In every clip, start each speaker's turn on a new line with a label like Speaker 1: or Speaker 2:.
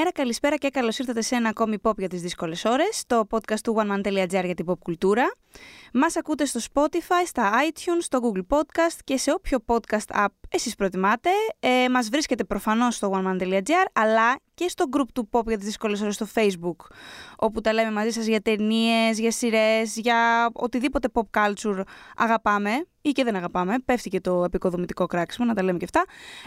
Speaker 1: Καλημέρα, καλησπέρα και καλώς ήρθατε σε ένα ακόμη pop για τις δύσκολες ώρες, το podcast του oneman.gr για την pop κουλτούρα. Μας ακούτε στο Spotify, στα iTunes, στο Google Podcast και σε όποιο podcast app εσείς προτιμάτε. Ε, μας βρίσκεται προφανώς στο oneman.gr αλλά και στο group του Pop για τις δύσκολες ώρες στο Facebook όπου τα λέμε μαζί σας για ταινίες, για σειρές, για οτιδήποτε pop culture αγαπάμε ή και δεν αγαπάμε. Πέφτει και το επικοδομητικό κράξιμο, να τα λέμε και αυτά.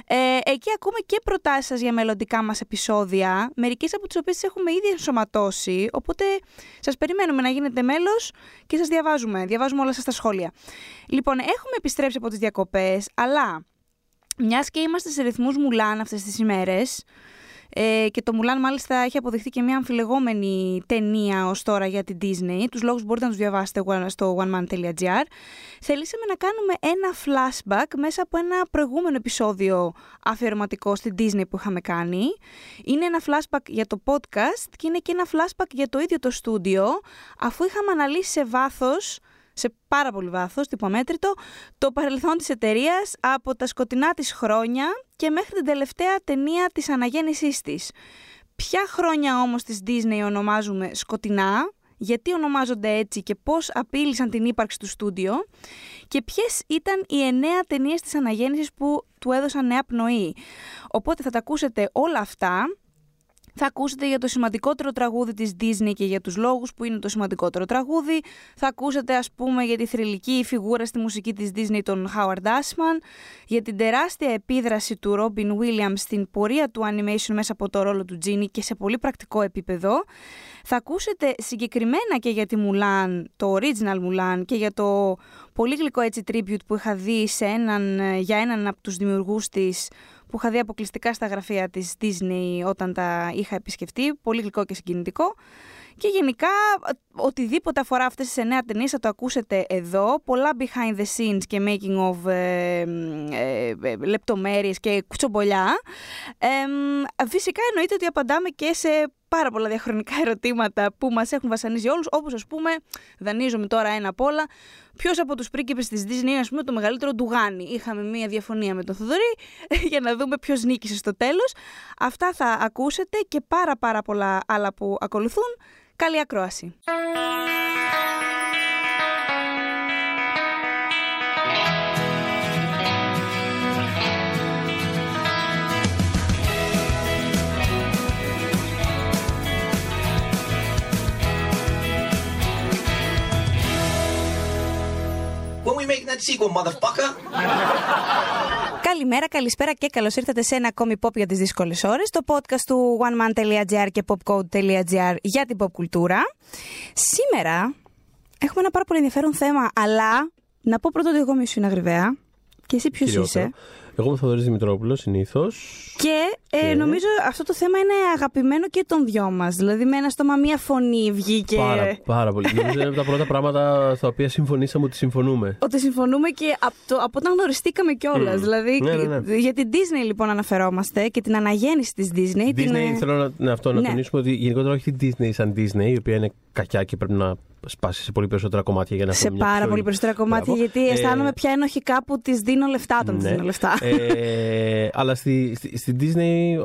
Speaker 1: Ε, εκεί ακούμε και προτάσεις σας για μελλοντικά μας επεισόδια, μερικές από τις οποίες έχουμε ήδη ενσωματώσει, οπότε σας περιμένουμε να γίνετε μέλος και σας διαβάζουμε. Διαβάζουμε όλα σας τα σχόλια. Λοιπόν, έχουμε επιστρέψει από τις διακοπές, αλλά μιας και είμαστε σε ρυθμούς Μουλάν αυτές τις ημέρες ε, και το Μουλάν μάλιστα έχει αποδειχθεί και μια αμφιλεγόμενη ταινία ως τώρα για την Disney. Τους λόγους μπορείτε να τους διαβάσετε στο oneman.gr. Θελήσαμε να κάνουμε ένα flashback μέσα από ένα προηγούμενο επεισόδιο αφιερωματικό στην Disney που είχαμε κάνει. Είναι ένα flashback για το podcast και είναι και ένα flashback για το ίδιο το στούντιο αφού είχαμε αναλύσει σε βάθος σε πάρα πολύ βάθος, τυπομέτρητο, το παρελθόν της εταιρείας από τα σκοτεινά της χρόνια και μέχρι την τελευταία ταινία της αναγέννησής της. Ποια χρόνια όμως της Disney ονομάζουμε σκοτεινά, γιατί ονομάζονται έτσι και πώς απείλησαν την ύπαρξη του στούντιο και ποιες ήταν οι εννέα ταινίες της αναγέννησης που του έδωσαν νέα πνοή. Οπότε θα τα ακούσετε όλα αυτά θα ακούσετε για το σημαντικότερο τραγούδι της Disney και για τους λόγους που είναι το σημαντικότερο τραγούδι. Θα ακούσετε ας πούμε για τη θρηλυκή φιγούρα στη μουσική της Disney τον Howard Ashman, για την τεράστια επίδραση του Robin Williams στην πορεία του animation μέσα από το ρόλο του Genie και σε πολύ πρακτικό επίπεδο. Θα ακούσετε συγκεκριμένα και για τη Mulan, το original Mulan και για το πολύ γλυκό έτσι tribute που είχα δει σε έναν, για έναν από τους δημιουργούς της που είχα δει αποκλειστικά στα γραφεία της Disney όταν τα είχα επισκεφτεί, πολύ γλυκό και συγκινητικό. Και γενικά οτιδήποτε αφορά αυτές τις εννέα ταινίες θα το ακούσετε εδώ. Πολλά behind the scenes και making of ε, ε, ε λεπτομέρειες και κουτσομπολιά. Ε, φυσικά εννοείται ότι απαντάμε και σε πάρα πολλά διαχρονικά ερωτήματα που μας έχουν βασανίσει όλους, όπως ας πούμε, δανείζομαι τώρα ένα απ' όλα, ποιος από τους πρίγκιπες της Disney είναι ας πούμε, το μεγαλύτερο ντουγάνι. Είχαμε μία διαφωνία με τον Θοδωρή για να δούμε ποιος νίκησε στο τέλος. Αυτά θα ακούσετε και πάρα πάρα πολλά άλλα που ακολουθούν. Καλή ακρόαση. Καλημέρα, καλησπέρα και καλώς ήρθατε σε ένα ακόμη pop για τις δύσκολες ώρες. Το podcast του oneman.gr και popcode.gr για την pop κουλτούρα. Σήμερα έχουμε ένα πάρα πολύ ενδιαφέρον θέμα, αλλά να πω πρώτα ότι εγώ είμαι η Αγριβαία. Και εσύ ποιος είσαι.
Speaker 2: Εγώ είμαι ο Θοδωρής Δημητρόπουλος, συνήθως.
Speaker 1: Και, ε, νομίζω αυτό το θέμα είναι αγαπημένο και των δυο μας. Δηλαδή, με ένα στόμα, μία φωνή βγήκε.
Speaker 2: Πάρα, πάρα πολύ. νομίζω είναι από τα πρώτα πράγματα στα οποία συμφωνήσαμε ότι συμφωνούμε.
Speaker 1: Ότι συμφωνούμε και από, το, από όταν γνωριστήκαμε κιόλας. Mm. Δηλαδή, ναι, ναι, ναι. για την Disney λοιπόν αναφερόμαστε και την αναγέννηση της Disney.
Speaker 2: Disney, την... θέλω να, ναι, αυτό, να ναι. τονίσουμε ότι γενικότερα όχι την Disney σαν Disney, η οποία είναι κακιά και πρέπει να σπάσει σε πολύ περισσότερα κομμάτια για να
Speaker 1: Σε πάρα πιο... πολύ περισσότερα κομμάτια, γιατί ε, αισθάνομαι πια ενοχικά που της δίνω λεφτά όταν ναι. της δίνω λεφτά.
Speaker 2: Ε, αλλά στη, στη, στη, Disney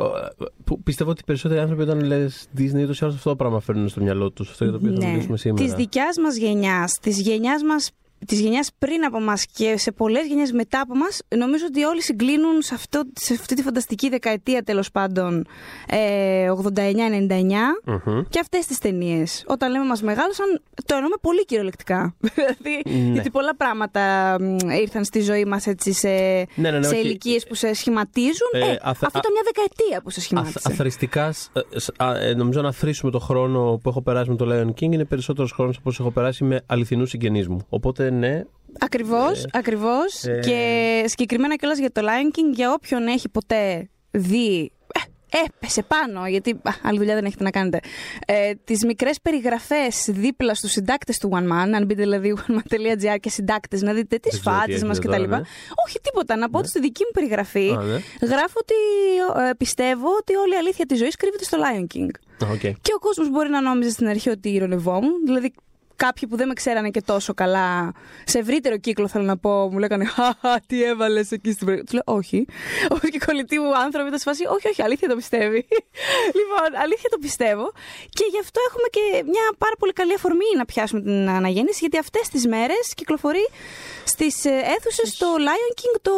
Speaker 2: που πιστεύω ότι οι περισσότεροι άνθρωποι όταν λες Disney, ούτως ή αυτό το πράγμα φέρνουν στο μυαλό τους. Αυτό για το οποίο θα ναι. μιλήσουμε σήμερα.
Speaker 1: Της δικιάς μας γενιάς, της γενιάς μας της γενιάς πριν από εμά και σε πολλές γενιές μετά από εμά, νομίζω ότι όλοι συγκλίνουν σε, αυτό, σε αυτή τη φανταστική δεκαετία τέλος πάντων ε, 89-99 mm-hmm. και αυτές τις ταινίες. Όταν λέμε μας μεγάλωσαν, το εννοούμε πολύ κυριολεκτικά. δηλαδή, ναι. γιατί πολλά πράγματα ήρθαν στη ζωή μας έτσι σε, ναι, ναι, ναι, σε ηλικίες που σε σχηματίζουν. Ε, ε, αθ, αυτό ήταν μια δεκαετία που σε σχημάτισε.
Speaker 2: Αθρηστικά, ε, νομίζω να αθροίσουμε το χρόνο που έχω περάσει με το Lion King είναι περισσότερος χρόνος από όσο έχω περάσει με αληθινούς συγγενείς μου. Οπότε ναι.
Speaker 1: Ακριβώς, ε, ακριβώς. Ε, και συγκεκριμένα κιόλας για το Lion King, για όποιον έχει ποτέ δει ε, έπεσε πάνω, γιατί άλλη δουλειά δεν έχετε να κάνετε. Ε, Τις μικρές περιγραφές δίπλα στους συντάκτες του One Man, αν μπείτε δηλαδή oneman.gr και συντάκτες, να δείτε τις φάτες μας κτλ. Ναι. Όχι τίποτα. Να πω ότι στη δική μου περιγραφή ναι. γράφω ότι ε, πιστεύω ότι όλη η αλήθεια της ζωής κρύβεται στο Lion King.
Speaker 2: Okay.
Speaker 1: Και ο κόσμος μπορεί να νόμιζε στην αρχή ότι ηρωνευόμουν. Δηλαδή, κάποιοι που δεν με ξέρανε και τόσο καλά, σε ευρύτερο κύκλο θέλω να πω, μου λέγανε Χαχα, τι έβαλες εκεί στην περιοχή. Του λέω Όχι. Όπω και κολλητοί μου άνθρωποι ήταν σε φάση Όχι, όχι, αλήθεια το πιστεύει. λοιπόν, αλήθεια το πιστεύω. Και γι' αυτό έχουμε και μια πάρα πολύ καλή αφορμή να πιάσουμε την αναγέννηση, γιατί αυτές τις μέρες κυκλοφορεί στις αίθουσες το Lion King το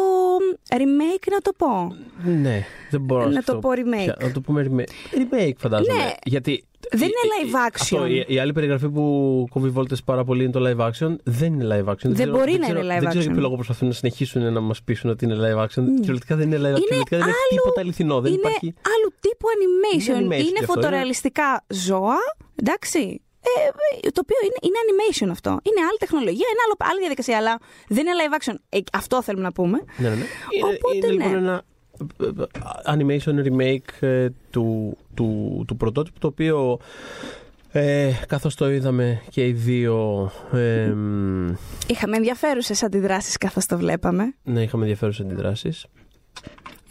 Speaker 1: remake, να το πω.
Speaker 2: Ναι, δεν μπορώ
Speaker 1: να, το πω remake.
Speaker 2: Να το πούμε remake. Remake, φαντάζομαι.
Speaker 1: Ναι.
Speaker 2: Γιατί
Speaker 1: δεν είναι live action.
Speaker 2: Αυτό, η, η, άλλη περιγραφή που κόβει βόλτες πάρα πολύ είναι το live action. Δεν είναι live action. Δεν,
Speaker 1: δεν μπορεί να είναι live action.
Speaker 2: Δεν ξέρω για ποιο λόγο προσπαθούν να συνεχίσουν να μας πείσουν ότι είναι live action. Mm. Κυριολεκτικά δεν είναι live action. Είναι δεν είναι τίποτα αληθινό. Δεν
Speaker 1: είναι
Speaker 2: υπάρχει...
Speaker 1: άλλου τύπου animation.
Speaker 2: Είναι, animation
Speaker 1: είναι φωτορεαλιστικά είναι... ζώα. Εντάξει. Ε, το οποίο είναι, είναι animation αυτό. Είναι άλλη τεχνολογία, είναι άλλο, άλλη διαδικασία, αλλά δεν είναι live action. Ε, αυτό θέλουμε να πούμε.
Speaker 2: Ναι, ναι, ναι.
Speaker 1: Οπότε,
Speaker 2: είναι, είναι
Speaker 1: ναι.
Speaker 2: λοιπόν ένα animation remake ε, του, του, του πρωτότυπου το οποίο ε, καθώς το είδαμε και οι δύο ε,
Speaker 1: Είχαμε ενδιαφέρουσες αντιδράσεις καθώς το βλέπαμε
Speaker 2: Ναι, είχαμε ενδιαφέρουσες αντιδράσεις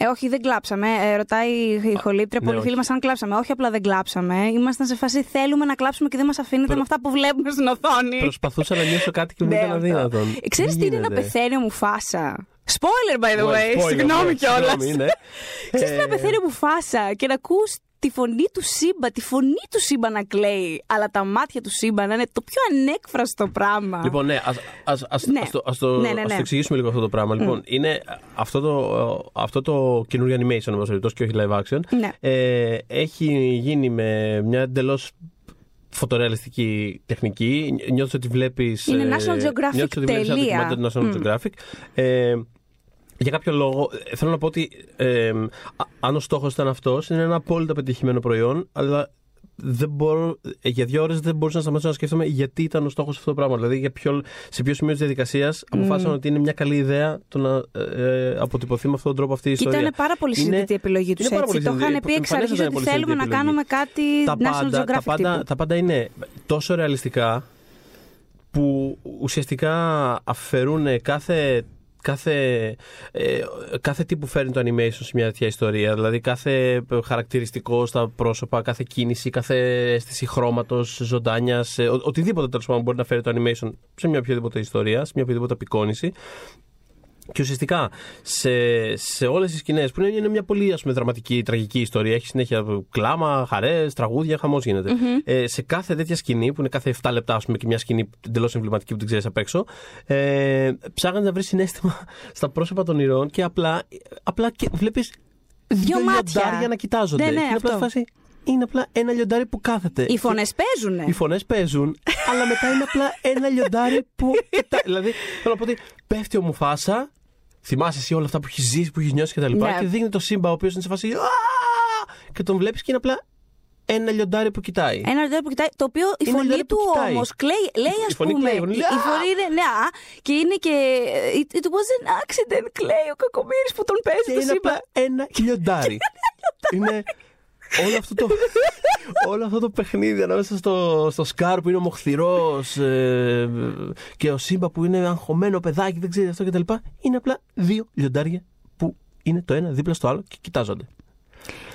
Speaker 1: ε, όχι, δεν κλάψαμε. Ε, ρωτάει η χολύπτρια, πολλοί
Speaker 2: ναι,
Speaker 1: φίλοι μας αν κλάψαμε. Όχι, απλά δεν κλάψαμε. Ήμασταν σε φάση θέλουμε να κλάψουμε και δεν μας αφήνετε
Speaker 2: Προ...
Speaker 1: με αυτά που βλέπουμε στην οθόνη.
Speaker 2: Προσπαθούσα να νιώσω κάτι και μου
Speaker 1: Ναι,
Speaker 2: ήταν
Speaker 1: αυτό.
Speaker 2: αδύνατον.
Speaker 1: Ξέρεις τι είναι να πεθαίνει ο Μουφάσα; Spoiler, by the way.
Speaker 2: Spoiler,
Speaker 1: Συγγνώμη
Speaker 2: ναι,
Speaker 1: κιόλας.
Speaker 2: συγγνώμη, ναι.
Speaker 1: Ξέρεις τι να
Speaker 2: Ε,
Speaker 1: πεθαίνει ο Μουφάσα και να ακούς τη φωνή του Σύμπα, τη φωνή του Σύμπα να κλαίει, αλλά τα μάτια του Σύμπα να είναι το πιο ανέκφραστο πράγμα.
Speaker 2: Λοιπόν, ναι, ας, ας, ας,
Speaker 1: Ναι.
Speaker 2: ας το, ας, το,
Speaker 1: Ναι, ναι,
Speaker 2: ας
Speaker 1: ναι.
Speaker 2: το εξηγήσουμε λίγο αυτό το πράγμα. Λοιπόν, είναι αυτό το, αυτό το καινούριο animation, εν πάση περιπτώσει, και όχι live action.
Speaker 1: Ναι.
Speaker 2: Ε, έχει γίνει με μια εντελώς φωτορεαλιστική τεχνική. Νιώθεις ότι βλέπεις...
Speaker 1: Είναι
Speaker 2: ε,
Speaker 1: National Geographic
Speaker 2: νιώθεις ότι βλέπεις ένα
Speaker 1: τελεία.
Speaker 2: ντοκιμάντιο του National Geographic. Ε, για κάποιο λόγο, ε, θέλω να πω ότι ε, α- αν ο στόχος ήταν αυτός, είναι ένα απόλυτα πετυχημένο προϊόν, αλλά δεν μπορώ, ε, για δύο ώρες δεν μπορούσα να σταματήσω να σκέφτομαι γιατί ήταν ο στόχος αυτό το πράγμα. Δηλαδή, για ποιο, σε ποιο σημείο της διαδικασίας αποφάσισαν ότι είναι μια καλή ιδέα το να ε, ε, αποτυπωθεί με αυτόν τον τρόπο αυτή η
Speaker 1: Και
Speaker 2: ιστορία.
Speaker 1: ήταν πάρα πολύ
Speaker 2: Είναι-
Speaker 1: συζητητή η επιλογή τους
Speaker 2: είναι πάρα
Speaker 1: έτσι.
Speaker 2: πολύ
Speaker 1: Το είχαν
Speaker 2: συζητητή.
Speaker 1: πει εξ αρχής
Speaker 2: Εμφανέστατα
Speaker 1: ότι
Speaker 2: είναι πολύ
Speaker 1: θέλουμε να
Speaker 2: συζητητή
Speaker 1: κάνουμε κάτι
Speaker 2: τα
Speaker 1: National
Speaker 2: πάντα, τα,
Speaker 1: Geographic
Speaker 2: πάντα,
Speaker 1: τύπου.
Speaker 2: τα πάντα είναι τόσο ρεαλιστικά που ουσιαστικά αφαιρούν κάθε, κάθε, ε, κάθε τι που φέρνει το animation σε μια τέτοια ιστορία. Δηλαδή κάθε χαρακτηριστικό στα πρόσωπα, κάθε κίνηση, κάθε αίσθηση χρώματος, ζωντάνιας, ε, ο- οτιδήποτε τέλος πάντων μπορεί να φέρει το animation σε μια οποιαδήποτε ιστορία, σε μια οποιαδήποτε απεικόνηση. Και ουσιαστικά σε, σε όλες τις σκηνές που είναι, είναι μια πολύ ας πούμε, δραματική, τραγική ιστορία, έχει συνέχεια κλάμα, χαρές, τραγούδια, χαμός γίνεται. Ε, σε κάθε τέτοια σκηνή, που είναι κάθε 7 λεπτά, ας πούμε, και μια σκηνή εντελώς εμβληματική που την ξέρεις απ' έξω, ε, ψάχνεις να βρεις συνέστημα στα πρόσωπα των ηρώων και απλά, απλά βλέπεις
Speaker 1: Δυο μάτια.
Speaker 2: λιοντάρια να κοιτάζονται.
Speaker 1: Ναι, ναι,
Speaker 2: και είναι απλά
Speaker 1: αυτό.
Speaker 2: σε φάση, είναι απλά ένα λιοντάρι που κάθεται.
Speaker 1: Οι φωνές παίζουν.
Speaker 2: Οι φωνές παίζουν, αλλά μετά είναι απλά ένα λιοντάρι που. κοιτά- δηλαδή, θέλω να πω ότι πέφτει ο Μουφάσα, θυμάσαι εσύ όλα αυτά που έχεις ζήσει, που έχεις νιώσει κτλ.
Speaker 1: Ναι.
Speaker 2: Και δείχνει το σύμπα, ο οποίος είναι σε φάση. «Α!» Και τον βλέπεις και είναι απλά ένα λιοντάρι που κοιτάει.
Speaker 1: Ένα ραντάρι που κοιτάει, το οποίο η
Speaker 2: Είναι
Speaker 1: φωνή
Speaker 2: ραντάρι που
Speaker 1: του
Speaker 2: κοιτάει.
Speaker 1: όμως κλαίει, λέει
Speaker 2: Η
Speaker 1: ας
Speaker 2: φωνή
Speaker 1: πούμε.
Speaker 2: κλαίει, η φωνή
Speaker 1: η,
Speaker 2: λέει,
Speaker 1: η φωνή είναι ναι, α, και είναι και. It, it was an accident, κλαίει ο κακομοίρης που τον παίζει
Speaker 2: Και
Speaker 1: το
Speaker 2: είναι
Speaker 1: σύμπαν.
Speaker 2: απλά ένα λιοντάρι. είναι όλο αυτό το, όλο αυτό το παιχνίδι ανάμεσα στο, στο Σκάρ που είναι ομοχθηρός ε, και ο Σύμπα που είναι αγχωμένο παιδάκι, δεν ξέρει αυτό κτλ. Είναι απλά δύο λιοντάρια που είναι το ένα δίπλα στο άλλο και κοιτάζονται.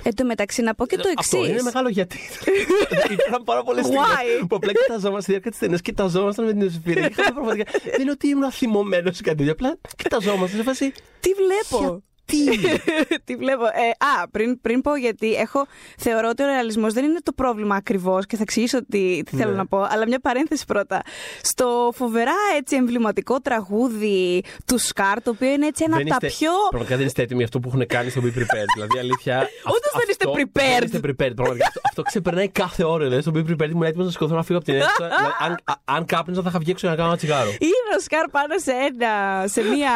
Speaker 1: Εν τω μεταξύ, να πω και το
Speaker 2: Αυτό
Speaker 1: εξής.
Speaker 2: είναι μεγάλο γιατί. Υπήρχαν πάρα πολλές στιγμές
Speaker 1: Why?
Speaker 2: που απλά κοιταζόμαστε στη διάρκεια της ταινίας, κοιταζόμασταν με την Ιωσήφια. Και είχαμε πραγματικά. Δεν είναι ότι ήμουν θυμωμένο ή κάτι τέτοιο. Απλά κοιταζόμαστε σε φάση.
Speaker 1: Τι βλέπω;
Speaker 2: Τι;
Speaker 1: Τι βλέπω. Ε, α, πριν, πριν πω γιατί έχω, θεωρώ ότι ο ρεαλισμός δεν είναι το πρόβλημα ακριβώς και θα εξηγήσω τι, τι θέλω
Speaker 2: Ναι.
Speaker 1: να πω. Αλλά μια παρένθεση πρώτα. Στο φοβερά έτσι εμβληματικό τραγούδι του Σκάρ, το οποίο είναι έτσι ένα από τα
Speaker 2: είστε-
Speaker 1: πιο.
Speaker 2: Πραγματικά δεν είστε έτοιμοι αυτό που έχουν κάνει στο Be Prepared. δηλαδή, αλήθεια.
Speaker 1: Όντως δεν είστε
Speaker 2: αυτό-
Speaker 1: prepared.
Speaker 2: Δεν είστε prepared. Πραγματικά. αυτό, αυτό ξεπερνάει κάθε ώρα. Δηλαδή, στο Be Prepared ήμουν έτοιμος να σηκωθώ να φύγω από την αίθουσα. δηλαδή, αν, α- αν κάπνιζα, θα είχα βγει έξω για να κάνω ένα τσιγάρο.
Speaker 1: Είναι ο Σκάρ πάνω σε ένα, σε μια,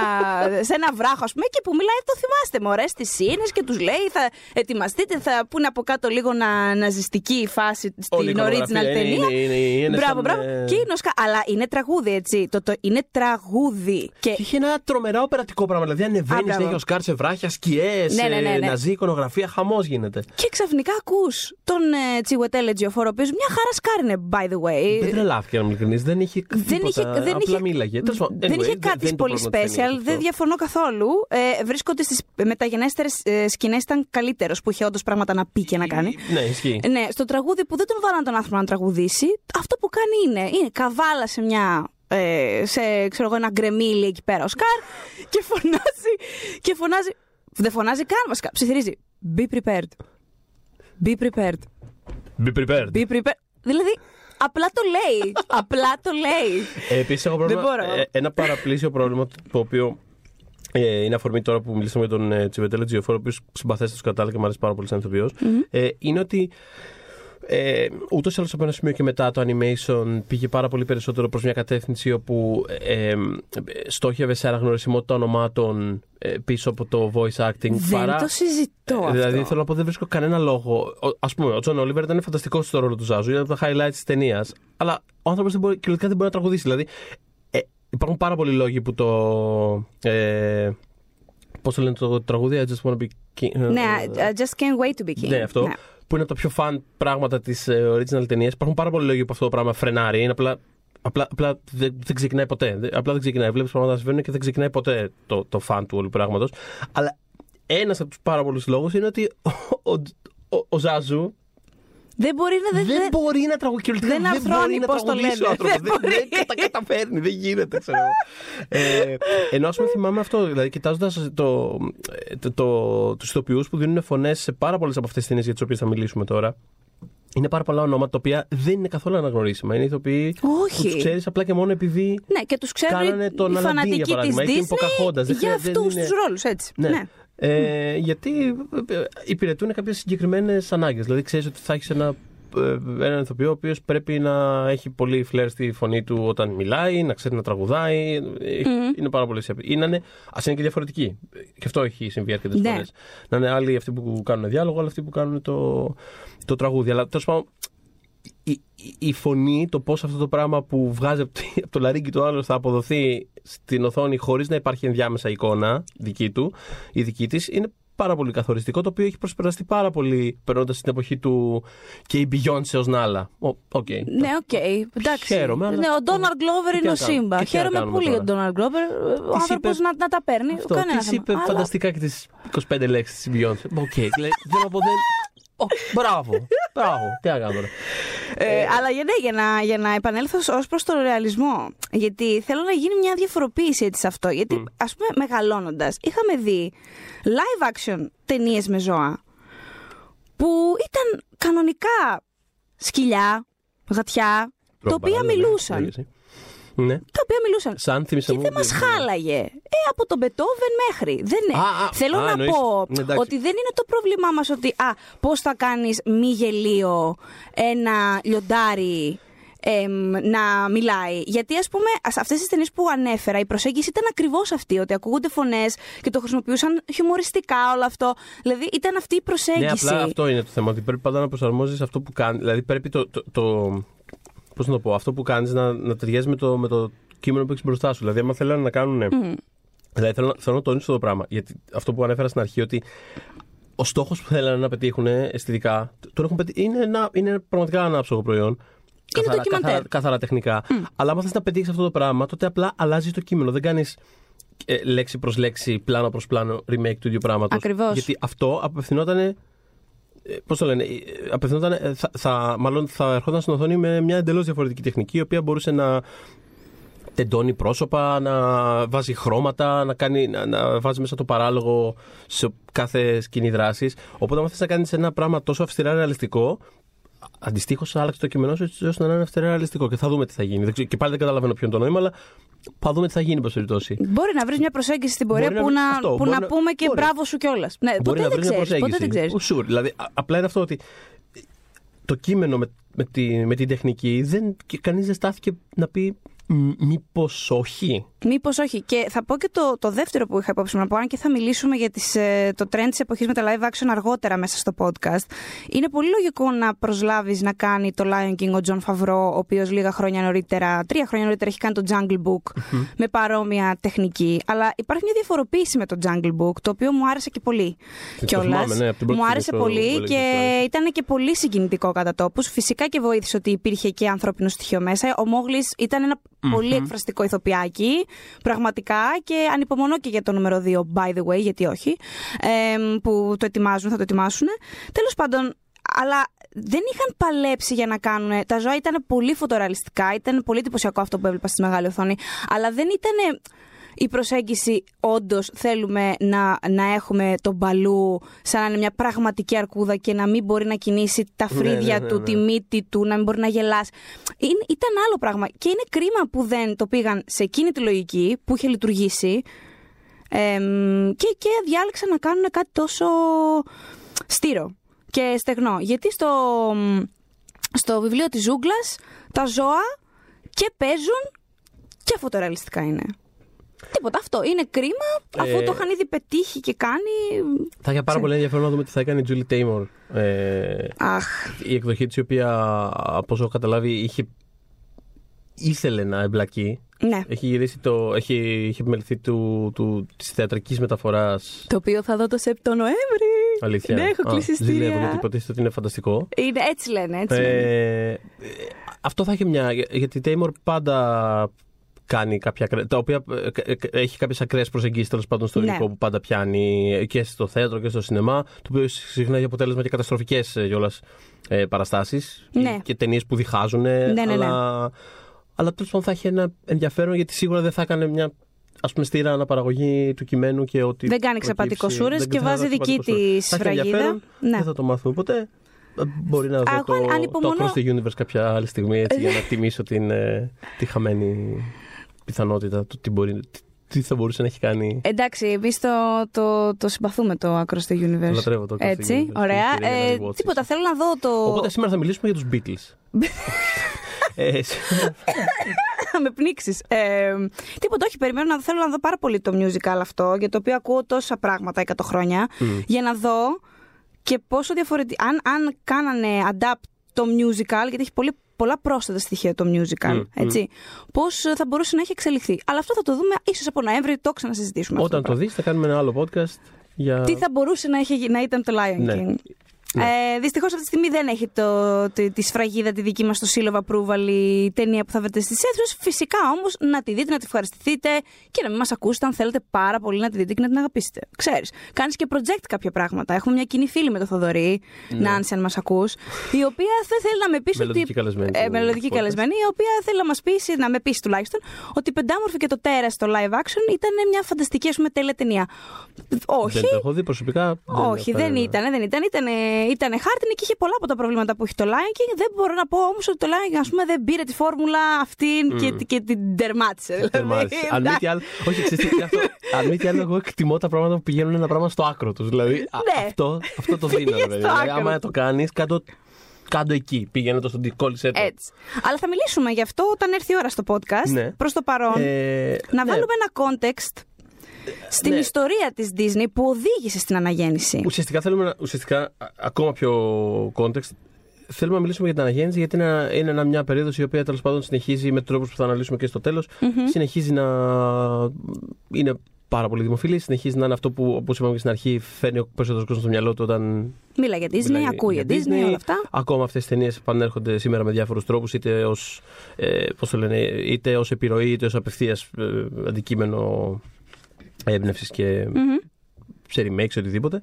Speaker 1: σε ένα βράχο, ας πούμε, και που μιλάει, το θυμάστε, μωρέ, στις σύνες και τους λέει, θα ετοιμαστείτε, θα πούνε από κάτω λίγο να, ναζιστική η φάση
Speaker 2: Όλη η
Speaker 1: στην original
Speaker 2: εικονογραφία είναι-
Speaker 1: ταινία.
Speaker 2: είναι- είναι- είναι
Speaker 1: μπράβο,
Speaker 2: σαν,
Speaker 1: μπράβο.
Speaker 2: ε,
Speaker 1: Και είναι ο Σκάρ. Αλλά είναι τραγούδι, έτσι. Το, το, είναι τραγούδι. Και
Speaker 2: Και είχε ένα τρομερά οπερατικό πράγμα. Δηλαδή,
Speaker 1: Α,
Speaker 2: ανεβαίνει,
Speaker 1: μπράβο.
Speaker 2: έχει ο Σκάρ σε βράχια, σκιές,
Speaker 1: Ναι, ναι, ναι, ναι.
Speaker 2: ναζί, εικονογραφία, χαμός γίνεται.
Speaker 1: Και ξαφνικά ακούς τον ε, Τσιγουετέλε Τζιοφόρο, ο οποίος μια χαρά σκάρ είναι, by the way.
Speaker 2: Δεν τρελάθηκε, να είμαι ειλικρινής. Δεν είχε
Speaker 1: Δεν
Speaker 2: τίποτα,
Speaker 1: είχε, δεν
Speaker 2: απλά
Speaker 1: είχε,
Speaker 2: μίλαγε. Τέλος πάντων,
Speaker 1: δεν
Speaker 2: anyway,
Speaker 1: είχε κάτι
Speaker 2: δεν είναι το
Speaker 1: πολύ
Speaker 2: πρόβλημα της
Speaker 1: special,
Speaker 2: ταινίας
Speaker 1: δεν
Speaker 2: αυτό.
Speaker 1: διαφωνώ καθόλου. Ε, βρίσκονται στις μεταγενέστερες ε, σκηνές ήταν καλύτερος, που είχε όντως πράγματα να πει και να κάνει.
Speaker 2: Ναι, ισχύει.
Speaker 1: Ναι, στο τραγούδι που δεν τον βάλαν τον άνθρωπο να τραγουδήσει, αυτό που κάνει είναι, είναι καβάλα σε μια. Ε, σε ξέρω εγώ, ένα γκρεμίλι εκεί πέρα ο Σκάρ και φωνάζει. Και φωνάζει. Δεν φωνάζει καν βασικά. Ψιθυρίζει. Be prepared. Be prepared.
Speaker 2: Be prepared.
Speaker 1: Be prepared. Δηλαδή, απλά το λέει. απλά το λέει.
Speaker 2: Ε, Επίσης, έχω πρόβλημα.
Speaker 1: Δεν μπορώ.
Speaker 2: ε, ένα παραπλήσιο πρόβλημα το οποίο ε, είναι αφορμή τώρα που μιλήσαμε για τον ε, Τσιβετέλο Τζιοφόρο, ο οποίος συμπαθέστε τους κατάλληλα και μου αρέσει πάρα πολύ σαν ηθοποιός. Ε, είναι ότι ε, ούτως ή άλλως από ένα σημείο και μετά το animation πήγε πάρα πολύ περισσότερο προς μια κατεύθυνση όπου ε, ε, στόχευε σε αναγνωρισιμότητα ονομάτων ε, πίσω από το voice acting.
Speaker 1: Δεν
Speaker 2: παρά,
Speaker 1: το συζητώ αυτό.
Speaker 2: Δηλαδή θέλω να πω δεν βρίσκω κανένα λόγο. Α πούμε, ο Τζον Όλιβερ ήταν φανταστικός στο ρόλο του Ζάζου, ήταν από τα highlights της ταινίας. Αλλά ο άνθρωπος κυριολεκτικά δεν μπορεί να τραγουδήσει. Δηλαδή ε, υπάρχουν πάρα πολλοί λόγοι που το. Ε, Πώς το λένε το τραγούδι, I just wanna be king.
Speaker 1: Ναι, I just can't wait to be king.
Speaker 2: Ναι, αυτό. Που είναι από τα πιο φαν πράγματα της original ταινίας. Υπάρχουν πάρα πολλοί λόγοι που αυτό το πράγμα φρενάρει. Είναι απλά Απλά, απλά δεν, δεν ξεκινάει ποτέ. Απλά δεν ξεκινάει. Βλέπεις πράγματα να συμβαίνουν και δεν ξεκινάει ποτέ το, το φαν του όλου πράγματος. Αλλά ένας από τους πάρα πολλούς λόγους είναι ότι ο, ο, ο, ο Ζάζου
Speaker 1: δεν μπορεί να,
Speaker 2: δεν, δεν μπορεί να τραγουδήσει.
Speaker 1: Δεν αρθρώνει, πώς το λένε.
Speaker 2: Δεν, δεν, δεν τα καταφέρνει, δεν γίνεται, ξέρω. ε, ενώ ας πούμε θυμάμαι αυτό, δηλαδή κοιτάζοντας το, το, το, το, τους ηθοποιούς που δίνουν φωνές σε πάρα πολλές από αυτές τις ταινίες για τις οποίες θα μιλήσουμε τώρα. Είναι πάρα πολλά ονόματα τα οποία δεν είναι καθόλου αναγνωρίσιμα. Είναι ηθοποιοί
Speaker 1: Όχι.
Speaker 2: που τους ξέρεις απλά και μόνο επειδή.
Speaker 1: Ναι, και τους ξέρουν
Speaker 2: κάνανε τον
Speaker 1: οι
Speaker 2: Αλαντί,
Speaker 1: φανατικοί
Speaker 2: για παράδειγμα,
Speaker 1: της
Speaker 2: ή την Pocahontas. Δεν
Speaker 1: Disney για
Speaker 2: δεν
Speaker 1: αυτούς
Speaker 2: είναι-
Speaker 1: τους ρόλους, έτσι.
Speaker 2: Ναι.
Speaker 1: Ναι.
Speaker 2: Ε, γιατί ε, υπηρετούν κάποιες συγκεκριμένες ανάγκες. Δηλαδή, ξέρεις ότι θα έχεις ένα, ε, έναν ηθοποιό ο οποίος πρέπει να έχει πολύ φλερ στη φωνή του όταν μιλάει, να ξέρει να τραγουδάει. Ε, Είναι πάρα πολύ σέπη. Ή να είναι, ας είναι και διαφορετικοί. Και αυτό έχει συμβεί αρκετές
Speaker 1: Ναι.
Speaker 2: φορές. Να είναι άλλοι αυτοί που κάνουν διάλογο, άλλοι αυτοί που κάνουν το, το τραγούδι. Αλλά τέλος πάντων, η, η, η φωνή, το πώς αυτό το πράγμα που βγάζει από, τη- από το λαρίγκι του άλλου θα αποδοθεί στην οθόνη χωρίς να υπάρχει ενδιάμεσα εικόνα δική του ή δική της, είναι πάρα πολύ καθοριστικό. Το οποίο έχει προσπεραστεί πάρα πολύ περνώντας στην εποχή του και η Beyoncé ως Νάλα. Ω, οκ.
Speaker 1: Ναι, οκ. Εντάξει.
Speaker 2: Χαίρομαι, αλλά-
Speaker 1: Ναι, ο Ντόναλντ Γκλόβερ
Speaker 2: Τι
Speaker 1: είναι
Speaker 2: να
Speaker 1: ο
Speaker 2: κάνουμε,
Speaker 1: Σίμπα.
Speaker 2: και τι να
Speaker 1: Χαίρομαι
Speaker 2: κάνουμε
Speaker 1: πολύ
Speaker 2: τώρα.
Speaker 1: ο Ντόναλντ Γκλόβερ. Ο
Speaker 2: Της
Speaker 1: άνθρωπος
Speaker 2: είπε-
Speaker 1: να, να τα παίρνει.
Speaker 2: Αυτό.
Speaker 1: Κανένα
Speaker 2: Της
Speaker 1: θέμα.
Speaker 2: είπε
Speaker 1: Αλλά-
Speaker 2: φανταστικά και τις 25 λέξεις της Beyoncé. Οκ. λέει, δεν από δεν. Ω, μπράβο. Μπράβο. Τι να κάνω τώρα.
Speaker 1: Ε, αλλά για, ναι, για, να, για να επανέλθω ως προς τον ρεαλισμό. Γιατί θέλω να γίνει μια διαφοροποίηση έτσι σε αυτό. Γιατί, ας πούμε, μεγαλώνοντας, είχαμε δει live action ταινίες με ζώα που ήταν κανονικά σκυλιά, γατιά, τα οποία
Speaker 2: Παράλληλα, ναι.
Speaker 1: μιλούσαν.
Speaker 2: Λέγεσαι. Ναι.
Speaker 1: Τα οποία μιλούσαν.
Speaker 2: Σαν θύμισε
Speaker 1: Και
Speaker 2: μου.
Speaker 1: δεν μας χάλαγε. Ε, από τον Μπετόβεν μέχρι. Δεν είναι.
Speaker 2: Α, α,
Speaker 1: Θέλω
Speaker 2: α,
Speaker 1: να
Speaker 2: εννοείς.
Speaker 1: πω
Speaker 2: Ναι, εντάξει.
Speaker 1: ότι δεν είναι το πρόβλημά μας ότι α, πώς θα κάνεις μη γελίο ένα λιοντάρι εμ, να μιλάει. Γιατί, ας πούμε, σε αυτές τις ταινίες που ανέφερα, η προσέγγιση ήταν ακριβώς αυτή. Ότι ακούγονται φωνές και το χρησιμοποιούσαν χιουμοριστικά όλο αυτό. Δηλαδή, ήταν αυτή η προσέγγιση.
Speaker 2: Ναι, απλά αυτό είναι το θέμα. Ότι πρέπει πάντα να προσαρμόζεις αυτό που κάνει. Δηλαδή πρέπει το. το, το πώς να το πω, αυτό που κάνεις να, να ταιριάζει με το, με το κείμενο που έχεις μπροστά σου. Δηλαδή, άμα θέλανε να κάνουν. Δηλαδή, θέλω, να- θέλω να τονίσω το πράγμα. Γιατί αυτό που ανέφερα στην αρχή, ότι ο στόχος που θέλανε να πετύχουν αισθητικά, τον έχουν πετύχει, είναι, ένα, είναι πραγματικά ένα άψογο προϊόν. Καθαρά,
Speaker 1: ντοκιμαντέρ.
Speaker 2: καθαρά, καθαρά τεχνικά. Αλλά άμα θες να πετύχεις αυτό το πράγμα, τότε απλά αλλάζεις το κείμενο. Δεν κάνεις λέξη προς λέξη, πλάνο προς πλάνο remake του ίδιου πράγματος.
Speaker 1: Ακριβώς.
Speaker 2: Γιατί αυτό απευθυνόταν. Πώς το λένε, ε, απευθυνόταν, ε, θα, θα, μάλλον θα ερχόταν στην οθόνη με μια εντελώς διαφορετική τεχνική, η οποία μπορούσε να τεντώνει πρόσωπα, να βάζει χρώματα, να, κάνει, να, να βάζει μέσα το παράλογο σε κάθε σκηνή δράσης. Οπότε, αν θες να κάνεις ένα πράγμα τόσο αυστηρά ρεαλιστικό, αντιστοίχως άλλαξε το κείμενό σου έτσι ώστε να είναι αυστηρά ρεαλιστικό. Και θα δούμε τι θα γίνει. Δεν ξέρω- Και πάλι δεν καταλαβαίνω ποιο είναι το νόημα, αλλά θα δούμε τι θα γίνει, εν πάση περιπτώσει.
Speaker 1: Μπορεί να βρεις μια προσέγγιση στην πορεία
Speaker 2: Μπορεί να
Speaker 1: που,
Speaker 2: βρεις
Speaker 1: να,
Speaker 2: αυτό,
Speaker 1: που
Speaker 2: μπορεί
Speaker 1: να
Speaker 2: να-
Speaker 1: πούμε και
Speaker 2: μπορεί.
Speaker 1: μπράβο σου κιόλας. Ναι,
Speaker 2: Μπορεί
Speaker 1: ποτέ
Speaker 2: να
Speaker 1: δεν
Speaker 2: βρεις μια
Speaker 1: ξέρεις. Ποτέ δεν
Speaker 2: προσέγγιση.
Speaker 1: ξέρει.
Speaker 2: Sure. Δηλαδή, α- απλά είναι αυτό ότι το κείμενο με, με, τη, με την τεχνική δεν, και κανείς δεν στάθηκε να πει μήπως όχι;
Speaker 1: Μήπως όχι. Και θα πω και το, το δεύτερο που είχα υπόψη μου να πω, αν και θα μιλήσουμε για τις, ε, το trend της εποχής με τα live action αργότερα μέσα στο podcast. Είναι πολύ λογικό να προσλάβεις να κάνει το Lion King ο Τζον Φαβρό, ο οποίος λίγα χρόνια νωρίτερα, τρία χρόνια νωρίτερα, έχει κάνει το Jungle Book με παρόμοια τεχνική. Αλλά υπάρχει μια διαφοροποίηση με το Jungle Book, το οποίο μου άρεσε και πολύ
Speaker 2: Το
Speaker 1: κιόλας.
Speaker 2: θυμάμαι, ναι, από την πρώτη
Speaker 1: μου
Speaker 2: στιγμή
Speaker 1: άρεσε
Speaker 2: που
Speaker 1: πολύ
Speaker 2: έλεγες
Speaker 1: και
Speaker 2: αυτό.
Speaker 1: ήταν και πολύ συγκινητικό κατά τόπους. Φυσικά και βοήθησε ότι υπήρχε και ανθρώπινο στοιχείο μέσα. Ο Μόγλης ήταν ένα Πολύ εκφραστικό ηθοποιάκι. Πραγματικά και ανυπομονώ και για το νούμερο 2, by the way, γιατί όχι. Ε, που το ετοιμάζουν, θα το ετοιμάσουν. Τέλος πάντων, αλλά δεν είχαν παλέψει για να κάνουν. Τα ζώα ήταν πολύ φωτορεαλιστικά, ήταν πολύ εντυπωσιακό αυτό που έβλεπα στη μεγάλη οθόνη, αλλά δεν ήταν η προσέγγιση όντως θέλουμε να, να έχουμε τον μπαλού σαν να είναι μια πραγματική αρκούδα και να μην μπορεί να κινήσει τα
Speaker 2: Ναι,
Speaker 1: φρύδια
Speaker 2: ναι, ναι,
Speaker 1: του,
Speaker 2: ναι.
Speaker 1: τη μύτη του, να μην μπορεί να γελάσει. Είναι- ήταν άλλο πράγμα. Και είναι κρίμα που δεν το πήγαν σε εκείνη τη λογική που είχε λειτουργήσει εμ, και, και διάλεξαν να κάνουν κάτι τόσο στήρο και στεγνό. Γιατί στο, στο βιβλίο της Ζούγκλας τα ζώα και παίζουν και φωτορεαλιστικά είναι. Τίποτα αυτό. Είναι κρίμα αφού
Speaker 2: Ε,
Speaker 1: το είχαν ήδη πετύχει και κάνει.
Speaker 2: Θα είχε πάρα πολύ ενδιαφέρον να δούμε τι θα έκανε η Julie Taymor. Ε,
Speaker 1: Αχ.
Speaker 2: η εκδοχή της η οποία από όσο έχω καταλάβει είχε ήθελε να εμπλακεί.
Speaker 1: Ναι.
Speaker 2: Έχει γυρίσει το. Έχει, είχε επιμεληθεί του, του, της θεατρικής μεταφοράς
Speaker 1: Το οποίο θα δω το Σεπτό Νοέμβρη.
Speaker 2: Αλήθεια.
Speaker 1: Ναι, έχω
Speaker 2: Α,
Speaker 1: κλείσει
Speaker 2: Ζηλεύω
Speaker 1: εισιτήρια.
Speaker 2: γιατί υποτίθεται ότι είναι φανταστικό.
Speaker 1: Είναι, έτσι λένε, έτσι λένε.
Speaker 2: Ε, ε, αυτό θα έχει μια. Γιατί η Taymor πάντα κάνει κάποια. ακραία- τα οποία ε, ε, ε, έχει κάποιες ακραίες προσεγγίσεις τέλος πάντων στο
Speaker 1: Ναι.
Speaker 2: υλικό που πάντα πιάνει και στο θέατρο και στο σινεμά. Το οποίο συχνά έχει αποτέλεσμα και καταστροφικές κιόλας ε, παραστάσεις.
Speaker 1: Ναι.
Speaker 2: Και ταινίες που διχάζουν.
Speaker 1: ναι, ναι.
Speaker 2: αλλά αλλά τέλος πάντων θα έχει ένα ενδιαφέρον γιατί σίγουρα δεν θα έκανε μια ας πούμε στήρα αναπαραγωγή του κειμένου και ότι.
Speaker 1: Δεν κάνει
Speaker 2: προκύψει-
Speaker 1: ξεπατικοσούρες
Speaker 2: δεν
Speaker 1: και
Speaker 2: θα
Speaker 1: βάζει
Speaker 2: κάνει
Speaker 1: δική
Speaker 2: ξεπατικοσούρες.
Speaker 1: της
Speaker 2: Θα έχει
Speaker 1: σφραγίδα.
Speaker 2: ενδιαφέρον,
Speaker 1: Ναι.
Speaker 2: Δεν θα το μάθουμε ποτέ. Ε, Μπορεί να δω
Speaker 1: Εγώ
Speaker 2: το, το
Speaker 1: ανυπομονώ.
Speaker 2: Across the Universe κάποια άλλη στιγμή έτσι, για να τιμήσω την, ε, τη χαμένη πιθανότητα του τι, μπορεί, τι, τι θα μπορούσε να έχει κάνει.
Speaker 1: Εντάξει, εμείς το, το, το συμπαθούμε το Across the Universe.
Speaker 2: Λατρεύω το Across the
Speaker 1: Έτσι,
Speaker 2: Universe.
Speaker 1: ωραία.
Speaker 2: Την κυρία
Speaker 1: Ε,
Speaker 2: Gary Watts.
Speaker 1: τίποτα, θέλω να δω το.
Speaker 2: Οπότε σήμερα θα μιλήσουμε για τους Beatles. ε,
Speaker 1: Θα με πνίξεις. Ε, τίποτα, όχι, περιμένω να θέλω να δω πάρα πολύ το musical αυτό, για το οποίο ακούω τόσα πράγματα 100 χρόνια, για να δω και πόσο διαφορετικά. Αν, αν κάνανε adapt το musical, γιατί έχει πολύ, πολλά πρόσθετα στοιχεία το musical,
Speaker 2: Μμ,
Speaker 1: έτσι, πώς θα μπορούσε να έχει εξελιχθεί. Αλλά αυτό θα το δούμε ίσως από Νοέμβρη, το ξανασυζητήσουμε. αυτό
Speaker 2: όταν
Speaker 1: το
Speaker 2: το δεις θα κάνουμε ένα άλλο podcast για...
Speaker 1: τι θα μπορούσε να, έχει, να ήταν το Lion
Speaker 2: Ναι.
Speaker 1: King.
Speaker 2: Ναι.
Speaker 1: Ε, Δυστυχώς αυτή τη στιγμή δεν έχει το, τη, τη σφραγίδα τη δική μας στο Seal of Approval η ταινία που θα βρείτε στις αίθουσες. Φυσικά όμως να τη δείτε, να τη ευχαριστηθείτε και να μην μας ακούσετε αν θέλετε πάρα πολύ να τη δείτε και να την αγαπήσετε. Ξέρεις, κάνεις και project κάποια πράγματα. Έχουμε μια κοινή φίλη με το Θοδωρή, Νάνση, αν μας ακούς, η οποία δεν θέλει να με πείσει ότι.
Speaker 2: Μελλοντική καλεσμένη
Speaker 1: Ε,
Speaker 2: του
Speaker 1: μελλοντική
Speaker 2: podcast.
Speaker 1: καλεσμένη, η οποία θέλει να μας πείσει, να με πείσει τουλάχιστον, ότι η Πεντάμορφη και το Τέρας στο live action ήταν μια φανταστική, ας πούμε, τέλεια ταινία. Όχι,
Speaker 2: Δεν το έχω δει προσωπικά.
Speaker 1: όχι, δεν ήταν, δεν ήταν. Ήταν, ήταν χάρτινη και είχε πολλά από τα προβλήματα που έχει το Lion King. Δεν μπορώ να πω όμως ότι το Lion King ας πούμε, δεν πήρε τη φόρμουλα αυτή και, και την τερμάτισε. Δηλαδή.
Speaker 2: Τερμάτισε. Αν μη τι άλλο, όχι, ξέρεις τι, αυτό, αν μη τι άλλο, εγώ εκτιμώ τα πράγματα που πηγαίνουν ένα πράγμα στο άκρο τους. Δηλαδή, α-
Speaker 1: Ναι.
Speaker 2: αυτό, αυτό το δίνω.
Speaker 1: Πήγες
Speaker 2: ρε παιδί.
Speaker 1: στο
Speaker 2: Δηλαδή,
Speaker 1: άκρο.
Speaker 2: άμα το κάνεις, κάτω, κάτω εκεί. Πήγαινε το στον κόλλησε το.
Speaker 1: Έτσι. Αλλά θα μιλήσουμε γι' αυτό όταν έρθει η ώρα στο podcast.
Speaker 2: Ναι.
Speaker 1: Προς το παρόν.
Speaker 2: Ε,
Speaker 1: να
Speaker 2: ναι.
Speaker 1: βάλουμε ένα context στην
Speaker 2: Ναι.
Speaker 1: ιστορία της Disney που οδήγησε στην αναγέννηση.
Speaker 2: Ουσιαστικά θέλουμε να, ουσιαστικά, α- ακόμα πιο context, θέλουμε να μιλήσουμε για την αναγέννηση γιατί είναι, ένα- είναι ένα- μια περίοδος η οποία τέλος πάντων συνεχίζει με τρόπους που θα αναλύσουμε και στο τελος συνεχίζει να είναι πάρα πολύ δημοφιλή, συνεχίζει να είναι αυτό που όπως είπαμε και στην αρχή φέρνει ο περισσότερος κόσμος στο μυαλό του όταν
Speaker 1: Μίλα για Disney,
Speaker 2: μιλάει
Speaker 1: ακούει για
Speaker 2: για
Speaker 1: Disney, όλα αυτά.
Speaker 2: Ακόμα αυτές τις ταινίες επανέρχονται σήμερα με διάφορους τρόπους είτε ως, ε, πώς το λένε, είτε ως επιρροή είτε ως απευθείας ε, αντικείμενο έμπνευσης και
Speaker 1: Μμμ.
Speaker 2: σε remakes, οτιδήποτε.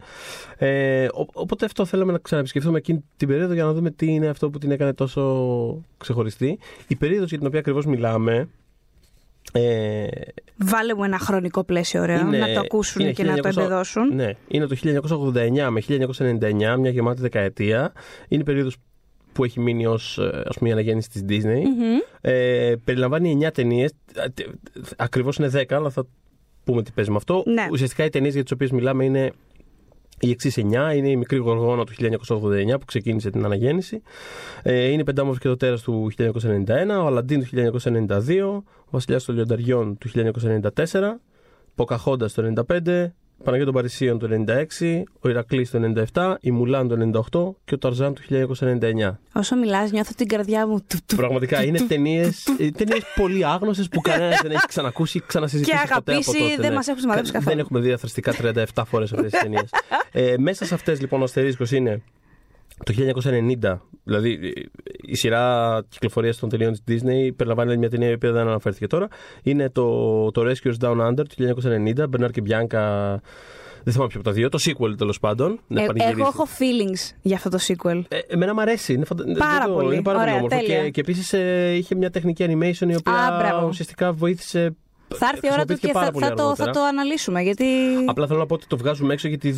Speaker 2: Ε, ο- οπότε αυτό θέλαμε να ξαναεπισκεφθούμε εκείνη την περίοδο για να δούμε τι είναι αυτό που την έκανε τόσο ξεχωριστή. Η περίοδος για την οποία ακριβώς μιλάμε ε,
Speaker 1: Βάλε μου ένα χρονικό πλαίσιο ωραίο,
Speaker 2: είναι-
Speaker 1: να το ακούσουν
Speaker 2: είναι
Speaker 1: και να το
Speaker 2: 1900
Speaker 1: εμπεδώσουν.
Speaker 2: Ναι, είναι το 1989 με 1999, μια γεμάτη δεκαετία. Είναι η περίοδος που έχει μείνει ως ε, ας πούμε, η αναγέννηση της Disney.
Speaker 1: Μμμ.
Speaker 2: Ε, περιλαμβάνει 9 ταινίες. Ακριβώς είναι 10, αλλά θα πούμε τι παίζει με αυτό.
Speaker 1: Ναι.
Speaker 2: Ουσιαστικά οι ταινίες για τις οποίες μιλάμε είναι οι εξής 9. Είναι η Μικρή Γοργόνα του 1989 που ξεκίνησε την αναγέννηση. Ε, είναι η Πεντάμορφη και το Τέρας του 1991. Ο Αλαντίν του 1992. Ο Βασιλιάς των Λιονταριών του 1994. Ποκαχόντα το 1995. Παναγία των Παρισίων το 1996. Ο Ηρακλής το 1997. Η Μουλάν το 1998 και ο Ταρζάν του 1999.
Speaker 1: Όσο μιλάς νιώθω την καρδιά μου. του, του,
Speaker 2: Πραγματικά είναι ταινίε ταινίες πολύ άγνωσε που κανένας δεν έχει ξανακούσει ή ξανασυζητήσει
Speaker 1: Και
Speaker 2: ποτέ από
Speaker 1: αγαπήσει,
Speaker 2: τότε.
Speaker 1: δεν
Speaker 2: ναι.
Speaker 1: μας έχουν σημαδέψει
Speaker 2: Κα-
Speaker 1: καθόλου.
Speaker 2: Δεν έχουμε δει αθρηστικά 37 φορές αυτές τις ταινίες. ε, μέσα σε αυτές λοιπόν ο αστερίσκος είναι το 1990, δηλαδή η σειρά κυκλοφορίας των ταινιών της Disney περιλαμβάνει μια ταινία η οποία δεν αναφέρθηκε τώρα. Είναι το, το Rescuers Down Under του 1990, Μπερνάρ και Μπιάνκα. Δεν θυμάμαι ποιο από τα δύο. Το sequel τέλος πάντων.
Speaker 1: Ε, εγώ έχω feelings για αυτό το sequel.
Speaker 2: Ε, εμένα μου αρέσει. Είναι, φαντα...
Speaker 1: πάρα το, πολύ.
Speaker 2: Είναι πάρα
Speaker 1: Ωραία,
Speaker 2: πολύ όμορφο. Και, και επίσης ε, είχε μια τεχνική animation η οποία
Speaker 1: Α, ουσιαστικά
Speaker 2: βοήθησε
Speaker 1: θα έρθει η ώρα του και θα, θα, το, θα το αναλύσουμε. Γιατί...
Speaker 2: Απλά θέλω να πω ότι το βγάζουμε έξω γιατί ε,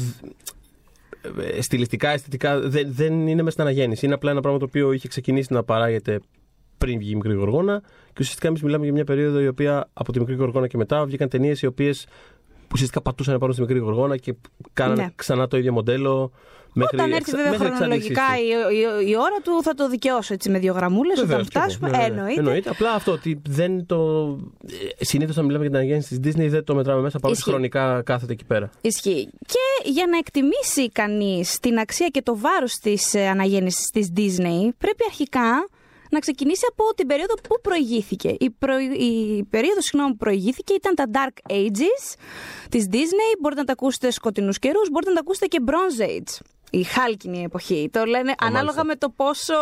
Speaker 2: στιλιστικά, αισθητικά δεν, δεν είναι μέσα στην αναγέννηση. Είναι απλά ένα πράγμα το οποίο είχε ξεκινήσει να παράγεται πριν βγει η μικρή γοργόνα. Και ουσιαστικά εμείς μιλάμε για μια περίοδο η οποία από τη μικρή γοργόνα και μετά βγήκαν ταινίες οι οποίες ουσιαστικά πατούσαν πάνω στη μικρή γοργόνα και κάνανε ναι. ξανά το ίδιο μοντέλο. Μέχρι,
Speaker 1: Όταν έρθει βέβαια χρονολογικά η, η, η, ώρα του θα το δικαιώσω έτσι με δύο γραμμούλες όταν φτάσουμε.
Speaker 2: Ναι, ναι,
Speaker 1: εννοείται.
Speaker 2: εννοείται. Απλά αυτό ότι δεν το. Ε, Συνήθως όταν μιλάμε για την αναγέννηση της Disney δεν το μετράμε μέσα παρότι χρονικά κάθεται εκεί πέρα.
Speaker 1: Ισχύει. Και για να εκτιμήσει κανείς την αξία και το βάρος της ε, αναγέννησης της Disney πρέπει αρχικά να ξεκινήσει από την περίοδο που προηγήθηκε. Η, προ... η περίοδος συγγνώμη, που προηγήθηκε ήταν τα Dark Ages της Disney. Μπορείτε να τα ακούσετε σκοτεινούς καιρούς, μπορείτε να τα ακούσετε και Bronze Age η χάλκινη εποχή. Το λένε ανάλογα με το πόσο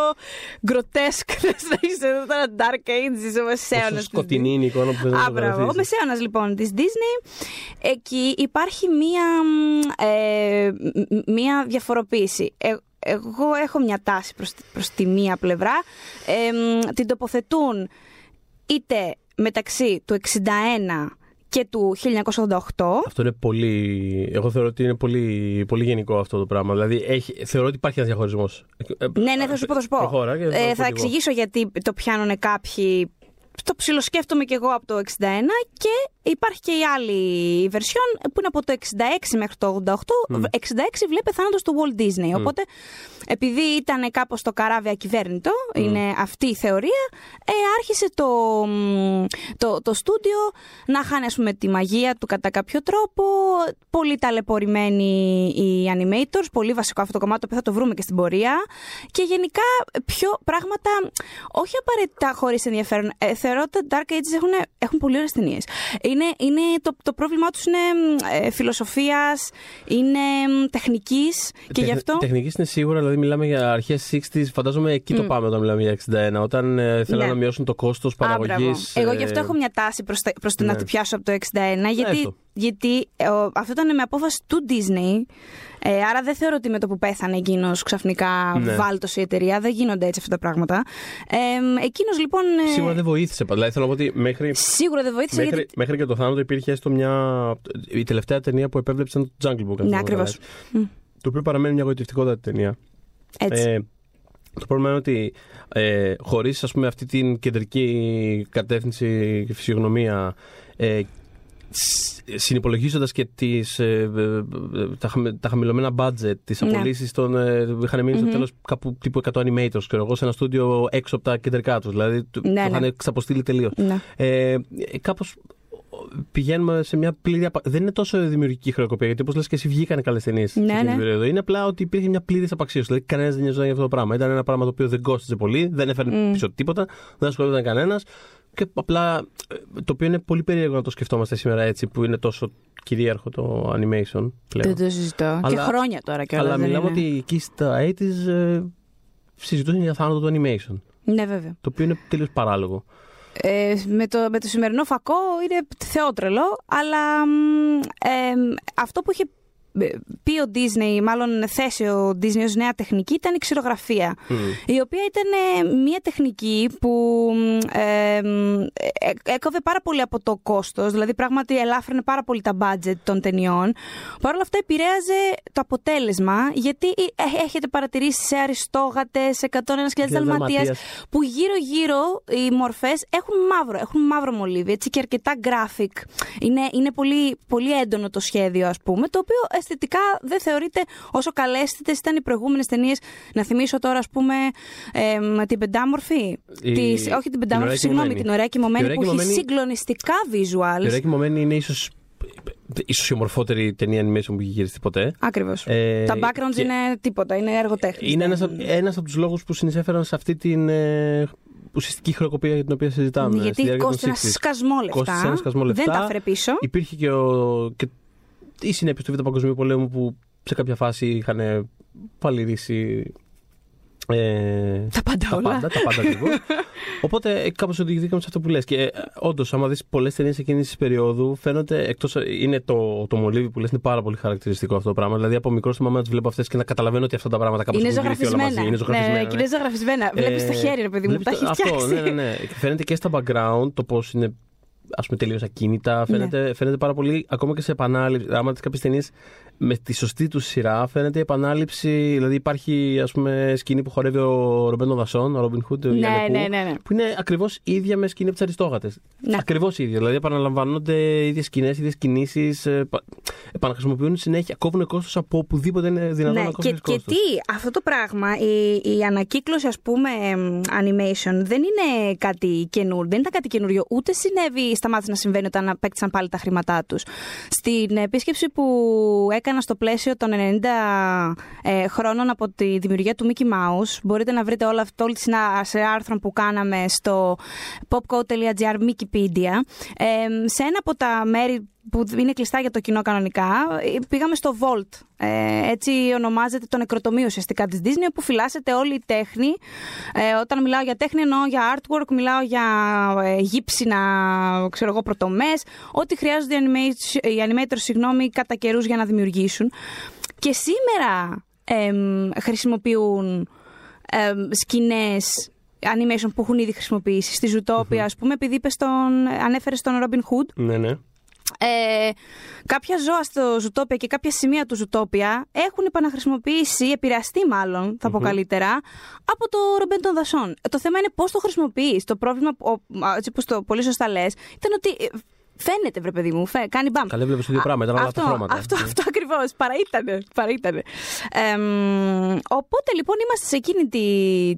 Speaker 1: γκροτέσκ θα είσαι εδώ τώρα Dark Ages, ο Μεσαίωνας. Πόσο
Speaker 2: σκοτεινή είναι η εικόνα που θέλει να
Speaker 1: Ο Μεσαίωνας λοιπόν της Disney. Εκεί υπάρχει μία, ε, μία διαφοροποίηση. Ε, εγώ έχω μια τάση προς, προς τη μία πλευρά. Ε, την τοποθετούν είτε μεταξύ του 61 και του 1988.
Speaker 2: Αυτό είναι πολύ. Εγώ θεωρώ ότι είναι πολύ, πολύ γενικό αυτό το πράγμα. Δηλαδή, έχει, θεωρώ ότι υπάρχει ένας διαχωρισμός.
Speaker 1: Ναι, ναι, θα σου πω. Θα, σου πω. ε, θα εξηγήσω γιατί το πιάνουν κάποιοι. Το ψιλοσκέφτομαι κι εγώ από το 61 και Υπάρχει και η άλλη βερσιόν που είναι από το 66 μέχρι το 88. Mm. 66 βλέπει θάνατος του Walt Disney. Mm. Οπότε, επειδή ήταν κάπως το καράβι ακυβέρνητο, mm. είναι αυτή η θεωρία, ε, άρχισε το, το, το στούντιο να χάνει ας πούμε, τη μαγεία του κατά κάποιο τρόπο. Πολύ ταλαιπωρημένοι οι animators, πολύ βασικό αυτό το κομμάτι που θα το βρούμε και στην πορεία. Και γενικά πιο πράγματα, όχι απαραίτητα χωρίς ενδιαφέρον. Ε, θεωρώ ότι τα Dark Ages έχουν, έχουν πολύ ωραίες ταινίες είναι, είναι το, το πρόβλημά τους είναι ε, φιλοσοφίας, είναι τεχνικής. Και γι' αυτό.
Speaker 2: Τεχνικής είναι σίγουρα, δηλαδή μιλάμε για αρχές 60 φαντάζομαι εκεί το πάμε όταν μιλάμε για 61. Όταν ε, θέλουν ναι. να μειώσουν το κόστος παραγωγής.
Speaker 1: Εγώ γι' αυτό ε, έχω μια τάση προς το ναι. να το πιάσω από το 61, γιατί, γιατί αυτό ήταν με απόφαση του Disney. Ε, άρα δεν θεωρώ ότι με το που πέθανε εκείνος ξαφνικά ναι. βάλτωσε η εταιρεία. Δεν γίνονται έτσι αυτά τα πράγματα. Ε, εκείνος λοιπόν.
Speaker 2: Ε, Σίγουρα δεν βοήθησε. Δηλαδή θέλω να πω ότι μέχρι.
Speaker 1: Σίγουρα δεν βοήθησε.
Speaker 2: Μέχρι, γιατί... μέχρι και το θάνατο υπήρχε έστω μια. Η τελευταία ταινία που επέβλεψε το Jungle Book.
Speaker 1: Ναι, ακριβώς.
Speaker 2: Το οποίο παραμένει μια γοητευτικότητα ταινία.
Speaker 1: Έτσι. Ε,
Speaker 2: το πρόβλημα είναι ότι ε, χωρίς αυτή την κεντρική κατεύθυνση και φυσιογνωμία ε, συνυπολογίζοντας και τις, ε, ε, τα, τα χαμηλωμένα budget, τι ναι. απολύσεις των. Ε, είχαν μείνει mm-hmm. στο τέλος κάπου τύπου 100 animators, ξέρω εγώ, σε ένα στούντιο έξω από τα κεντρικά τους. Δηλαδή ναι, το ναι. είχαν ξαποστείλει τελείως.
Speaker 1: Ναι.
Speaker 2: Ε, Κάπως πηγαίνουμε σε μια πλήρη. Δεν είναι τόσο δημιουργική χρεοκοπία, γιατί όπως λες και εσύ βγήκαν καλές ταινίες
Speaker 1: ναι, ναι.
Speaker 2: περίοδο. Είναι απλά ότι υπήρχε μια πλήρης απαξίωση. Δηλαδή κανένας δεν νοιαζόταν για αυτό το πράγμα. Ήταν ένα πράγμα το οποίο δεν κόστιζε πολύ, δεν έφερε mm. πίσω τίποτα, δεν ασχολούνταν κανένας. Και απλά ε, το οποίο είναι πολύ περίεργο να το σκεφτόμαστε σήμερα έτσι που είναι τόσο κυρίαρχο το animation πλέον.
Speaker 1: Δεν το συζητώ. Αλλά, και χρόνια τώρα κιόλας.
Speaker 2: Αλλά μιλάμε
Speaker 1: είναι.
Speaker 2: ότι εκεί στα 80s ε, συζητούσαν για θάνατο το animation.
Speaker 1: Ναι, βέβαια.
Speaker 2: Το οποίο είναι τελείως παράλογο.
Speaker 1: Ε, με, το, με το σημερινό φακό είναι θεότρελο, αλλά ε, αυτό που είχε πει ο Disney, μάλλον θέσει ο Disney ως νέα τεχνική, ήταν η ξηρογραφία. Η οποία ήταν ε, μια τεχνική που ε, ε, έκοβε πάρα πολύ από το κόστος, δηλαδή πράγματι ελάφρυνε πάρα πολύ τα budget των ταινιών. Παρ' όλα αυτά επηρέαζε το αποτέλεσμα, γιατί ε, έχετε παρατηρήσει σε αριστόγατες, σε 101.000 δαλματίας, που γύρω-γύρω οι μορφές έχουν μαύρο, έχουν μαύρο μολύβι, έτσι και αρκετά graphic. Είναι, είναι πολύ, πολύ έντονο το σχέδιο, ας πούμε, το οποίο αισθητικά δεν θεωρείται όσο καλέσθητε ήταν οι προηγούμενες ταινίες. Να θυμίσω τώρα, ας πούμε, ε, την Πεντάμορφη. Η... Της, όχι την Πεντάμορφη, συγγνώμη, την Ωραία Κοιμωμένη που έχει συγκλονιστικά visuals.
Speaker 2: Η Ωραία Κοιμωμένη είναι ίσω ίσως η ομορφότερη ταινία animation που έχει γυριστεί ποτέ.
Speaker 1: Ακριβώς. Ε, Τα backgrounds είναι τίποτα, είναι εργοτέχνη.
Speaker 2: Είναι ένας ένας από τους λόγους που συνεισέφεραν σε αυτή την ε, ουσιαστική χρεοκοπία για την οποία συζητάμε.
Speaker 1: Γιατί κόστησε ένα σκασμό λεφτά.
Speaker 2: Ένα σκασμό λεφτά.
Speaker 1: Δεν τα έφερε πίσω.
Speaker 2: Υπήρχε και, ο, και οι συνέπειες του Β' Παγκοσμίου Πολέμου που σε κάποια φάση είχαν παλιρίσει Ε,
Speaker 1: Τα πάντα
Speaker 2: τα
Speaker 1: όλα.
Speaker 2: πάντα, τα πάντα ακριβώς. Οπότε κάπως οδηγηθήκαμε σε αυτό που λες. Και ε, όντως, άμα δεις πολλές ταινίες εκείνης της περίοδου, φαίνονται εκτός. Είναι το, το μολύβι που λες, είναι πάρα πολύ χαρακτηριστικό αυτό το πράγμα. Δηλαδή, από μικρός θυμάμαι να τι βλέπω αυτές και να καταλαβαίνω ότι αυτά τα πράγματα κάπως
Speaker 1: Είναι
Speaker 2: έχουν γυρίσει όλα
Speaker 1: ζωγραφισμένα.
Speaker 2: μαζί. Είναι ζωγραφισμένα.
Speaker 1: Ναι, ναι, και είναι ζωγραφισμένα. Βλέπεις το
Speaker 2: Ε,
Speaker 1: χέρι, ρε παιδί μου, που τα
Speaker 2: βλέπεις
Speaker 1: έχει
Speaker 2: το-
Speaker 1: φτιάξει.
Speaker 2: Αυτό, ναι, ναι, ναι. Και Φαίνεται και στα background το πώς είναι ας πούμε τελείως ακίνητα. Φαίνεται, φαίνεται πάρα πολύ, ακόμα και σε επανάληψη. Άμα δεις κάποιες ταινίες με τη σωστή τους σειρά, φαίνεται η επανάληψη. Δηλαδή υπάρχει ας πούμε σκηνή που χορεύει ο Ρομπέντο Δασόν, ο Ρόμπιν Χούντ,
Speaker 1: Ναι, ναι, ναι, ναι.
Speaker 2: που είναι ακριβώς ίδια με σκηνή από τις Αριστόγατες.
Speaker 1: Ναι.
Speaker 2: Ακριβώς ίδια. Δηλαδή επαναλαμβάνονται ίδιες σκηνές, ίδιες κινήσεις. Επαναχρησιμοποιούν συνέχεια. Κόβουν κόστος από οπουδήποτε είναι δυνατόν
Speaker 1: Ναι,
Speaker 2: να
Speaker 1: και,
Speaker 2: κόβουν
Speaker 1: και
Speaker 2: κόστος.
Speaker 1: τι, αυτό το πράγμα, η, η ανακύκλωση ας πούμε εμ, animation δεν είναι κάτι καινούριο, δεν ήταν κάτι καινούριο, ούτε συνέβη, σταμάτησε να συμβαίνει όταν απέκτησαν πάλι τα χρήματά τους. Στην επίσκεψη που έκανα στο πλαίσιο των 90 ε, χρόνων από τη δημιουργία του Mickey Mouse, μπορείτε να βρείτε όλα αυτό όλη τη συνα- σε άρθρο που κάναμε στο popcode.gr Wikipedia. Ε, σε ένα από τα μέρη που είναι κλειστά για το κοινό κανονικά, ε, πήγαμε στο Vault. Ε, έτσι ονομάζεται το νεκροτομείο ουσιαστικά της Disney, όπου φυλάσσεται όλη η τέχνη. Ε, όταν μιλάω για τέχνη εννοώ για artwork, μιλάω για ε, γύψινα, ξέρω εγώ, πρωτομές, ό,τι χρειάζονται οι animators, οι animators συγγνώμη, κατά καιρούς για να δημιουργήσουν. Και σήμερα εμ, χρησιμοποιούν εμ, σκηνές animation που έχουν ήδη χρησιμοποιήσει. Στη Zootopia, ας πούμε, επειδή είπες τον, ανέφερες τον Robin Hood,
Speaker 2: Ναι, ναι.
Speaker 1: Ε, κάποια ζώα στο Ζουτόπια και κάποια σημεία του Ζουτόπια έχουν επαναχρησιμοποιήσει, επηρεαστεί μάλλον, θα πω καλύτερα, από το ρομπέν των δασών. Ε, Το θέμα είναι πώς το χρησιμοποιείς. Το πρόβλημα, ο- α, έτσι όπω το πολύ σωστά λες, ήταν ότι ε, φαίνεται, βρε παιδί μου, φαι, κάνει μπαμ.
Speaker 2: Καλά, έβλεπε το ίδιο πράγμα, ήταν όλα
Speaker 1: αυτό,
Speaker 2: τα χρώματα.
Speaker 1: Αυτό,
Speaker 2: Ναι.
Speaker 1: αυτό ακριβώς. Παραήτανε. παραήτανε. Εμ, οπότε λοιπόν είμαστε σε εκείνη τη,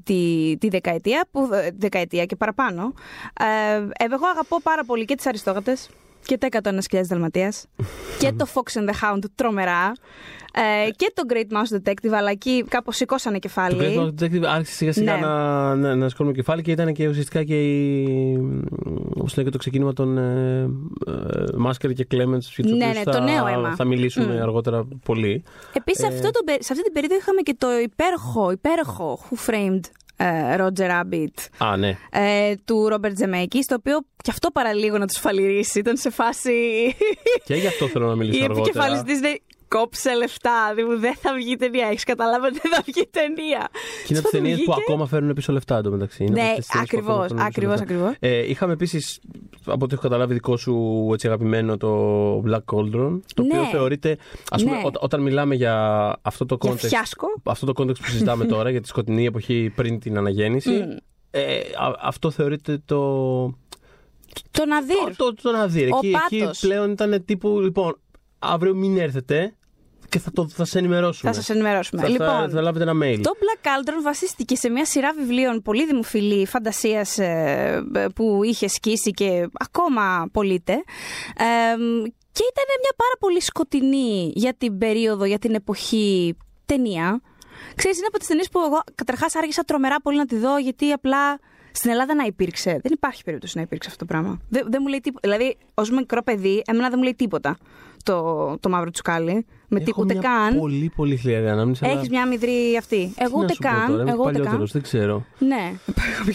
Speaker 1: τη, τη δεκαετία, που, ε, δεκαετία και παραπάνω. Ε, ε, εγώ αγαπώ πάρα πολύ και τις Αριστόγατε και τα 101.000 Δαλματίας και το Fox and the Hound τρομερά ε, και το Great Mouse Detective αλλά εκεί κάπως σηκώσανε
Speaker 2: Το
Speaker 1: κεφάλι.
Speaker 2: Great Detective άρχισε σιγά σιγά
Speaker 1: Ναι.
Speaker 2: να, να, να σηκώνουμε κεφάλι και ήταν και ουσιαστικά και, η, όπως λένε, και το ξεκίνημα των ε, ε, Μάσκερ και Clements για τους
Speaker 1: Ναι,
Speaker 2: οποίους
Speaker 1: ναι,
Speaker 2: θα,
Speaker 1: το νέο αίμα.
Speaker 2: θα μιλήσουμε
Speaker 1: Μμ.
Speaker 2: αργότερα πολύ.
Speaker 1: Επίσης αυτό το, πε- σε αυτή την περίοδο είχαμε και το υπέροχο, υπέροχο Who Framed ε, Roger Rabbit
Speaker 2: Α, ναι.
Speaker 1: ε, του Ρόμπερτ Ζεμέκη, το οποίο και αυτό παραλίγο να τους φαλυρίσει. Ήταν σε φάση.
Speaker 2: και γι' αυτό θέλω να μιλήσω
Speaker 1: Η
Speaker 2: αργότερα.
Speaker 1: επικεφαλής της λέει κόψε λεφτά. Δηλαδή δεν θα βγει ταινία. Έχεις καταλάβει ότι δεν θα βγει ταινία.
Speaker 2: Και είναι από τις ταινίες που ακόμα φέρνουν πίσω λεφτά εντωμεταξύ. Είναι
Speaker 1: Ναι,
Speaker 2: από τις ταινίες που ακόμα
Speaker 1: ακριβώς,
Speaker 2: φέρνουν πίσω
Speaker 1: ακριβώς,
Speaker 2: λεφτά.
Speaker 1: ακριβώς.
Speaker 2: Ε, είχαμε επίσης, από ό,τι έχω καταλάβει, δικό σου έτσι, αγαπημένο το Black Cauldron. Το οποίο
Speaker 1: Ναι.
Speaker 2: θεωρείται. Ας πούμε,
Speaker 1: Ναι.
Speaker 2: ό- όταν μιλάμε για αυτό το
Speaker 1: Για
Speaker 2: context.
Speaker 1: φιάσκο.
Speaker 2: Αυτό το context που συζητάμε τώρα για τη σκοτεινή εποχή πριν την αναγέννηση.
Speaker 1: Μμ.
Speaker 2: Ε, α- αυτό θεωρείται το.
Speaker 1: Το Ναδύρ.
Speaker 2: Το, το, το να δει.
Speaker 1: Ο
Speaker 2: Εκεί, εκεί
Speaker 1: πάτος.
Speaker 2: πλέον ήταν τύπου. Λοιπόν, αύριο μην έρθετε και θα, το, θα σε ενημερώσουμε.
Speaker 1: Θα σας ενημερώσουμε.
Speaker 2: Θα,
Speaker 1: λοιπόν,
Speaker 2: θα, θα λάβετε ένα mail.
Speaker 1: Το Black Cauldron βασίστηκε σε μια σειρά βιβλίων πολύ δημοφιλή φαντασίας ε, που είχε σκίσει και ακόμα πωλείται. Ε, και ήταν μια πάρα πολύ σκοτεινή για την περίοδο, για την εποχή ταινία. Ξέρεις, είναι από τις ταινίες που εγώ καταρχάς άργησα τρομερά πολύ να τη δω γιατί απλά στην Ελλάδα να υπήρξε. Δεν υπάρχει περίπτωση να υπήρξε αυτό το πράγμα. Δεν, δεν μου λέει τίποτα. Δηλαδή, ως μικρό παιδί, εμένα δεν μου λέει τίποτα το, το μαύρο τσουκάλι. Με
Speaker 2: Έχω
Speaker 1: τίποτε
Speaker 2: μια
Speaker 1: καν.
Speaker 2: Πολύ, πολύ χλιαρή ανάμνηση. αλλά
Speaker 1: Έχει μια μυδρή αυτή. Εγώ
Speaker 2: τι
Speaker 1: ούτε
Speaker 2: να σου πω
Speaker 1: καν.
Speaker 2: τώρα, είμαι
Speaker 1: εγώ ούτε καν.
Speaker 2: παλιότερος, δεν ξέρω.
Speaker 1: Ναι.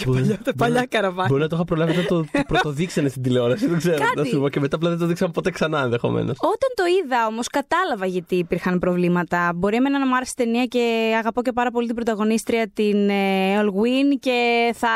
Speaker 2: Μπορεί-
Speaker 1: τα παλιά καραβάνια.
Speaker 2: Μπορεί να το είχα προλάβει να το, το πρωτοδείξανε στην τηλεόραση. Δεν ξέρω.
Speaker 1: Κάτι.
Speaker 2: Να σου πω. Και μετά απλά δεν το δείξαν ποτέ ξανά ενδεχομένως.
Speaker 1: Όταν το είδα όμως, κατάλαβα γιατί υπήρχαν προβλήματα. Μπορεί εμένα να μου άρεσε η ταινία και αγαπώ και πάρα πολύ την πρωταγωνίστρια, την ε, Olwyn, και θα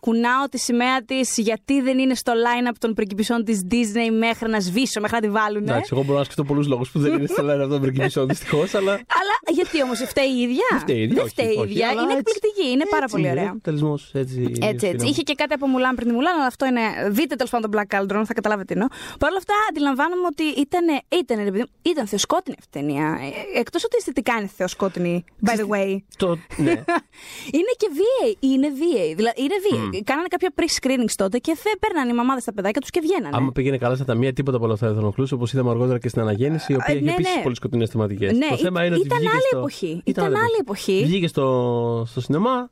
Speaker 1: κουνάω τη σημαία της γιατί δεν είναι στο line-up των πριγκιπισών της Disney μέχρι να σβήσω, μέχρι να τη βάλουν.
Speaker 2: Εντάξει, εγώ μπορώ να σκεφτώ πολλούς λόγους που δεν είναι στο λένε αυτό το προκυπησό δυστυχώς, αλλά.
Speaker 1: Αλλά γιατί όμως, φταίει η ίδια;
Speaker 2: φταίει η ίδια,
Speaker 1: δεν
Speaker 2: όχι,
Speaker 1: φταίει η
Speaker 2: όχι,
Speaker 1: ίδια.
Speaker 2: αλλά
Speaker 1: Είναι
Speaker 2: έτσι-
Speaker 1: εκπληκτική. Είναι πάρα
Speaker 2: έτσι
Speaker 1: πολύ
Speaker 2: είναι,
Speaker 1: ωραία.
Speaker 2: Τελεσμός, έτσι.
Speaker 1: Έτσι, έτσι.
Speaker 2: είναι.
Speaker 1: Είχε και κάτι από Μουλάν πριν τη Μουλάν, αλλά αυτό είναι. Δείτε τέλος πάντων τον Black Cauldron, θα καταλάβετε τι εννοώ. Παρ' όλα αυτά, αντιλαμβάνομαι ότι ήταν, ήταν, ρε παιδί μου, ήταν θεοσκότεινη αυτή η ταινία. Εκτός ότι αισθητικά είναι θεοσκότεινη, by the way.
Speaker 2: Το, ναι.
Speaker 1: είναι και VA. Είναι VA. Δηλαδή, είναι VA. Κάνανε κάποια pre-screenings τότε και θε, παίρνανε οι μαμάδες τα παιδάκια τους και βγαίνανε.
Speaker 2: Άμα πήγαινε καλά στα ταμεία, τίποτα από όλα αυτά δεν θα ενοχλούσε. Όπως είδαμε αργότερα και στην αναγέννηση, η οποία
Speaker 1: Ε,
Speaker 2: έχει
Speaker 1: ναι,
Speaker 2: επίσης
Speaker 1: ναι.
Speaker 2: πολύ σκοτεινές θεματικές.
Speaker 1: Ναι,
Speaker 2: το θέμα
Speaker 1: ή-
Speaker 2: είναι ότι
Speaker 1: ήταν
Speaker 2: βγήκε
Speaker 1: άλλη
Speaker 2: στο...
Speaker 1: εποχή. Ήταν άλλη εποχή.
Speaker 2: Βγήκε στο, στο σινεμά.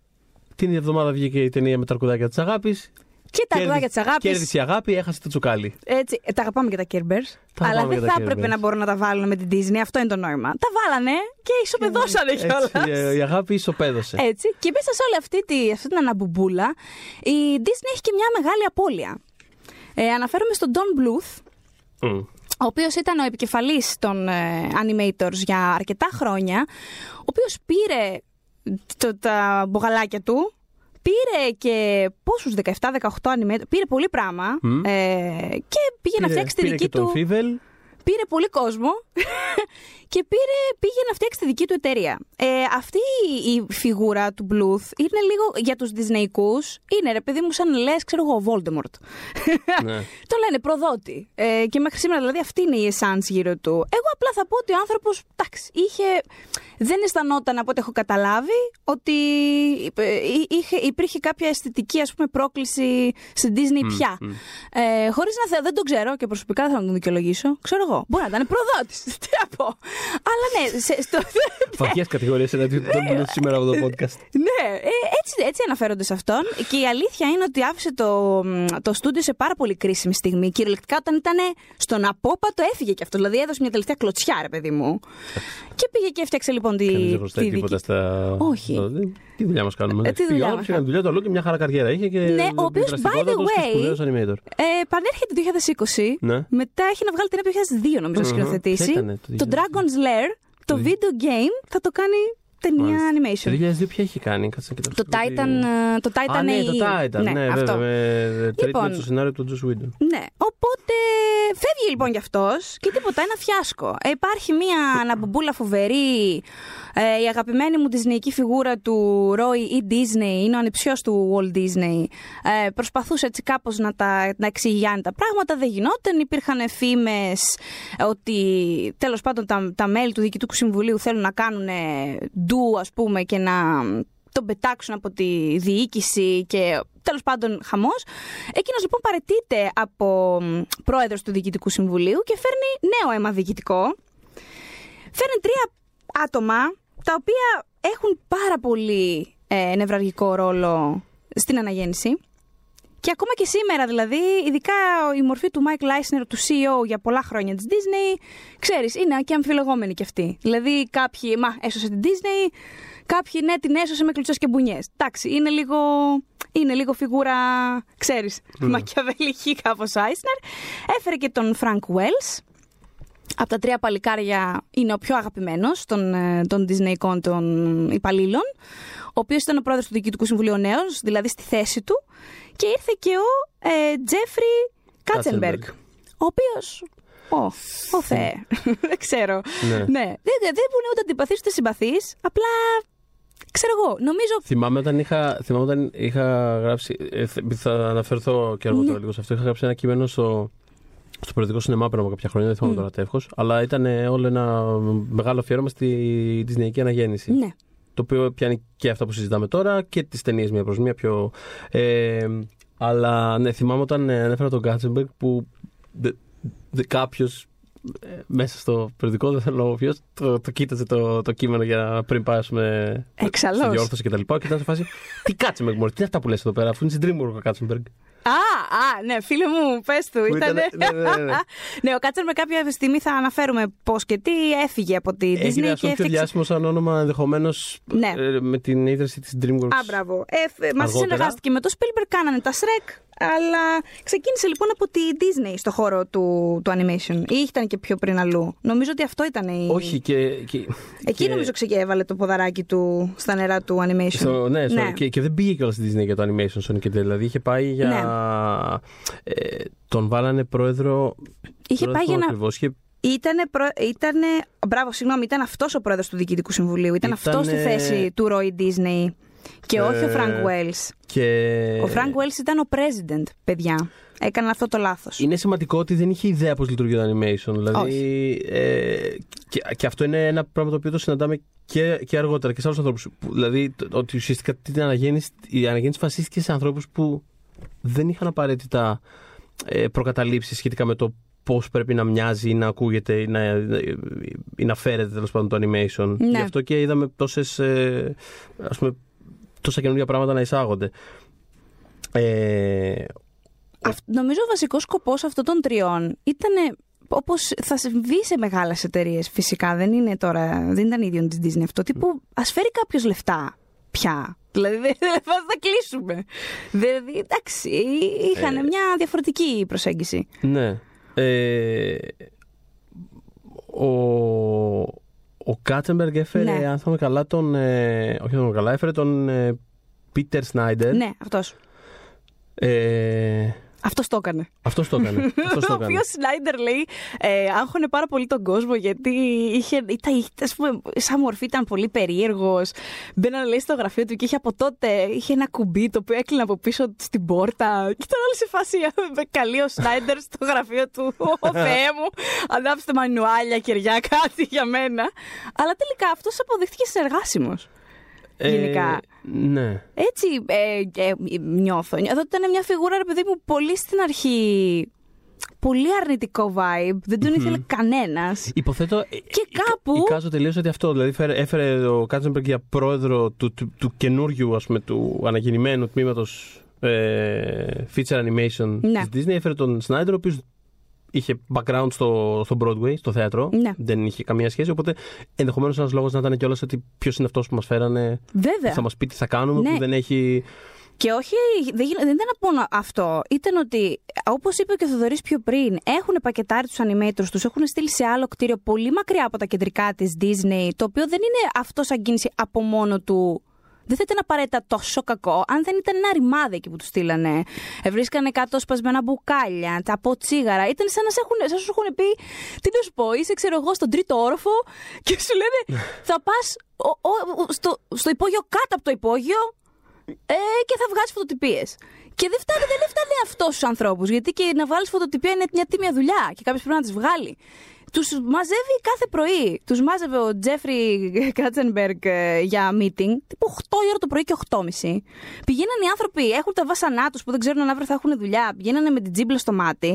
Speaker 2: Την ίδια εβδομάδα βγήκε η ταινία με τα αρκουδάκια της αγάπης.
Speaker 1: Και τα αγουδάκια της αγάπης.
Speaker 2: Κέρδισε η αγάπη, έχασε το τσουκάλι.
Speaker 1: Έτσι, ε, τα αγαπάμε και τα Kirbers.
Speaker 2: Τα
Speaker 1: Αλλά
Speaker 2: αγαπάμε
Speaker 1: δεν
Speaker 2: και τα
Speaker 1: θα έπρεπε
Speaker 2: Care
Speaker 1: να
Speaker 2: Bears.
Speaker 1: μπορούν να τα βάλουν με την Disney. Αυτό είναι το νόημα. Τα βάλανε και ισοπεδώσανε
Speaker 2: Έτσι,
Speaker 1: κιόλας.
Speaker 2: ε, η αγάπη ισοπαίδωσε.
Speaker 1: Έτσι. Και μέσα σε όλη αυτή, τη, αυτή την αναμπουμπούλα, η Disney έχει και μια μεγάλη απώλεια. Ε, αναφέρομαι στον Don Bluth,
Speaker 2: Μμ.
Speaker 1: Ο οποίος ήταν ο επικεφαλής των ε, animators για αρκετά χρόνια, ο οποίος πήρε το, τα μπογαλάκια του, πήρε και πόσους 17-18 animators, πήρε πολύ πράγμα
Speaker 2: Μμ.
Speaker 1: ε, και πήγε να
Speaker 2: Πήρε-
Speaker 1: φτιάξει τη
Speaker 2: πήρε
Speaker 1: δική
Speaker 2: και τον
Speaker 1: του.
Speaker 2: Φίβελ.
Speaker 1: Πήρε πολύ κόσμο και πήρε, πήγε να φτιάξει τη δική του εταιρεία. Ε, αυτή η φιγούρα του Bluth είναι λίγο για τους Disneyικούς, είναι ρε παιδί μου σαν λες, ξέρω εγώ, Voldemort.
Speaker 2: Ναι.
Speaker 1: Το λένε προδότη. Ε, και μέχρι σήμερα δηλαδή αυτή είναι η essence γύρω του. Εγώ απλά θα πω ότι ο άνθρωπος, εντάξει, είχε, δεν αισθανόταν από ό,τι έχω καταλάβει ότι ε, είχε, υπήρχε κάποια αισθητική ας πούμε πρόκληση στην Disney πια. Ε, χωρίς να θε, δεν τον ξέρω και προσωπικά δεν θα τον δικαιολογήσω. Ξέρω εγώ. Μπορεί να ήταν προδότης. Τι να πω. Αλλά ναι, σε, στο,
Speaker 2: Βαθιέ κατηγορίες εναντίον των Blues σήμερα από το podcast.
Speaker 1: ναι, ε, έτσι, έτσι αναφέρονται σε αυτόν. Και η αλήθεια είναι ότι άφησε το, μ, το στούντιο σε πάρα πολύ κρίσιμη στιγμή. Κυριολεκτικά όταν ήταν στον απόπατο έφυγε και αυτός. Δηλαδή έδωσε μια τελευταία κλωτσιά, ρε παιδί μου. και πήγε και έφτιαξε λοιπόν τη,
Speaker 2: Κανείς δεν χρωστάει
Speaker 1: τη δική
Speaker 2: τίποτα στα.
Speaker 1: Όχι.
Speaker 2: Στο- Τι δουλειά μας κάνουμε;
Speaker 1: Ε, τι δουλειά
Speaker 2: Φυγάλα,
Speaker 1: μας
Speaker 2: έκανε δουλειά το άλλο και μια χαρά καριέρα είχε και.
Speaker 1: Ναι, ο οποίος, by the
Speaker 2: δραστικότατος και
Speaker 1: way,
Speaker 2: σπουδαίος animator.
Speaker 1: Ε, πανέρχεται το 2020.
Speaker 2: Ναι.
Speaker 1: Μετά έχει να βγάλει ταινία το 2002, νομίζω, να
Speaker 2: Μμμ.
Speaker 1: σκηνοθετήσει.
Speaker 2: Ποια ήτανε το
Speaker 1: Το
Speaker 2: 2002?
Speaker 1: Dragon's Lair, το video game, θα το κάνει ταινία
Speaker 2: Το
Speaker 1: animation.
Speaker 2: 2002 ποια έχει κάνει, κάτσε να κοιτάξω.
Speaker 1: Το Titan, ε, το Titan
Speaker 2: Α, ναι,
Speaker 1: AI.
Speaker 2: το Titan. Ναι,
Speaker 1: αυτό.
Speaker 2: βέβαια. Με, τρίτη
Speaker 1: Λοιπόν.
Speaker 2: με το σενάριο του Joss Whedon.
Speaker 1: Ναι, οπότε φεύγει λοιπόν κι αυτός και τίποτα, ένα φιάσκο. Ε, υπάρχει μια αναμπουμπούλα φοβερή, ε, η αγαπημένη μου δυσνεϊκή φιγούρα του Roy E. Disney, είναι ο ανιψιός του Walt Disney. Ε, προσπαθούσε έτσι κάπως να, τα, να εξηγιάνει τα πράγματα, δεν γινόταν. Υπήρχαν φήμες ότι τέλος πάντων τα, τα μέλη του Διοικητικού Συμβουλίου θέλουν να κάνουν ντου ας πούμε και να τον πετάξουν από τη διοίκηση και τέλος πάντων χαμός. Εκείνος λοιπόν παρετείται από μ, πρόεδρος του Διοικητικού Συμβουλίου και φέρνει νέο αίμα διοικητικό. Φέρνει τρία άτομα τα οποία έχουν πάρα πολύ ε, νευραλγικό ρόλο στην αναγέννηση. Και ακόμα και σήμερα δηλαδή, ειδικά η μορφή του Mike Leisner, του CEO για πολλά χρόνια της Disney, ξέρεις, είναι και αμφιλεγόμενη κι αυτή. Δηλαδή κάποιοι, μα, έσωσε την Disney, κάποιοι, ναι, την έσωσε με κλουτσές και μπουνιές. Εντάξει, είναι λίγο, είναι λίγο φιγούρα, ξέρεις, μακιαβελική κάπως Eisner. Έφερε και τον Frank Wells, από τα τρία παλικάρια είναι ο πιο αγαπημένος των, ε, των Disneyικών των υπαλλήλων, ο οποίος ήταν ο πρόεδρος του Διοικητικού Συμβουλίου ο νέος, δηλαδή στη θέση του, και ήρθε και ο ε, Τζέφρι Κάτσενμπεργκ, ο οποίος... Ω, ο Θεέ. δεν ξέρω.
Speaker 2: Ναι.
Speaker 1: ναι. Δεν, δεν δεν είναι ούτε αντιπαθής ούτε συμπαθής, απλά ξέρω εγώ, νομίζω
Speaker 2: Θυμάμαι όταν είχα, θυμάμαι όταν είχα γράψει. ε, θε- θα αναφερθώ και
Speaker 1: Ναι.
Speaker 2: αργότερα λίγο σε αυτό. Είχα γράψει ένα κείμενο στο, στο περιοδικό σινεμά πριν από κάποια χρόνια. Δεν θυμάμαι
Speaker 1: Μμ.
Speaker 2: τώρα τεύχο. Αλλά ήταν ε, όλο ένα μεγάλο αφιέρωμα στη Disneyική αναγέννηση.
Speaker 1: ναι.
Speaker 2: Το οποίο πιάνει και αυτά που συζητάμε τώρα και τις ταινίες μία προς μία πιο. Ε, αλλά ναι, θυμάμαι όταν ε, ανέφερα τον Κάτσεμπεργκ που κάποιος μέσα στο περιοδικό, δεν θέλω να πω ποιος, το, το κοίταζε το, το κείμενο για πριν πάσουμε
Speaker 1: Εξαλώς.
Speaker 2: στη διόρθωση και τα λοιπά. Και ήταν σε φάση. Τι Κάτσεμπεργκ, Μωρή, τι είναι αυτά που λες εδώ πέρα, αφού είναι στην Dreamwork ο Κάτσεμπεργκ.
Speaker 1: Α, α, ναι, φίλε μου, πες του.
Speaker 2: Που
Speaker 1: Ήταν...
Speaker 2: ήτανε- ναι, ναι, ναι.
Speaker 1: ναι, ο Κάτσερ με κάποια στιγμή θα αναφέρουμε πώς και τι έφυγε από τη
Speaker 2: Έγινε
Speaker 1: Disney
Speaker 2: ας
Speaker 1: και
Speaker 2: πούμε πιο
Speaker 1: έφτιαξε.
Speaker 2: διάσημο σαν όνομα ενδεχομένως
Speaker 1: Ναι.
Speaker 2: με την ίδρυση της Dreamworks.
Speaker 1: Α, μπράβο. Ε, φ- μαζί
Speaker 2: Αργότερα.
Speaker 1: συνεργάστηκε με το Spielberg, κάνανε τα Shrek, αλλά ξεκίνησε λοιπόν από τη Disney στο χώρο του, του animation. Ή ήταν και πιο πριν αλλού. Νομίζω ότι αυτό ήταν η.
Speaker 2: Όχι, και. και
Speaker 1: Εκεί
Speaker 2: και-
Speaker 1: νομίζω ξεκέβαλε το ποδαράκι του στα νερά του animation.
Speaker 2: Στο, ναι, στο,
Speaker 1: Ναι.
Speaker 2: Και, και δεν πήγε κιόλας στη Disney για το animation Sonic και Δηλαδή είχε πάει για. Ε, τον βάλανε πρόεδρο.
Speaker 1: Είχε
Speaker 2: τώρα
Speaker 1: πάει
Speaker 2: δεν
Speaker 1: για
Speaker 2: θυμάμαι
Speaker 1: να.
Speaker 2: ακριβώς, είχε-
Speaker 1: Ήτανε, προ... ήτανε... Μπράβο, συγγνώμη, ήταν αυτός ο πρόεδρος του Διοικητικού Συμβουλίου. Ήταν αυτός στη
Speaker 2: Ήτανε-
Speaker 1: θέση του Roy Disney. Και όχι ο
Speaker 2: Ε,
Speaker 1: Frank Wells.
Speaker 2: Και...
Speaker 1: Ο Frank Wells ήταν ο president, παιδιά. Έκανα αυτό το λάθος.
Speaker 2: Είναι σημαντικό ότι δεν είχε ιδέα πώς λειτουργεί το animation. Δηλαδή, ε, και, και αυτό είναι ένα πράγμα το οποίο το συναντάμε και, και αργότερα και σε άλλους ανθρώπους. Δηλαδή, το- ότι ουσιαστικά την αναγέννηση, η αναγέννηση βασίστηκε σε ανθρώπους που δεν είχαν απαραίτητα ε, προκαταλήψεις σχετικά με το πώς πρέπει να μοιάζει ή να ακούγεται ή να, ή να φέρεται τέλος πάντων το animation.
Speaker 1: Ναι.
Speaker 2: Γι' αυτό και είδαμε τόσες, ε, ας πούμε, τόσα καινούργια πράγματα να εισάγονται. Ε,
Speaker 1: αυ- νομίζω ο βασικός σκοπός αυτών των τριών ήταν. Όπως θα συμβεί σε μεγάλες εταιρείες, φυσικά. Δεν είναι τώρα. Δεν ήταν ίδιο τη Disney αυτό. Τύπου, ας φέρει κάποιος λεφτά πια. Δηλαδή, δεν δεν θα κλείσουμε. Δηλαδή, εντάξει, είχαν
Speaker 2: Ε.
Speaker 1: μια διαφορετική προσέγγιση.
Speaker 2: Ναι. Ε, ο, ο Κάτσεμπεργκ έφερε,
Speaker 1: Ναι.
Speaker 2: αν θυμάμαι καλά, τον. Ε, όχι, αν θυμάμαι καλά, έφερε τον ε, Πίτερ Σνάιντερ.
Speaker 1: Ναι, αυτός.
Speaker 2: Ε,
Speaker 1: Αυτός το έκανε.
Speaker 2: αυτός το έκανε. αυτός το
Speaker 1: Ο
Speaker 2: έκανε.
Speaker 1: οποίος Σνάιντερ λέει ε, άγχωνε πάρα πολύ τον κόσμο γιατί είχε, ήταν, είχε, ας πούμε, σαν μορφή ήταν πολύ περίεργος. Μπαίνανε λέει στο γραφείο του και είχε από τότε είχε ένα κουμπί το οποίο έκλεινε από πίσω στην πόρτα. Και ήταν όλοι σε φάση με καλεί ο Σνάιντερ στο γραφείο του. Ω Θεέ μου, ανάψτε μανουάλια, κεριά, κάτι για μένα. Αλλά τελικά αυτός αποδείχτηκε συνεργάσιμος. Γενικά.
Speaker 2: Ε, ναι.
Speaker 1: Έτσι ε, ε, νιώθω. Εδώ ήταν μια φιγούρα, ρε παιδί μου, πολύ στην αρχή. Πολύ αρνητικό vibe. Δεν τον ήθελε κανένας.
Speaker 2: Υποθέτω. ε,
Speaker 1: Και κάπου-
Speaker 2: Εικάζω τελείως ότι αυτό. Δηλαδή φέρε- έφερε ο Κάτσεμπεργκ για πρόεδρο του, του, του καινούριου, ας πούμε, του αναγεννημένου τμήματος ε, feature animation
Speaker 1: Ναι.
Speaker 2: της Disney. Έφερε τον Σνάιντερ, ο οποίος είχε background στο, στο Broadway, στο θέατρο.
Speaker 1: Ναι.
Speaker 2: Δεν είχε καμία σχέση. Οπότε ενδεχομένως ένας λόγος να ήταν κιόλας ότι ποιος είναι αυτός που μας φέρανε.
Speaker 1: Βέβαια.
Speaker 2: Θα μας πει τι θα κάνουμε,
Speaker 1: Ναι.
Speaker 2: που δεν έχει.
Speaker 1: Και όχι, δεν, γίν- δεν ήταν μόνο αυτό. Ήταν ότι, όπως είπε και ο Θοδωρής πιο πριν, έχουν πακετάρει τους animators τους, έχουν στείλει σε άλλο κτίριο πολύ μακριά από τα κεντρικά της Disney, το οποίο δεν είναι αυτό σαν κίνηση από μόνο του. Δεν θα ήταν απαραίτητα τόσο κακό αν δεν ήταν ένα ρημάδι εκεί που τους στείλανε. Ε, Βρίσκανε κάτω σπασμένα μπουκάλια, τα από τσίγαρα. Ήταν σαν να σε έχουν, σαν να σου έχουν πει, τι να σου πω, είσαι ξέρω εγώ στον τρίτο όροφο και σου λένε θα πας στο, στο υπόγειο κάτω από το υπόγειο ε, και θα βγάζεις φωτοτυπίες. Και δεν φτάνει, δεν φτάνει αυτός στου ανθρώπου. Γιατί και να βγάλει φωτοτυπία είναι μια τίμια δουλειά και κάποιος πρέπει να τις βγάλει. Τους μαζεύει κάθε πρωί. Τους μάζευε ο Τζέφρι Κάτσενμπεργκ ε, για meeting, τύπου 8 η ώρα το πρωί και 8.30. Πηγαίναν οι άνθρωποι, έχουν τα βάσανά τους που δεν ξέρουν αν αύριο θα έχουν δουλειά. Πηγαίνανε με την τζίμπλα στο μάτι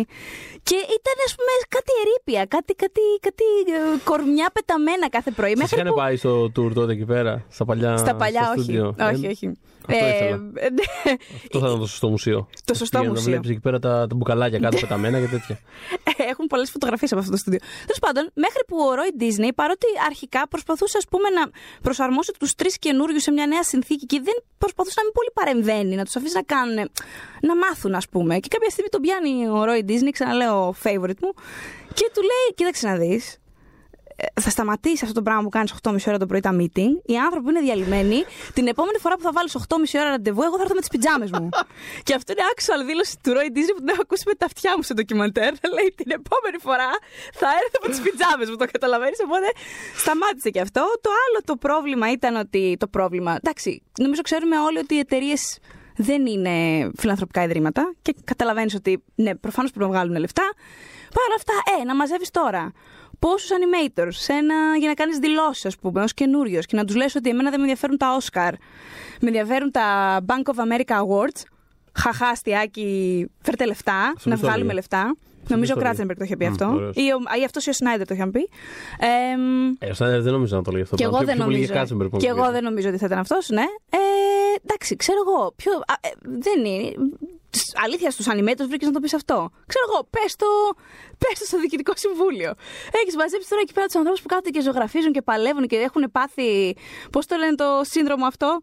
Speaker 1: και ήταν, ας πούμε, κάτι ερήπια, κάτι, κάτι, κάτι ε, κορμιά πεταμένα κάθε πρωί.
Speaker 2: Σα
Speaker 1: Μέχρι
Speaker 2: είχαν
Speaker 1: που-
Speaker 2: πάει στο tour τότε εκεί πέρα, στα παλιά.
Speaker 1: Στα παλιά,
Speaker 2: στο
Speaker 1: όχι.
Speaker 2: στούντιο.
Speaker 1: όχι,
Speaker 2: Ε,
Speaker 1: όχι.
Speaker 2: Αυτό ήθελα.
Speaker 1: ναι.
Speaker 2: Αυτό θα ήταν το σωστό μουσείο.
Speaker 1: Το σωστό
Speaker 2: Για να
Speaker 1: μουσείο.
Speaker 2: βλέπεις εκεί πέρα τα, τα μπουκαλάκια κάτω πεταμένα και τέτοια.
Speaker 1: Έχουν πολλές φωτογραφίες από αυτό το στούντιο. Τέλος πάντων, μέχρι που ο Ρόι Disney, παρότι αρχικά προσπαθούσε ας πούμε, να προσαρμόσει τους τρεις καινούριους σε μια νέα συνθήκη και δεν προσπαθούσε να μην πολύ παρεμβαίνει, να τους αφήσει να κάνουν, να μάθουν, ας πούμε. Και κάποια στιγμή τον πιάνει ο Ρόι Disney, ξαναλέω favorite μου, και του λέει: Κοίταξε να δεις, θα σταματήσει αυτό το πράγμα που κάνεις 8.30 ώρα το πρωί τα meeting. Οι άνθρωποι που είναι διαλυμένοι, την επόμενη φορά που θα βάλεις 8.30 ώρα ραντεβού, εγώ θα έρθω με τις πιτζάμες μου. και αυτό είναι actual δήλωση του Roy Disney που την έχω ακούσει με τα αυτιά μου σε ντοκιμαντέρ. Λέει την επόμενη φορά θα έρθω με τις πιτζάμες μου. Το καταλαβαίνεις. Οπότε σταμάτησε και αυτό. Το άλλο το πρόβλημα ήταν ότι. Το πρόβλημα. Εντάξει, νομίζω ξέρουμε όλοι ότι οι εταιρείες δεν είναι φιλανθρωπικά ιδρύματα και καταλαβαίνεις ότι ναι, προφανώς πρέπει να βγάλουν λεφτά. Παρ' όλα αυτά, ε, να μαζεύεις τώρα πόσους animators σε ένα, για να κάνεις δηλώσεις, ας πούμε, ως καινούριο και να τους λες ότι εμένα δεν με ενδιαφέρουν τα Oscar. Με ενδιαφέρουν τα Bank of America Awards. Χαχά, αστιάκι, φέρτε λεφτά,
Speaker 2: Αυτό
Speaker 1: να
Speaker 2: μισό
Speaker 1: βγάλουμε
Speaker 2: λίγο.
Speaker 1: λεφτά. Νομίζω ο
Speaker 2: μισό
Speaker 1: Κράτσενμπεργκ το είχε πει
Speaker 2: Μμ,
Speaker 1: αυτό.
Speaker 2: ωραίος.
Speaker 1: Ή, ο, ή αυτός ή ο Σνάιντερ το είχαν πει. Ε, μ,
Speaker 2: Ε, ο Σνάιντερ δεν νομίζω να το λέει αυτό.
Speaker 1: και
Speaker 2: το
Speaker 1: εγώ
Speaker 2: πράγμα.
Speaker 1: δεν
Speaker 2: Πιο πολύ
Speaker 1: νομίζω.
Speaker 2: για Κάτσεμπεργκ,
Speaker 1: Και
Speaker 2: όπως
Speaker 1: εγώ δεν νομίζω ότι θα ήταν αυτός, ναι. Ε, εντάξει, ξέρω εγώ. Ποιο, α, ε, δεν είναι. Σ- Αλήθεια, στους animators βρήκες να το πεις αυτό. Ξέρω εγώ, πες το, πες το στο διοικητικό συμβούλιο. Έχεις μαζέψει τώρα εκεί πέρα τους ανθρώπους που κάθονται και ζωγραφίζουν και παλεύουν και έχουν πάθει. Πώς το λένε το σύνδρομο αυτό,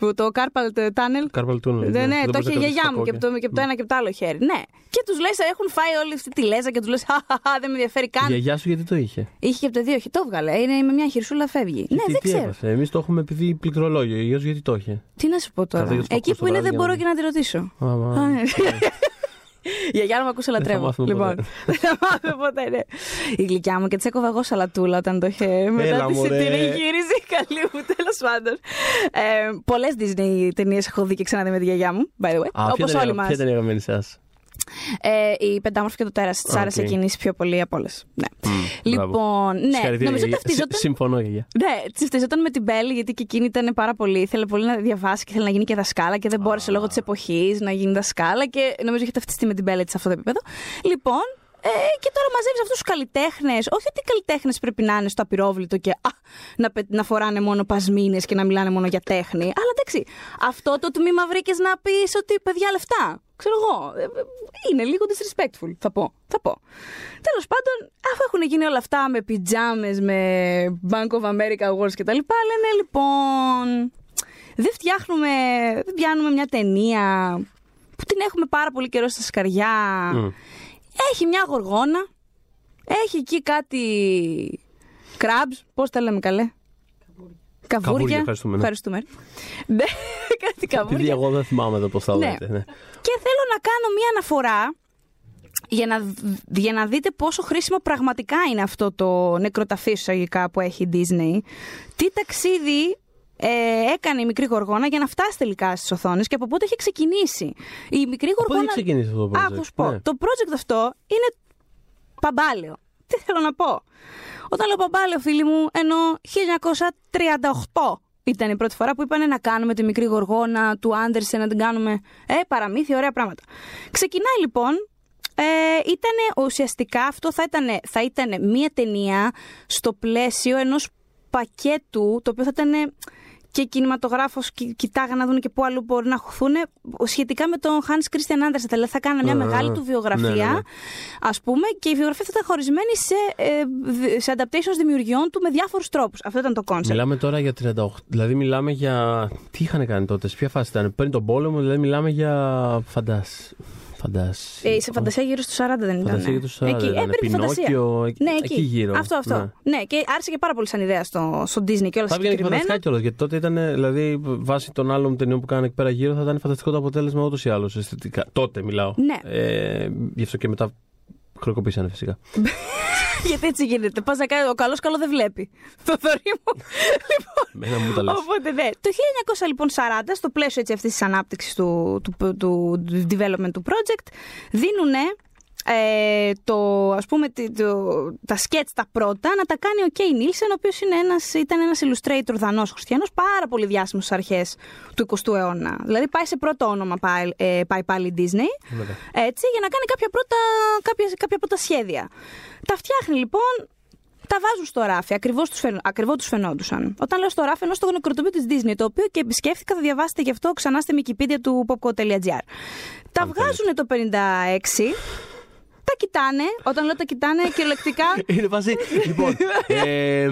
Speaker 1: που το carpal tunnel.
Speaker 2: Carpal tunnel,
Speaker 1: Ναι,
Speaker 2: ναι.
Speaker 1: ναι,
Speaker 2: Δεν
Speaker 1: το
Speaker 2: μπορείς
Speaker 1: είχε η
Speaker 2: να
Speaker 1: γιαγιά
Speaker 2: κρατήσεις
Speaker 1: μου
Speaker 2: τα
Speaker 1: και από, το,
Speaker 2: κόκκια.
Speaker 1: και από το ένα και από το άλλο χέρι. Ναι. Και τους λες, έχουν φάει όλη αυτή τη λέζα και τους λες, Χαχαχά, δεν με ενδιαφέρει
Speaker 2: Η
Speaker 1: καν.
Speaker 2: γιαγιά σου γιατί το είχε;
Speaker 1: Είχε και από το δύο, όχι, το έβγαλε. Είναι με μια χειρσούλα φεύγει. ναι,
Speaker 2: τι,
Speaker 1: δεν
Speaker 2: τι
Speaker 1: ξέρω.
Speaker 2: έπαθε; Εμείς το έχουμε επειδή πληκτρολόγιο. Η γιαγιά σου γιατί το είχε;
Speaker 1: Τι να σου πω τώρα;
Speaker 2: Κάτω για τους
Speaker 1: Εκεί
Speaker 2: παππούς
Speaker 1: που είναι
Speaker 2: το
Speaker 1: δεν
Speaker 2: βράδυ,
Speaker 1: μπορώ
Speaker 2: για
Speaker 1: και να τη ρωτήσω.
Speaker 2: Α, μα-
Speaker 1: Α, ναι. Η γιαγιά μου ακούσει
Speaker 2: θα
Speaker 1: λατρεύω.
Speaker 2: μάθουμε
Speaker 1: Λοιπόν,
Speaker 2: ποτέ.
Speaker 1: δεν θα μάθουμε ποτέ, ναι. Η γλυκιά μου και της έκοβα εγώ σαλατούλα όταν το είχε μετά τη
Speaker 2: μωρέ.
Speaker 1: την εγχείρηση. Καλή μου, τέλος πάντων. Ε, Πολλές Disney ταινίες έχω δει και ξαναδεί με τη γιαγιά μου, by the way.
Speaker 2: Α, ποια
Speaker 1: Όπως
Speaker 2: ήταν η-
Speaker 1: όλοι μας.
Speaker 2: Ποια ήταν η αγαπημένη σας;
Speaker 1: Ε, η πεντάμορφη και το τέρας τη
Speaker 2: Α,
Speaker 1: άρεσε
Speaker 2: οκ.
Speaker 1: εκείνη πιο πολύ από όλες. Ναι. Λοιπόν, ναι, νομίζω ταυτίζονταν.
Speaker 2: Συμφωνώ, γιαγιά.
Speaker 1: Ναι, ταυτιζόταν με την Μπελ γιατί και εκείνη ήταν πάρα πολύ. Ήθελε πολύ να διαβάσει και ήθελε να γίνει και δασκάλα και δεν μπόρεσε λόγω της εποχής να γίνει δασκάλα και νομίζω είχε ταυτιστεί με την Μπελ της σε αυτό το επίπεδο. Λοιπόν, Ε, και τώρα μαζεύεις αυτούς τους καλλιτέχνες. Όχι ότι οι καλλιτέχνες πρέπει να είναι στο απυρόβλητο και α, να, να φοράνε μόνο πασμίνε και να μιλάνε μόνο για τέχνη. Αλλά εντάξει, αυτό το τμήμα βρήκες να πεις ότι παιδιά λεφτά. Ξέρω εγώ. Ε, ε, είναι λίγο disrespectful, θα πω. Θα πω. Τέλος πάντων, αφού έχουν γίνει όλα αυτά με πιτζάμες, με Bank of America Awards κτλ., λένε λοιπόν. Δεν φτιάχνουμε, δεν πιάνουμε μια ταινία που την έχουμε πάρα πολύ καιρό στα σκαριά. Έχει μια γοργόνα. Έχει εκεί κάτι κρабs. Πώς τα λέμε καλέ; Καβούρια.
Speaker 2: Καβούρια, ευχαριστούμε, ναι.
Speaker 1: Ευχαριστούμε. Ναι, κάτι καβούρια.
Speaker 2: Επειδή εγώ δεν θυμάμαι εδώ πώς θα
Speaker 1: Ναι.
Speaker 2: λέτε. Ναι.
Speaker 1: Και θέλω να κάνω μία αναφορά για να, για να δείτε πόσο χρήσιμο πραγματικά είναι αυτό το νεκροταφείο εισαγωγικά που έχει η Disney. Τι ταξίδι ε, έκανε η μικρή γοργόνα για να φτάσει τελικά στις οθόνες και από πότε έχει ξεκινήσει. Η μικρή
Speaker 2: Πότε
Speaker 1: γοργόνα.
Speaker 2: έχει ξεκινήσει αυτό το project;
Speaker 1: Άκου σου πω.
Speaker 2: Ναι.
Speaker 1: Το project αυτό είναι παμπάλαιο. Τι θέλω να πω; Όταν λέω παμπάλαιο, φίλοι μου, ενώ 1938 ήταν η πρώτη φορά που είπανε να κάνουμε τη μικρή γοργόνα του Άντερσεν, να την κάνουμε ε, παραμύθι, ωραία πράγματα. Ξεκινάει λοιπόν. Ε, ήτανε, ουσιαστικά αυτό θα ήταν, θα ήτανε μία ταινία στο πλαίσιο ενός πακέτου το οποίο θα ήταν και κινηματογράφος κι- κοιτάγαν να δουν και πού αλλού μπορεί να χωθούν σχετικά με τον Hans Christian Andersen. Δηλαδή θα κάνανε μια
Speaker 2: Α,
Speaker 1: μεγάλη του βιογραφία
Speaker 2: ναι, ναι, ναι.
Speaker 1: ας πούμε και η βιογραφία θα ήταν χωρισμένη σε, ε, δ- σε adaptations δημιουργιών του με διάφορους τρόπους. Αυτό ήταν το concept.
Speaker 2: Μιλάμε τώρα για 38. Δηλαδή μιλάμε για. Τι είχαν κάνει τότε, σε ποια φάση ήταν. Πριν τον πόλεμο, δηλαδή μιλάμε για. Φαντάς. Φαντάς.
Speaker 1: Ε, σε φαντασία γύρω στους 40 δεν ήταν.
Speaker 2: Φαντασία γύρω στους 40
Speaker 1: Εκεί, ε,
Speaker 2: ήταν.
Speaker 1: περίπου φαντασία.
Speaker 2: Πινόκιο, εκεί-
Speaker 1: ναι,
Speaker 2: εκεί γύρω.
Speaker 1: Αυτό, αυτό.
Speaker 2: Ναι.
Speaker 1: Ναι. και άρεσε και πάρα πολύ σαν ιδέα στο, στο Disney και όλα
Speaker 2: Θα βγαίνει και
Speaker 1: συγκεκριμένα.
Speaker 2: φανταστικά κιόλας. Γιατί τότε ήταν, δηλαδή, βάσει των άλλων ταινιών που κάνανε εκεί πέρα γύρω, θα ήταν φανταστικό το αποτέλεσμα ούτως ή άλλως. Αισθητικά. Τότε μιλάω.
Speaker 1: Ναι.
Speaker 2: Ε, γι' αυτό και μετά χρεοκοπήσανε φυσικά.
Speaker 1: Γιατί έτσι γίνεται. Πας να κάνει, ο καλός καλό δεν βλέπει. Το θωρεί μου. λοιπόν,
Speaker 2: Μένα μου τα λες.
Speaker 1: Οπότε ναι. Το 1940, λοιπόν, στο πλαίσιο έτσι, αυτής της ανάπτυξης του, του, του, του development του project, δίνουν ε, το, ας πούμε, τη- το, τα σκέτς τα πρώτα να τα κάνει ο Κέι Νίλσεν, ο οποίος είναι ένας, ήταν ένας illustrator δανός χριστιανός, πάρα πολύ διάσημος στις αρχές του 20ου αιώνα. Δηλαδή πάει σε πρώτο όνομα πάει, ε, πάει πάλι η Disney,
Speaker 2: Βέβαια.
Speaker 1: έτσι, για να κάνει κάποια πρώτα, κάποια, κάποια πρώτα σχέδια. Τα φτιάχνει λοιπόν τα βάζουν στο ράφι, ακριβώς τους φαινο... ακριβώς τους φαινόντουσαν. Όταν λέω στο ράφι, εννοώ στο νεκροτομείο της Disney, το οποίο και επισκέφθηκα, θα διαβάσετε γι' αυτό ξανά στη Wikipedia του popco.gr. Τα βγάζουν το 56, τα κοιτάνε, όταν λέω τα κοιτάνε κυριολεκτικά.
Speaker 2: Είναι φάση. λοιπόν, ε,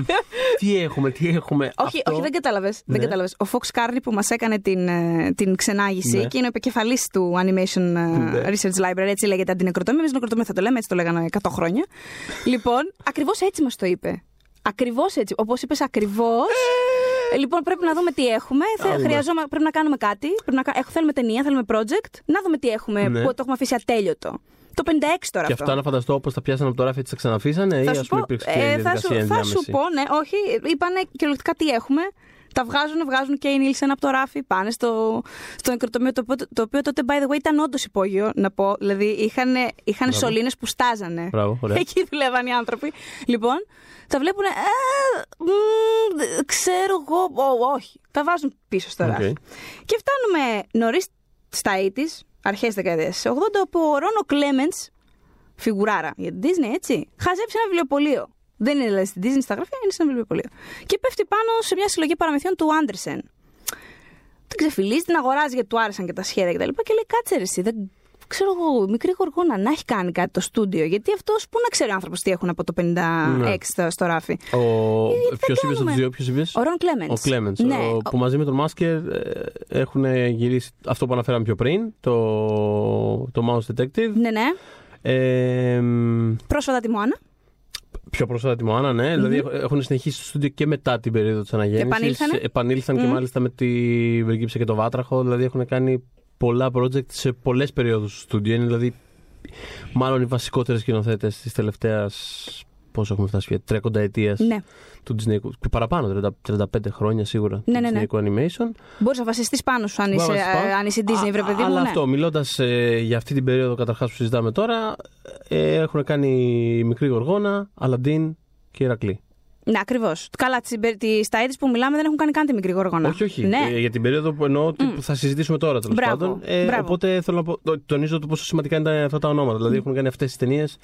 Speaker 2: τι έχουμε, τι έχουμε.
Speaker 1: όχι,
Speaker 2: αυτό...
Speaker 1: όχι, δεν κατάλαβες. Δεν
Speaker 2: Ναι.
Speaker 1: κατάλαβες. Ο Fox Carney που μας έκανε την, ε, την ξενάγηση
Speaker 2: Ναι.
Speaker 1: και είναι ο επικεφαλής του Animation ε,
Speaker 2: Ναι.
Speaker 1: Research Library, έτσι λέγεται αντινεκροτομείο. Εμείς νεκροτομείο θα το λέμε, έτσι το λέγανε 100 χρόνια. λοιπόν, ακριβώς έτσι μας το είπε. Ακριβώς έτσι. Όπως είπες, ακριβώς. Ε, λοιπόν, πρέπει να δούμε τι έχουμε. Θε,
Speaker 2: δούμε.
Speaker 1: χρειαζόμα, πρέπει να κάνουμε κάτι. Πρέπει να, κα- έχω, θέλουμε ταινία, θέλουμε project. Να δούμε τι έχουμε
Speaker 2: Ναι.
Speaker 1: που το έχουμε αφήσει ατέλειωτο. Το 56 τώρα
Speaker 2: Και
Speaker 1: αυτό.
Speaker 2: αυτά να φανταστώ όπως τα πιάσανε από το ράφι, έτσι τα ξαναφήσανε ή
Speaker 1: Θα
Speaker 2: ας
Speaker 1: σου,
Speaker 2: πούμε
Speaker 1: πω,
Speaker 2: υπήρξε και
Speaker 1: ε, θα,
Speaker 2: διαδικασία
Speaker 1: σου, θα
Speaker 2: ενδιάμεση;
Speaker 1: σου πω, ναι, όχι. Είπανε κυριολεκτικά τι έχουμε. Τα βγάζουν, βγάζουν και οι Νίλσεν από το ράφι, πάνε στο, στο νεκροτομείο, το, οποίο- το οποίο τότε, by the way, ήταν όντως υπόγειο, να πω. Δηλαδή, είχαν, είχαν
Speaker 2: Μπράβο.
Speaker 1: σωλήνες που στάζανε.
Speaker 2: Μπράβο, ωραία.
Speaker 1: Εκεί δουλεύαν οι άνθρωποι. Λοιπόν, τα βλέπουν. Ε, μ, ξέρω εγώ. ό, όχι. Τα βάζουν πίσω στο
Speaker 2: Οκ.
Speaker 1: ράφι. Και φτάνουμε νωρίς στα 80s, αρχές δεκαετίας 80, όπου ο Ρον Κλέμεντς, φιγουράρα για την Disney, έτσι, χαζεύει ένα βιβλιοπωλείο. Δεν είναι δηλαδή στην Disney στα γραφεία, είναι σε ένα βιβλιοπωλείο. Και πέφτει πάνω σε μια συλλογή παραμυθιών του Άντερσεν. Την ξεφυλλίζει, την αγοράζει γιατί του άρεσαν και τα σχέδια κτλ. Και, και λέει: Κάτσε ρε, εσύ, δεν ξέρω εγώ, η μικρή γοργόνα να έχει κάνει κάτι το στούντιο. Γιατί αυτός πού να ξέρει ο άνθρωπος τι έχουν από το 56
Speaker 2: Ναι.
Speaker 1: στο, στο ράφι.
Speaker 2: Ο...
Speaker 1: δεν
Speaker 2: Ποιος είπε από
Speaker 1: κάνουμε.
Speaker 2: του δύο, ποιος είπε;
Speaker 1: Ο Ρον Κλέμεντς.
Speaker 2: Ο Κλέμεντς.
Speaker 1: Ναι.
Speaker 2: Που μαζί με τον Μάσκερ ε, έχουν γυρίσει αυτό που αναφέραμε πιο πριν, το, το Mouse Detective.
Speaker 1: Ναι, ναι.
Speaker 2: Ε, μ,
Speaker 1: Πρόσφατα τη Μωάνα.
Speaker 2: πιο πρόσφατα τη Μωάνα, ναι. Δηλαδή έχ- έχουν συνεχίσει στο στούντιο και μετά την περίοδο της αναγέννησης.
Speaker 1: Επανήλθανε.
Speaker 2: Επανήλθαν και
Speaker 1: Μμμ.
Speaker 2: μάλιστα με τη Βεργίψα και το Βάτραχο. Δηλαδή έχουν κάνει πολλά project σε πολλές περιόδους στο στούντιο. Είναι δηλαδή μάλλον οι βασικότερες σκηνοθέτες της τελευταίας. Πόσο έχουμε φτάσει, 30 ετίας
Speaker 1: Ναι.
Speaker 2: του Disney. Και παραπάνω, 30, 35 χρόνια σίγουρα
Speaker 1: Ναι,
Speaker 2: του
Speaker 1: ναι, ναι.
Speaker 2: Disney Animation.
Speaker 1: Μπορείς να βασιστείς πάνω σου αν είσαι,
Speaker 2: Μπορώ να σας πω.
Speaker 1: ε, αν είσαι Disney, βρε παιδί μου.
Speaker 2: Αλλά
Speaker 1: ναι.
Speaker 2: αυτό, μιλώντας για αυτή την περίοδο καταρχάς που συζητάμε τώρα, ε, έχουν κάνει μικρή γοργόνα, Αλαντίν και Ηρακλή.
Speaker 1: Ναι, ακριβώς. Καλά, στα έτη που μιλάμε δεν έχουν κάνει καν τη μικρή γοργόνα.
Speaker 2: Όχι, όχι.
Speaker 1: Ναι.
Speaker 2: Ε, για την περίοδο που εννοώ ότι
Speaker 1: Μμ.
Speaker 2: θα συζητήσουμε τώρα τέλος
Speaker 1: Μπράβο,
Speaker 2: πάντων. Ε,
Speaker 1: μπράβο.
Speaker 2: οπότε θέλω να πω, το- τονίζω το πόσο σημαντικά είναι αυτά τα ονόματα. Δηλαδή έχουν κάνει αυτές τις ταινίες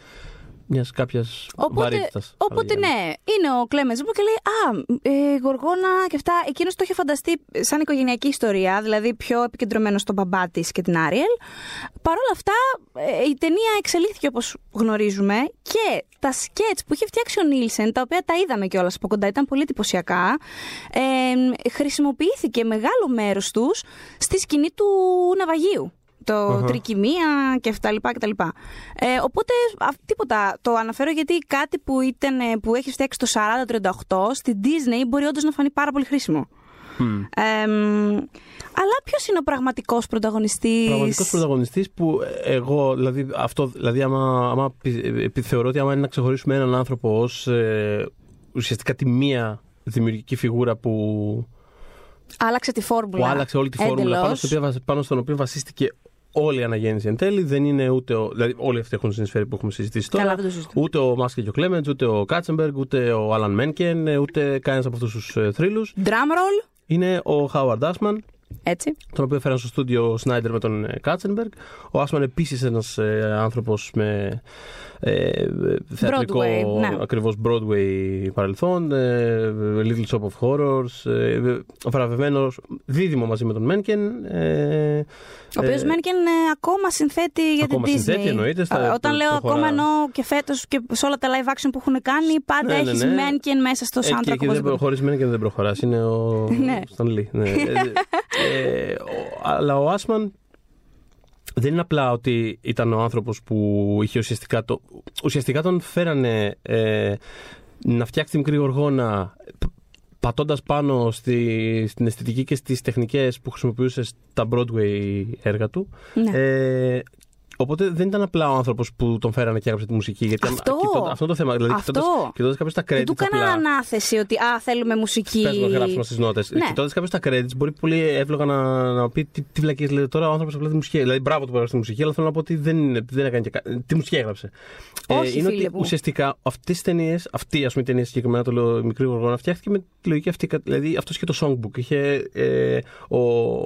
Speaker 2: μιας κάποιας
Speaker 1: Οπότε,
Speaker 2: βαρύτητας.
Speaker 1: οπότε ναι, είναι ο Κλέμενς μου και λέει Α, ε, Γοργόνα και αυτά. Εκείνος το είχε φανταστεί σαν οικογενειακή ιστορία, δηλαδή πιο επικεντρωμένος στον μπαμπά της και την Άριελ. Παρ' όλα αυτά, ε, η ταινία εξελίχθηκε όπως γνωρίζουμε και τα σκέτς που είχε φτιάξει ο Νίλσεν, τα οποία τα είδαμε κιόλας από κοντά, ήταν πολύ εντυπωσιακά. Ε, χρησιμοποιήθηκε μεγάλο μέρο τους στη σκηνή του ναυαγίου το
Speaker 2: Αχα.
Speaker 1: τρικυμία και αυτά λοιπά και τα λοιπά. Ε, οπότε α, τίποτα. Το αναφέρω γιατί κάτι που, ήταν, ε, που έχει φτιάξει το 40-38 στην Disney μπορεί όντως να φανεί πάρα πολύ χρήσιμο. Ε, μ, αλλά ποιος είναι ο πραγματικός πρωταγωνιστής;
Speaker 2: Πραγματικός πρωταγωνιστής που εγώ, δηλαδή, αυτό, δηλαδή άμα, άμα πι- ε, θεωρώ ότι άμα είναι να ξεχωρίσουμε έναν άνθρωπο ως ουσιαστικά τη μία δημιουργική φιγούρα που,
Speaker 1: Άλλαξε τη φόρμουλα.
Speaker 2: που άλλαξε όλη τη φόρμουλα
Speaker 1: Εντελώς.
Speaker 2: πάνω, στο οποίο, βασ- πάνω στον οποίο βασίστηκε όλη η αναγέννηση εν τέλει. Δεν είναι ούτε. Ο, δηλαδή, όλοι αυτοί έχουν συνεισφέρει που έχουμε συζητήσει τώρα.
Speaker 1: Καλά, δεν το συζητώ.
Speaker 2: Ούτε ο Μάσκε και ο Κλέμεντς, ούτε ο Κάτσεμπεργκ, ούτε ο Άλαν Μένκεν, ε, ούτε κανένας από αυτούς τους θρύλους.
Speaker 1: Drum roll.
Speaker 2: Είναι ο Χάουαρντ Άσμαν,
Speaker 1: Έτσι.
Speaker 2: τον οποίο έφεραν στο στούντιο ο Σνάιντερ με τον ε, Κάτσενμπεργκ. Ο Άσμαν επίσης ένας ε, άνθρωπος με ε, θεατρικό
Speaker 1: Broadway, ναι.
Speaker 2: ακριβώς Broadway παρελθόν, ε, Little Shop of Horrors, ε, βραβευμένος δίδυμο μαζί με τον Μένκεν. Ε,
Speaker 1: Ο οποίος
Speaker 2: ε,
Speaker 1: Μένκεν ε, ακόμα συνθέτει για
Speaker 2: ακόμα
Speaker 1: την Disney.
Speaker 2: συνθέτει, εννοείται, στα-
Speaker 1: Α, Όταν
Speaker 2: το-
Speaker 1: λέω
Speaker 2: το
Speaker 1: ακόμα
Speaker 2: χωρά-
Speaker 1: εννοώ και φέτος και σε όλα τα live action που έχουν κάνει, πάντα
Speaker 2: Ναι, ναι,
Speaker 1: έχεις
Speaker 2: ναι.
Speaker 1: Μένκεν μέσα στο
Speaker 2: Ε, και,
Speaker 1: soundtrack.
Speaker 2: και δεν
Speaker 1: οπωσδήποτε.
Speaker 2: προχωρήσει Μένκεν δεν προχωράς. Είναι ο
Speaker 1: Ναι.
Speaker 2: Stan Lee. Ναι. Ε, ε, ο- αλλά ο Άσμαν δεν είναι απλά ότι ήταν ο άνθρωπος που είχε ουσιαστικά το... Ουσιαστικά τον φέρανε ε, να φτιάξει τη μικρή γοργόνα π- πατώντας πάνω στη, στην αισθητική και στις τεχνικές που χρησιμοποιούσε στα Broadway έργα του.
Speaker 1: Ναι.
Speaker 2: Ε, οπότε δεν ήταν απλά ο άνθρωπος που τον φέρανε και έγραψε τη μουσική. Γιατί άμα-
Speaker 1: Αυτό.
Speaker 2: κοιτώντα- αυτό είναι το θέμα. Δηλαδή,
Speaker 1: Αυτό.
Speaker 2: κοιτώντας, κοιτώντας κάποιος τα credits
Speaker 1: Δεν του έκαναν
Speaker 2: απλά,
Speaker 1: ανάθεση ότι α, θέλουμε μουσική.
Speaker 2: Πες να γράψουμε στις νότες.
Speaker 1: Ναι.
Speaker 2: Κοιτώντας κάποιο τα credits, μπορεί πολύ εύλογα να, να πει τι, τι βλακίες λέει τώρα ο άνθρωπος απλά τη μουσική. Δηλαδή, μπράβο του που έγραψε τη μουσική, αλλά θέλω να πω ότι δεν, είναι- δεν έκανε και κα... Τι μουσική έγραψε.
Speaker 1: Όχι,
Speaker 2: είναι
Speaker 1: φίλε
Speaker 2: ότι
Speaker 1: μου.
Speaker 2: ουσιαστικά αυτές τις ταινίες, αυτή ας πούμε η ταινία συγκεκριμένα, το λέω μικρή γοργόνα, φτιάχτηκε με τη λογική αυτή. Δηλαδή, αυτός και το songbook. Είχε, ε, ο,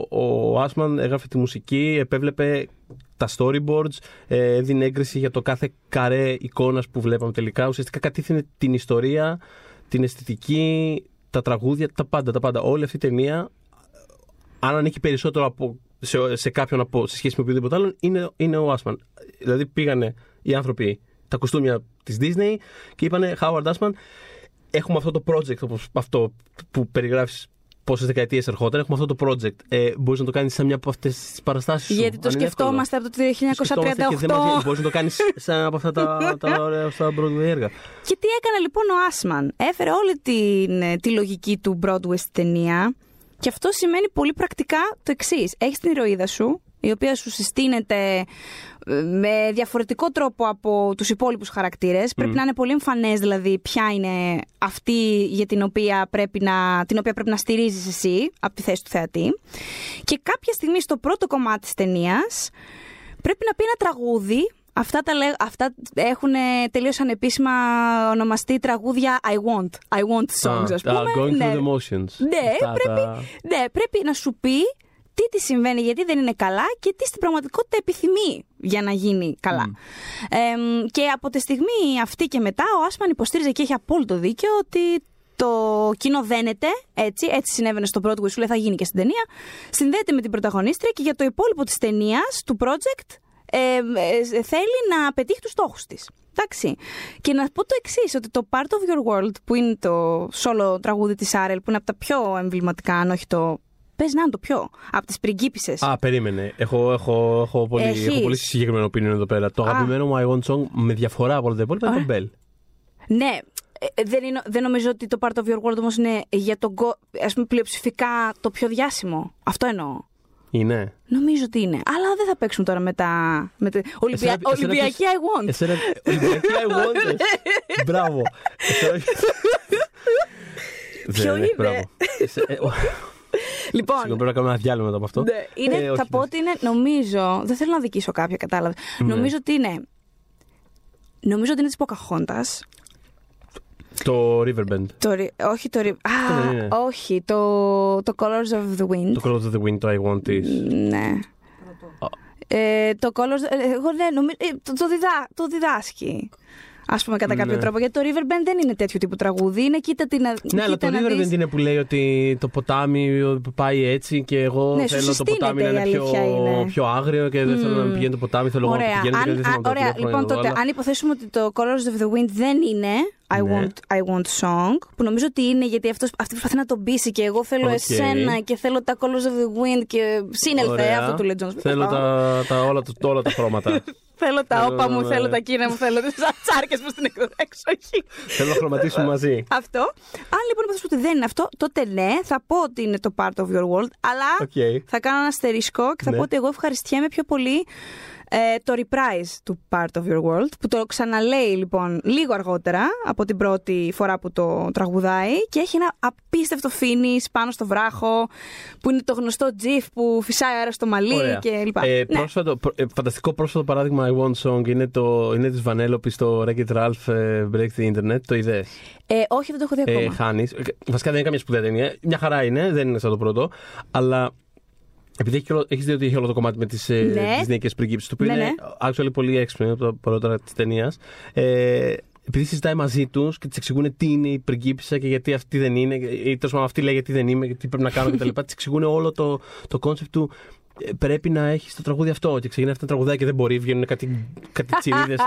Speaker 2: ο Άσμαν έγραφε τη μουσική, επέβλεπε τα storyboards, ε, έδινε έγκριση για το κάθε καρέ εικόνας που βλέπαμε τελικά. Ουσιαστικά κατήφθηνε την ιστορία, την αισθητική, τα τραγούδια, τα πάντα, τα πάντα. Όλη αυτή η ταινία, αν ανήκει περισσότερο από, σε, σε κάποιον από, σε σχέση με οποιοδήποτε άλλον, είναι, είναι ο Άσμαν. Δηλαδή πήγανε οι άνθρωποι τα κουστούμια της Disney και είπανε Howard Άσμαν, έχουμε αυτό το project όπως αυτό που περιγράφεις πόσες δεκαετίες ερχόταν. Έχουμε αυτό το project. Ε, Μπορείς να το κάνεις σε μια από αυτές τις παραστάσεις.
Speaker 1: Γιατί το σκεφτόμαστε από το 1938.
Speaker 2: Μπορείς να το κάνεις σε ένα από αυτά τα, τα ωραία αυτά Broadway έργα.
Speaker 1: Και τι έκανε λοιπόν ο Άσμαν; Έφερε όλη την, ε, τη λογική του Broadway στη ταινία. Και αυτό σημαίνει πολύ πρακτικά το εξής. Έχεις την ηρωίδα σου, η οποία σου συστήνεται ε, με διαφορετικό τρόπο από τους υπόλοιπους χαρακτήρες. Πρέπει να είναι πολύ εμφανές δηλαδή ποια είναι αυτή για την οποία πρέπει να, την οποία πρέπει να στηρίζεις εσύ από τη θέση του θεατή. Και κάποια στιγμή στο πρώτο κομμάτι της ταινίας πρέπει να πει ένα τραγούδι Αυτά, τα, λέ- αυτά έχουν τελείως ανεπίσημα ονομαστεί τραγούδια I want. I want songs, ας πούμε.
Speaker 2: Going
Speaker 1: ναι.
Speaker 2: through the motions.
Speaker 1: Ναι,
Speaker 2: Αυτά
Speaker 1: πρέπει,
Speaker 2: τα-
Speaker 1: ναι, πρέπει να σου πει τι τη συμβαίνει, γιατί δεν είναι καλά και τι στην πραγματικότητα επιθυμεί για να γίνει καλά. Εμ, και από τη στιγμή αυτή και μετά ο Άσμαν υποστήριζε και έχει απόλυτο δίκιο ότι το κοινό δένεται έτσι, έτσι συνέβαινε στο πρώτο που σου λέει θα γίνει και στην ταινία, συνδέεται με την πρωταγωνίστρια και για το υπόλοιπο της ταινίας, του project, ε, ε, θέλει να πετύχει τους στόχους της. Εντάξει. Και να πω το εξής, ότι το Part of Your World, που είναι το solo τραγούδι της Άρελ, που είναι από τα πιο εμβληματικά, αν όχι το. Πες να είναι το πιο. Από τις πριγκίπισσες.
Speaker 2: Α, περίμενε. Έχω, έχω, έχω, πολύ,
Speaker 1: Έχεις.
Speaker 2: έχω πολύ συγκεκριμένο opinion εδώ πέρα. Το
Speaker 1: Α.
Speaker 2: αγαπημένο μου I Want Song με διαφορά από όλα τα υπόλοιπα είναι το Bell.
Speaker 1: Ναι, ε, ε, δεν, είναι, δεν νομίζω ότι το Part of Your World όμως είναι για τον κο- ας πούμε πλειοψηφικά το πιο διάσημο. Αυτό εννοώ.
Speaker 2: Είναι.
Speaker 1: Νομίζω ότι είναι. Αλλά δεν θα παίξουμε τώρα με τα. Με τα... Ολυμπια...
Speaker 2: Εσένα- εσένα
Speaker 1: Ολυμπιακή
Speaker 2: ποιος-
Speaker 1: I want.
Speaker 2: Εσένα. Ολυμπιακή I Want. ε. Μπράβο. Εσένα-
Speaker 1: Ποιο
Speaker 2: Δεν,
Speaker 1: είναι;
Speaker 2: Μπράβο. Εσέ- ε, ο-
Speaker 1: Λοιπόν,
Speaker 2: Συγγνώμη, πρέπει να κάνουμε ένα διάλειμμα μετά από αυτό.
Speaker 1: Ναι, είναι,
Speaker 2: Ε, όχι,
Speaker 1: θα πω
Speaker 2: ναι.
Speaker 1: ότι είναι, νομίζω, δεν θέλω να δικήσω κάποια, κατάλαβες.
Speaker 2: Ναι.
Speaker 1: Νομίζω ότι είναι, νομίζω ότι είναι της Ποκαχόντας.
Speaker 2: Το Riverbend.
Speaker 1: Το, ri- όχι το. ri- Α,
Speaker 2: δεν είναι.
Speaker 1: όχι. Το, το Colors of the Wind.
Speaker 2: Το Colors of the Wind, το I Want This.
Speaker 1: Ναι. Ε, το Colors. ε, Εγώ ναι, νομίζω. ε, το, το, διδά, το διδάσκει. Α πούμε κατά κάποιο
Speaker 2: Ναι.
Speaker 1: τρόπο. Γιατί το Riverbend δεν είναι τέτοιο τύπου τραγούδι. Είναι κοίτα την.
Speaker 2: Ναι, αλλά το
Speaker 1: κοίτα να
Speaker 2: Riverbend
Speaker 1: δεις.
Speaker 2: είναι που λέει ότι το ποτάμι πάει έτσι και εγώ
Speaker 1: Ναι, σου
Speaker 2: θέλω το
Speaker 1: συστήνεται,
Speaker 2: ποτάμι να
Speaker 1: η
Speaker 2: είναι πιο,
Speaker 1: αλήθεια είναι.
Speaker 2: πιο άγριο και δεν θέλω να πηγαίνει το ποτάμι, θέλω εγώ να
Speaker 1: Ωραία.
Speaker 2: πηγαίνω
Speaker 1: Αν,
Speaker 2: και δεν θέλω
Speaker 1: α,
Speaker 2: να το
Speaker 1: ωραία.
Speaker 2: τηλέφωνο
Speaker 1: Λοιπόν,
Speaker 2: εδώ,
Speaker 1: τότε,
Speaker 2: αλλά-
Speaker 1: αν υποθέσουμε ότι το Colors of the Wind δεν είναι I,
Speaker 2: Ναι.
Speaker 1: want, I want Song, που νομίζω ότι είναι γιατί αυτός, αυτή προσπαθεί να τον πείσει και εγώ θέλω
Speaker 2: Οκ.
Speaker 1: εσένα και θέλω τα Colors of the Wind και σύνελθε
Speaker 2: Ωραία.
Speaker 1: αυτό του λέει Jones.
Speaker 2: Θέλω τα, τα, όλα, τα- όλα τα χρώματα.
Speaker 1: Θέλω τα
Speaker 2: Θέλω
Speaker 1: όπα
Speaker 2: να-
Speaker 1: μου, θέλω τα κρίνα μου, θέλω τις τσάρκες μου στην εξοχή.
Speaker 2: θέλω να χρωματίσουμε μαζί.
Speaker 1: Αυτό. Αν λοιπόν υποθέσουμε ότι δεν είναι αυτό, τότε ναι, θα πω ότι είναι το part of your world, αλλά
Speaker 2: Οκ.
Speaker 1: θα κάνω ένα αστερίσκο και θα
Speaker 2: Ναι.
Speaker 1: πω ότι εγώ ευχαριστιέμαι πιο πολύ ε, το reprise του Part of Your World, που το ξαναλέει λοιπόν λίγο αργότερα από την πρώτη φορά που το τραγουδάει και έχει ένα απίστευτο finish πάνω στο βράχο, που είναι το γνωστό GIF που φυσάει αέρας στο μαλλί
Speaker 2: Ωραία.
Speaker 1: και λοιπά.
Speaker 2: Ε,
Speaker 1: ναι.
Speaker 2: πρόσφατο, προ- ε, φανταστικό πρόσφατο παράδειγμα I Want Song είναι, το, είναι της Βανέλοπης στο Wreck-It Ralph ε, Break the Internet. Το είδες;
Speaker 1: Ε, όχι, δεν το έχω δει ακόμα.
Speaker 2: Ε, χάνεις. Ε, Βασικά δεν είναι καμία σπουδαία ταινία. Μια χαρά είναι, δεν είναι σαν το πρώτο. Αλλά επειδή έχει, όλο- έχεις δει ότι έχει όλο το κομμάτι με τις, ε,
Speaker 1: Ναι.
Speaker 2: τις ντισνεϊκές πριγκίπισσες, το οποίο
Speaker 1: Ναι,
Speaker 2: είναι actually πολύ έξυπνο από τα πρώτα της ταινίας. Ε, επειδή συζητάει μαζί τους και της εξηγούν τι είναι η πριγκίπισσα και γιατί αυτή δεν είναι, ή τέλος πάντων αυτή λέει γιατί δεν είμαι και τι πρέπει να κάνω κτλ. Της εξηγούν όλο το, το concept του ε, πρέπει να έχεις το τραγούδι αυτό. Και ξεκινάει αυτά τα τραγουδάκια και δεν μπορεί, βγαίνουν κάτι, κάτι τσιρίδες.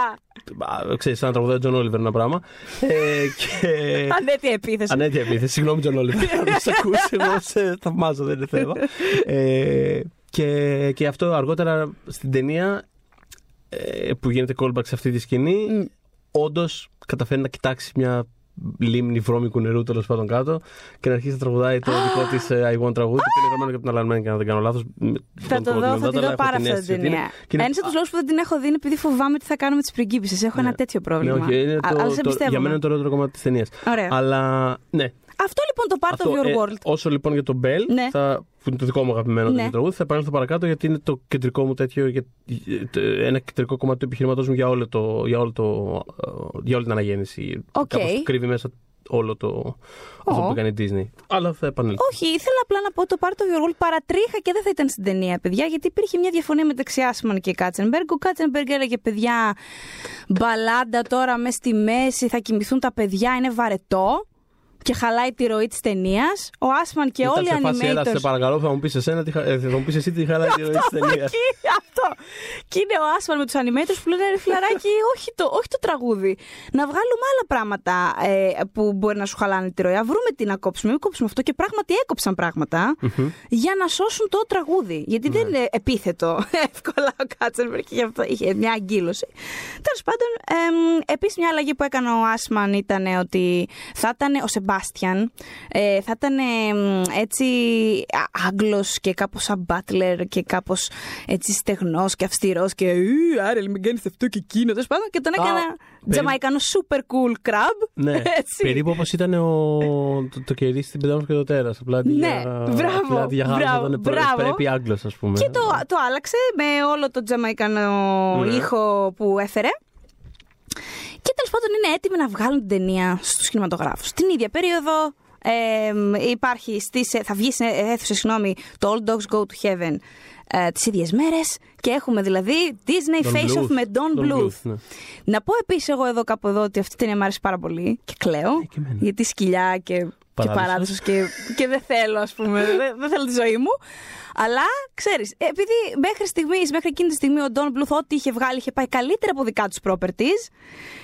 Speaker 2: Ξέρεις, σαν να τραγουδάει ο Τζον Όλιβερ ένα πράγμα. Ε, και...
Speaker 1: Αναίτια επίθεση.
Speaker 2: Αναίτια επίθεση. Συγγνώμη, Τζον Όλιβερ. Αν σε ακούσει, εγώ σε θαυμάζω, δεν είναι θέμα. Ε, και, και αυτό αργότερα στην ταινία ε, που γίνεται callback σε αυτή τη σκηνή,
Speaker 1: Μμ.
Speaker 2: όντως καταφέρνει να κοιτάξει μια λίμνη βρώμικου νερού τέλος πάντων κάτω και να αρχίσει να τραγουδάει το δικό της I Want τραγούδι που είναι γραμμένο και από τον Άλαν Μένκεν αν δεν κάνω λάθος.
Speaker 1: Θα το δω, θα τη δω πάρα αυτή την ταινία. Ένας από τους λόγους που δεν την έχω δει είναι επειδή φοβάμαι τι θα κάνω με τις πριγκίπισσες. Έχω ένα τέτοιο
Speaker 2: Ναι,
Speaker 1: πρόβλημα.
Speaker 2: όχι, είναι
Speaker 1: Α-
Speaker 2: το,
Speaker 1: αλλά σε
Speaker 2: το,
Speaker 1: πιστεύω.
Speaker 2: για μένα είναι το ωραιότερο κομμάτι της ταινίας.
Speaker 1: Ωραία.
Speaker 2: Αλλά ναι.
Speaker 1: Αυτό λοιπόν το part
Speaker 2: Αυτό,
Speaker 1: of your
Speaker 2: ε,
Speaker 1: world.
Speaker 2: όσο λοιπόν για το Belle,
Speaker 1: Ναι.
Speaker 2: θα, που είναι το δικό μου αγαπημένο
Speaker 1: Ναι.
Speaker 2: τέτοιο τραγούδι, θα επανέλθω παρακάτω γιατί είναι το κεντρικό μου τέτοιο, για- ε, ένα κεντρικό κομμάτι του επιχειρήματός μου για, όλο το, για, όλο το, ε, για όλη την αναγέννηση.
Speaker 1: Οκ.
Speaker 2: Κάπως κρύβει μέσα όλο το. Αυτό
Speaker 1: Ω.
Speaker 2: που έκανε η Disney. Αλλά θα επανέλθω.
Speaker 1: Όχι, ήθελα απλά να πω το part of your world παρατρίχα και δεν θα ήταν στην ταινία, παιδιά, γιατί υπήρχε μια διαφωνία μεταξύ Άσμαν και Κάτσενμπεργκ. Ο Κάτσενμπεργκ έλεγε, παιδιά, μπαλάντα τώρα μες στη μέση, θα κοιμηθούν τα παιδιά, είναι βαρετό. Και χαλάει τη ροή της ταινίας. Ο Άσμαν και
Speaker 2: Ήταν
Speaker 1: όλοι οι
Speaker 2: σε φάση, έλα, σε
Speaker 1: animators.
Speaker 2: παρακαλώ, θα μου πεις εσένα, τι χα- ε, θα μου πεις εσύ τι χαλάει τη ροή της ταινίας.
Speaker 1: Εκεί, αυτό. Και είναι ο Άσμαν με τους animators που λένε ρε φιλαράκι, όχι το, όχι το τραγούδι. Να βγάλουμε άλλα πράγματα ε, που μπορεί να σου χαλάνε τη ροή. Α βρούμε τι να κόψουμε, μην κόψουμε αυτό. Και πράγματι έκοψαν πράγματα για να σώσουν το τραγούδι. Γιατί δεν είναι επίθετο εύκολα ο Κάτσερμπεργκ και γι' αυτό είχε μια αγκύλωση. Τέλος πάντων, επίσης μια αλλαγή που έκανε ο Άσμαν ήταν ότι θα ήταν ο Σεμπάστιαν, ε, θα ήταν εμ, έτσι α- Άγγλος και κάπως σαν μπάτλερ και κάπως έτσι στεγνός και αυστηρός και «Ου, άρα μην κάνεις αυτό και εκείνο τέλος πάντων και τον
Speaker 2: Α,
Speaker 1: έκανα
Speaker 2: περί-
Speaker 1: τζαμαϊκάνο super cool crab.
Speaker 2: Ναι,
Speaker 1: έτσι.
Speaker 2: περίπου όπως ήταν ο, το, το κερί στην πεντάμορφη και το τέρας. Απλά αντί
Speaker 1: Ναι,
Speaker 2: για,
Speaker 1: μπράβο,
Speaker 2: απλά αντί για Γάλλος
Speaker 1: μπράβο,
Speaker 2: ήταν πρέ-
Speaker 1: μπράβο.
Speaker 2: πρέπει Άγγλος, ας πούμε.
Speaker 1: Και το, το άλλαξε με όλο το τζαμαϊκανό
Speaker 2: Ναι.
Speaker 1: ήχο που έφερε. Και τέλος πάντων είναι έτοιμοι να βγάλουν την ταινία στους κινηματογράφους. Την ίδια περίοδο ε, υπάρχει στις, θα βγει σε αίθουσα, συγγνώμη, το All Dogs Go to Heaven ε, τις ίδιες μέρες και έχουμε δηλαδή Disney
Speaker 2: Don
Speaker 1: Face Off
Speaker 2: Bluth.
Speaker 1: με Don,
Speaker 2: Don
Speaker 1: Bluth.
Speaker 2: Bluth, ναι.
Speaker 1: Να πω επίσης εγώ εδώ κάπου εδώ ότι αυτή η ταινία μου άρεσε πάρα πολύ και κλαίω
Speaker 2: και εμένα.
Speaker 1: γιατί σκυλιά και, και
Speaker 2: Παράδοσος.
Speaker 1: παράδοσος και, και δεν θέλω ας πούμε, δεν, δεν θέλω τη ζωή μου. Αλλά ξέρεις, επειδή μέχρι στιγμής, μέχρι εκείνη τη στιγμή ο Don Bluth ό,τι είχε βγάλει είχε πάει καλύτερα από δικά τους properties,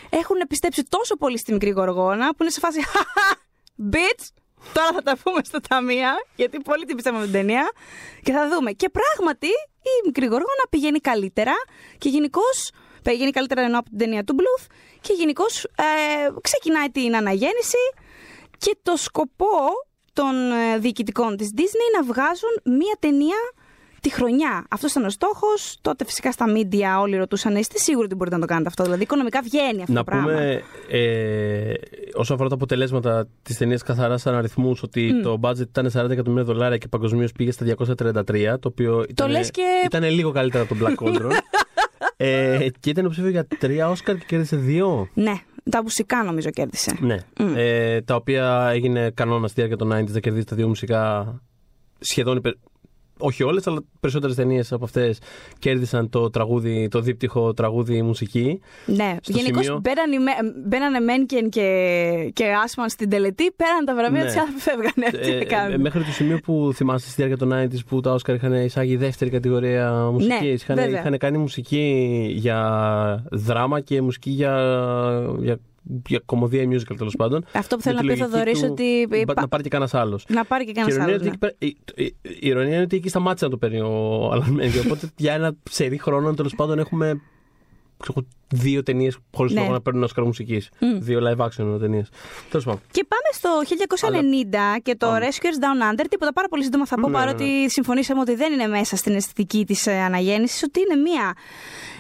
Speaker 1: έχουν πιστέψει τόσο πολύ στη μικρή γοργόνα που είναι σε φάση bitch, τώρα θα τα πούμε στα ταμεία, γιατί πολύ την πιστεύαμε την ταινία και θα δούμε. Και πράγματι η μικρή γοργόνα πηγαίνει καλύτερα και γενικώς. Πηγαίνει καλύτερα ενώ από την ταινία του Bluth και γενικώς ξεκινάει την αναγέννηση και το σκοπό των ε, διοικητικών της Disney να βγάζουν μία ταινία τη χρονιά. Αυτός ήταν ο στόχος. Τότε φυσικά στα media όλοι ρωτούσαν, είστε σίγουροι ότι μπορείτε να το κάνετε αυτό; Δηλαδή, οικονομικά βγαίνει αυτό
Speaker 2: Να
Speaker 1: το πράγμα.
Speaker 2: πούμε, ε, όσο αφορά τα αποτελέσματα της ταινίας καθαρά σαν αριθμούς, ότι το budget ήταν 40 εκατομμύρια δολάρια και παγκοσμίως πήγε στα 233, το οποίο ήταν,
Speaker 1: λες και-
Speaker 2: ήταν λίγο καλύτερα από τον Black Cauldron. ε, και ήταν υποψήφιο για τρία Όσκαρ και κέρδισε δύο.
Speaker 1: Ναι, Τα μουσικά νομίζω κέρδισε.
Speaker 2: Ναι.
Speaker 1: Μμ.
Speaker 2: Ε, τα οποία έγινε κανόνα στη διάρκεια των 90s να κερδίσει τα δύο μουσικά σχεδόν. υπε- Όχι όλες, αλλά περισσότερες ταινίες από αυτές κέρδισαν το τραγούδι, το δίπτυχο τραγούδι μουσική.
Speaker 1: Ναι,
Speaker 2: Στο
Speaker 1: γενικώς
Speaker 2: σημείο-
Speaker 1: μπαίνανε, με- μπαίνανε Μένκεν και, και Άσμαν στην τελετή, πέραν τα βραβεία
Speaker 2: Ναι.
Speaker 1: του, οι άνθρωποι φεύγανε. Τι
Speaker 2: Ε,
Speaker 1: να κάνουν.
Speaker 2: ε, μέχρι το σημείο που θυμάστε στη διάρκεια των 90s που τα Όσκαρ είχαν εισάγει δεύτερη κατηγορία μουσικής.
Speaker 1: Ναι,
Speaker 2: είχαν,
Speaker 1: βέβαια.
Speaker 2: είχαν κάνει μουσική για δράμα και μουσική για, για, για κομμωδία ή musical τέλος πάντων.
Speaker 1: Αυτό που
Speaker 2: Με
Speaker 1: θέλω
Speaker 2: τη
Speaker 1: να πει,
Speaker 2: λογική
Speaker 1: Θοδωρής,
Speaker 2: του
Speaker 1: ότι.
Speaker 2: μπα-
Speaker 1: υπά-
Speaker 2: Να πάρει και κανένας άλλος.
Speaker 1: Να πάρει και
Speaker 2: Και η
Speaker 1: κανένα
Speaker 2: ηρωνία,
Speaker 1: άλλος.
Speaker 2: είναι ότι εκεί πέρα- η, η- η ηρωνία είναι ότι εκεί σταμάτησε να το παίρνει ο Αλαν Μένκεν. Οπότε για ένα ψερί χρόνο τέλος πάντων έχουμε ξέρω, δύο ταινίες χωρίς
Speaker 1: Ναι.
Speaker 2: λόγο να παίρνουν Όσκαρ μουσικής.
Speaker 1: Μμ.
Speaker 2: Δύο live action ταινίες. Τέλος πάντων.
Speaker 1: Και πάμε στο 1990 και το
Speaker 2: Πάμε.
Speaker 1: Rescuers Down Under. Τίποτα πάρα πολύ σύντομα θα πω,
Speaker 2: Ναι,
Speaker 1: παρότι συμφωνήσαμε ότι δεν είναι μέσα στην αισθητική της αναγέννησης, ότι είναι μία.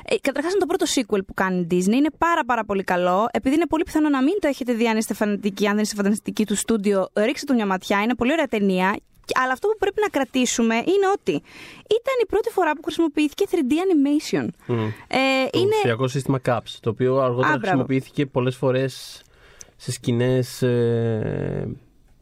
Speaker 1: Ε, Καταρχάς, είναι το πρώτο sequel που κάνει η Disney. Είναι πάρα, πάρα πολύ καλό. Επειδή είναι πολύ πιθανό να μην το έχετε δει, αν είστε φανατικοί, αν δεν είστε φανατικοί του στούντιο, ρίξτε του μια ματιά. Είναι πολύ ωραία ταινία. Αλλά αυτό που πρέπει να κρατήσουμε είναι ότι ήταν η πρώτη φορά που χρησιμοποιήθηκε 3D animation.
Speaker 2: Μμ.
Speaker 1: Ε,
Speaker 2: Το
Speaker 1: είναι
Speaker 2: ψηφιακό σύστημα CAPS, το οποίο αργότερα
Speaker 1: μπράβο.
Speaker 2: χρησιμοποιήθηκε πολλές φορές σε σκηνές ε,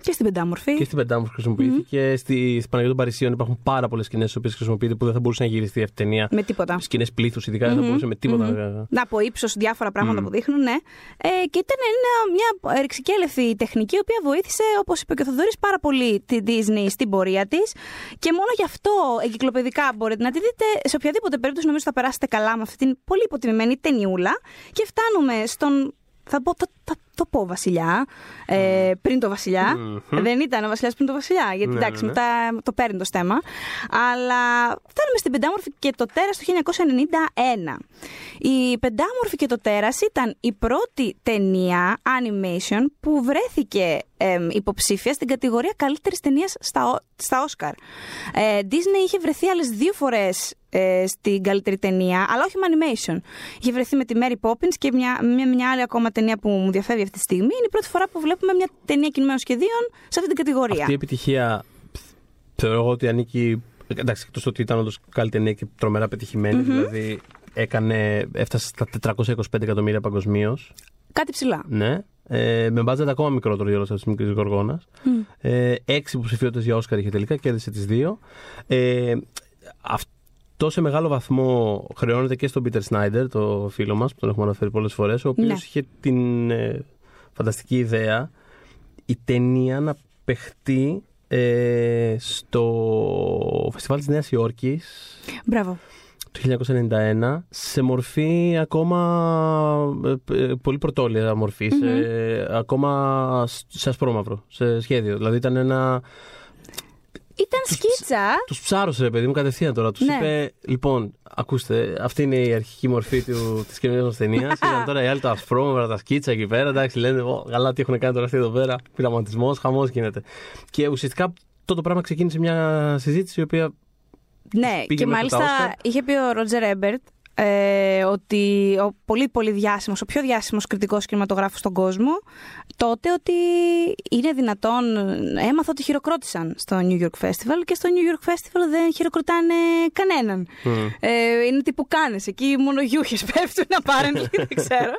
Speaker 1: και στην πεντάμορφη.
Speaker 2: και στην Πεντάμορφη χρησιμοποιήθηκε. Στη, στην Παναγία των Παρισίων υπάρχουν πάρα πολλές σκηνές στις οποίες χρησιμοποιείται που δεν θα μπορούσε να γυριστεί αυτή η ταινία.
Speaker 1: Με τίποτα.
Speaker 2: Σκηνές πλήθους, ειδικά δεν θα μπορούσε με τίποτα.
Speaker 1: Μμμ. Να από ύψος διάφορα πράγματα
Speaker 2: Μμ.
Speaker 1: που δείχνουν, ναι. Ε, και ήταν ένα, μια ρηξικέλευθη τεχνική, η οποία βοήθησε, όπως είπε και ο Θοδωρής, πάρα πολύ τη Disney στην πορεία της. Και μόνο γι' αυτό εγκυκλοπαιδικά μπορείτε να τη δείτε. Σε οποιαδήποτε περίπτωση, νομίζω θα περάσετε καλά με αυτή την πολύ υποτιμημένη ταινιούλα. Και φτάνουμε στον. Θα πω, θα, θα το πω Βασιλιά. Ε, πριν το Βασιλιά.
Speaker 2: Μμμ.
Speaker 1: Δεν ήταν ο Βασιλιάς πριν το Βασιλιά. Γιατί
Speaker 2: Ναι,
Speaker 1: εντάξει,
Speaker 2: ναι, ναι.
Speaker 1: μετά το παίρνει το στέμα. Αλλά φτάνουμε στην Πεντάμορφη και το Τέρας το 1991. Η Πεντάμορφη και το Τέρας ήταν η πρώτη ταινία animation που βρέθηκε εμ, υποψήφια στην κατηγορία καλύτερης ταινίας στα, Ο- στα Όσκαρ. Ε, Disney είχε βρεθεί άλλες δύο φορές στην καλύτερη ταινία, αλλά όχι με animation. Είχε βρεθεί με τη Mary Poppins και μια, μια, μια άλλη ακόμα ταινία που μου διαφεύγει αυτή τη στιγμή. Είναι η πρώτη φορά που βλέπουμε μια ταινία κινημένων σχεδίων σε αυτή την κατηγορία.
Speaker 2: Αυτή η επιτυχία θεωρώ εγώ ότι ανήκει. Εντάξει, εκτός ότι ήταν όντως καλή ταινία και τρομερά πετυχημένη, δηλαδή έκανε, έφτασε στα 425 εκατομμύρια παγκοσμίως.
Speaker 1: Κάτι ψηλά.
Speaker 2: Ναι. Ε, με μπάτζετ ακόμα μικρότερο για όλο της μικρής Γοργόνας. Ε, έξι υποψηφιότητες για Όσκαρ είχε τελικά, κέρδισε τις δύο. Ε, αυτό σε μεγάλο βαθμό χρεώνεται και στον Πίτερ Σνάιντερ, το φίλο μας που τον έχουμε αναφέρει πολλές φορές, ο οποίος
Speaker 1: Ναι.
Speaker 2: είχε την ε, φανταστική ιδέα η ταινία να παιχτεί ε, στο φεστιβάλ της Νέας Υόρκης
Speaker 1: Μπράβο.
Speaker 2: το 1991 σε μορφή ακόμα ε, ε, πολύ πρωτόλια μορφής, ε, ακόμα σ- σε ασπρόμαυρο, σε σχέδιο. Δηλαδή ήταν ένα...
Speaker 1: Ήταν σκίτσα.
Speaker 2: Τους ψάρωσε ρε παιδί μου κατευθείαν τώρα. Τους
Speaker 1: Ναι.
Speaker 2: είπε, λοιπόν, ακούστε, αυτή είναι η αρχική μορφή του, της καινούργιας μας ταινίας. Ήταν τώρα οι άλλοι τα ασπρόμαυρα, τα σκίτσα εκεί πέρα. Εντάξει, λένε, «Ω, καλά τι έχουν κάνει τώρα αυτοί εδώ πέρα. Πειραματισμός, χαμός γίνεται. Και ουσιαστικά αυτό το πράγμα ξεκίνησε μια συζήτηση η οποία
Speaker 1: Ναι,
Speaker 2: πήγε
Speaker 1: και
Speaker 2: μέχρι τα
Speaker 1: μάλιστα
Speaker 2: Όσκαρ.
Speaker 1: είχε πει ο Ρότζερ Έμπερτ ε, ότι ο πολύ πολύ διάσημος, ο πιο διάσημος κριτικός κινηματογράφος στον κόσμο, τότε ότι είναι δυνατόν, έμαθα ότι χειροκρότησαν στο New York Festival και στο New York Festival δεν χειροκροτάνε κανέναν. Ε, είναι τύπου κάνες, εκεί μόνο γιούχες πέφτουν apparently, δεν ξέρω.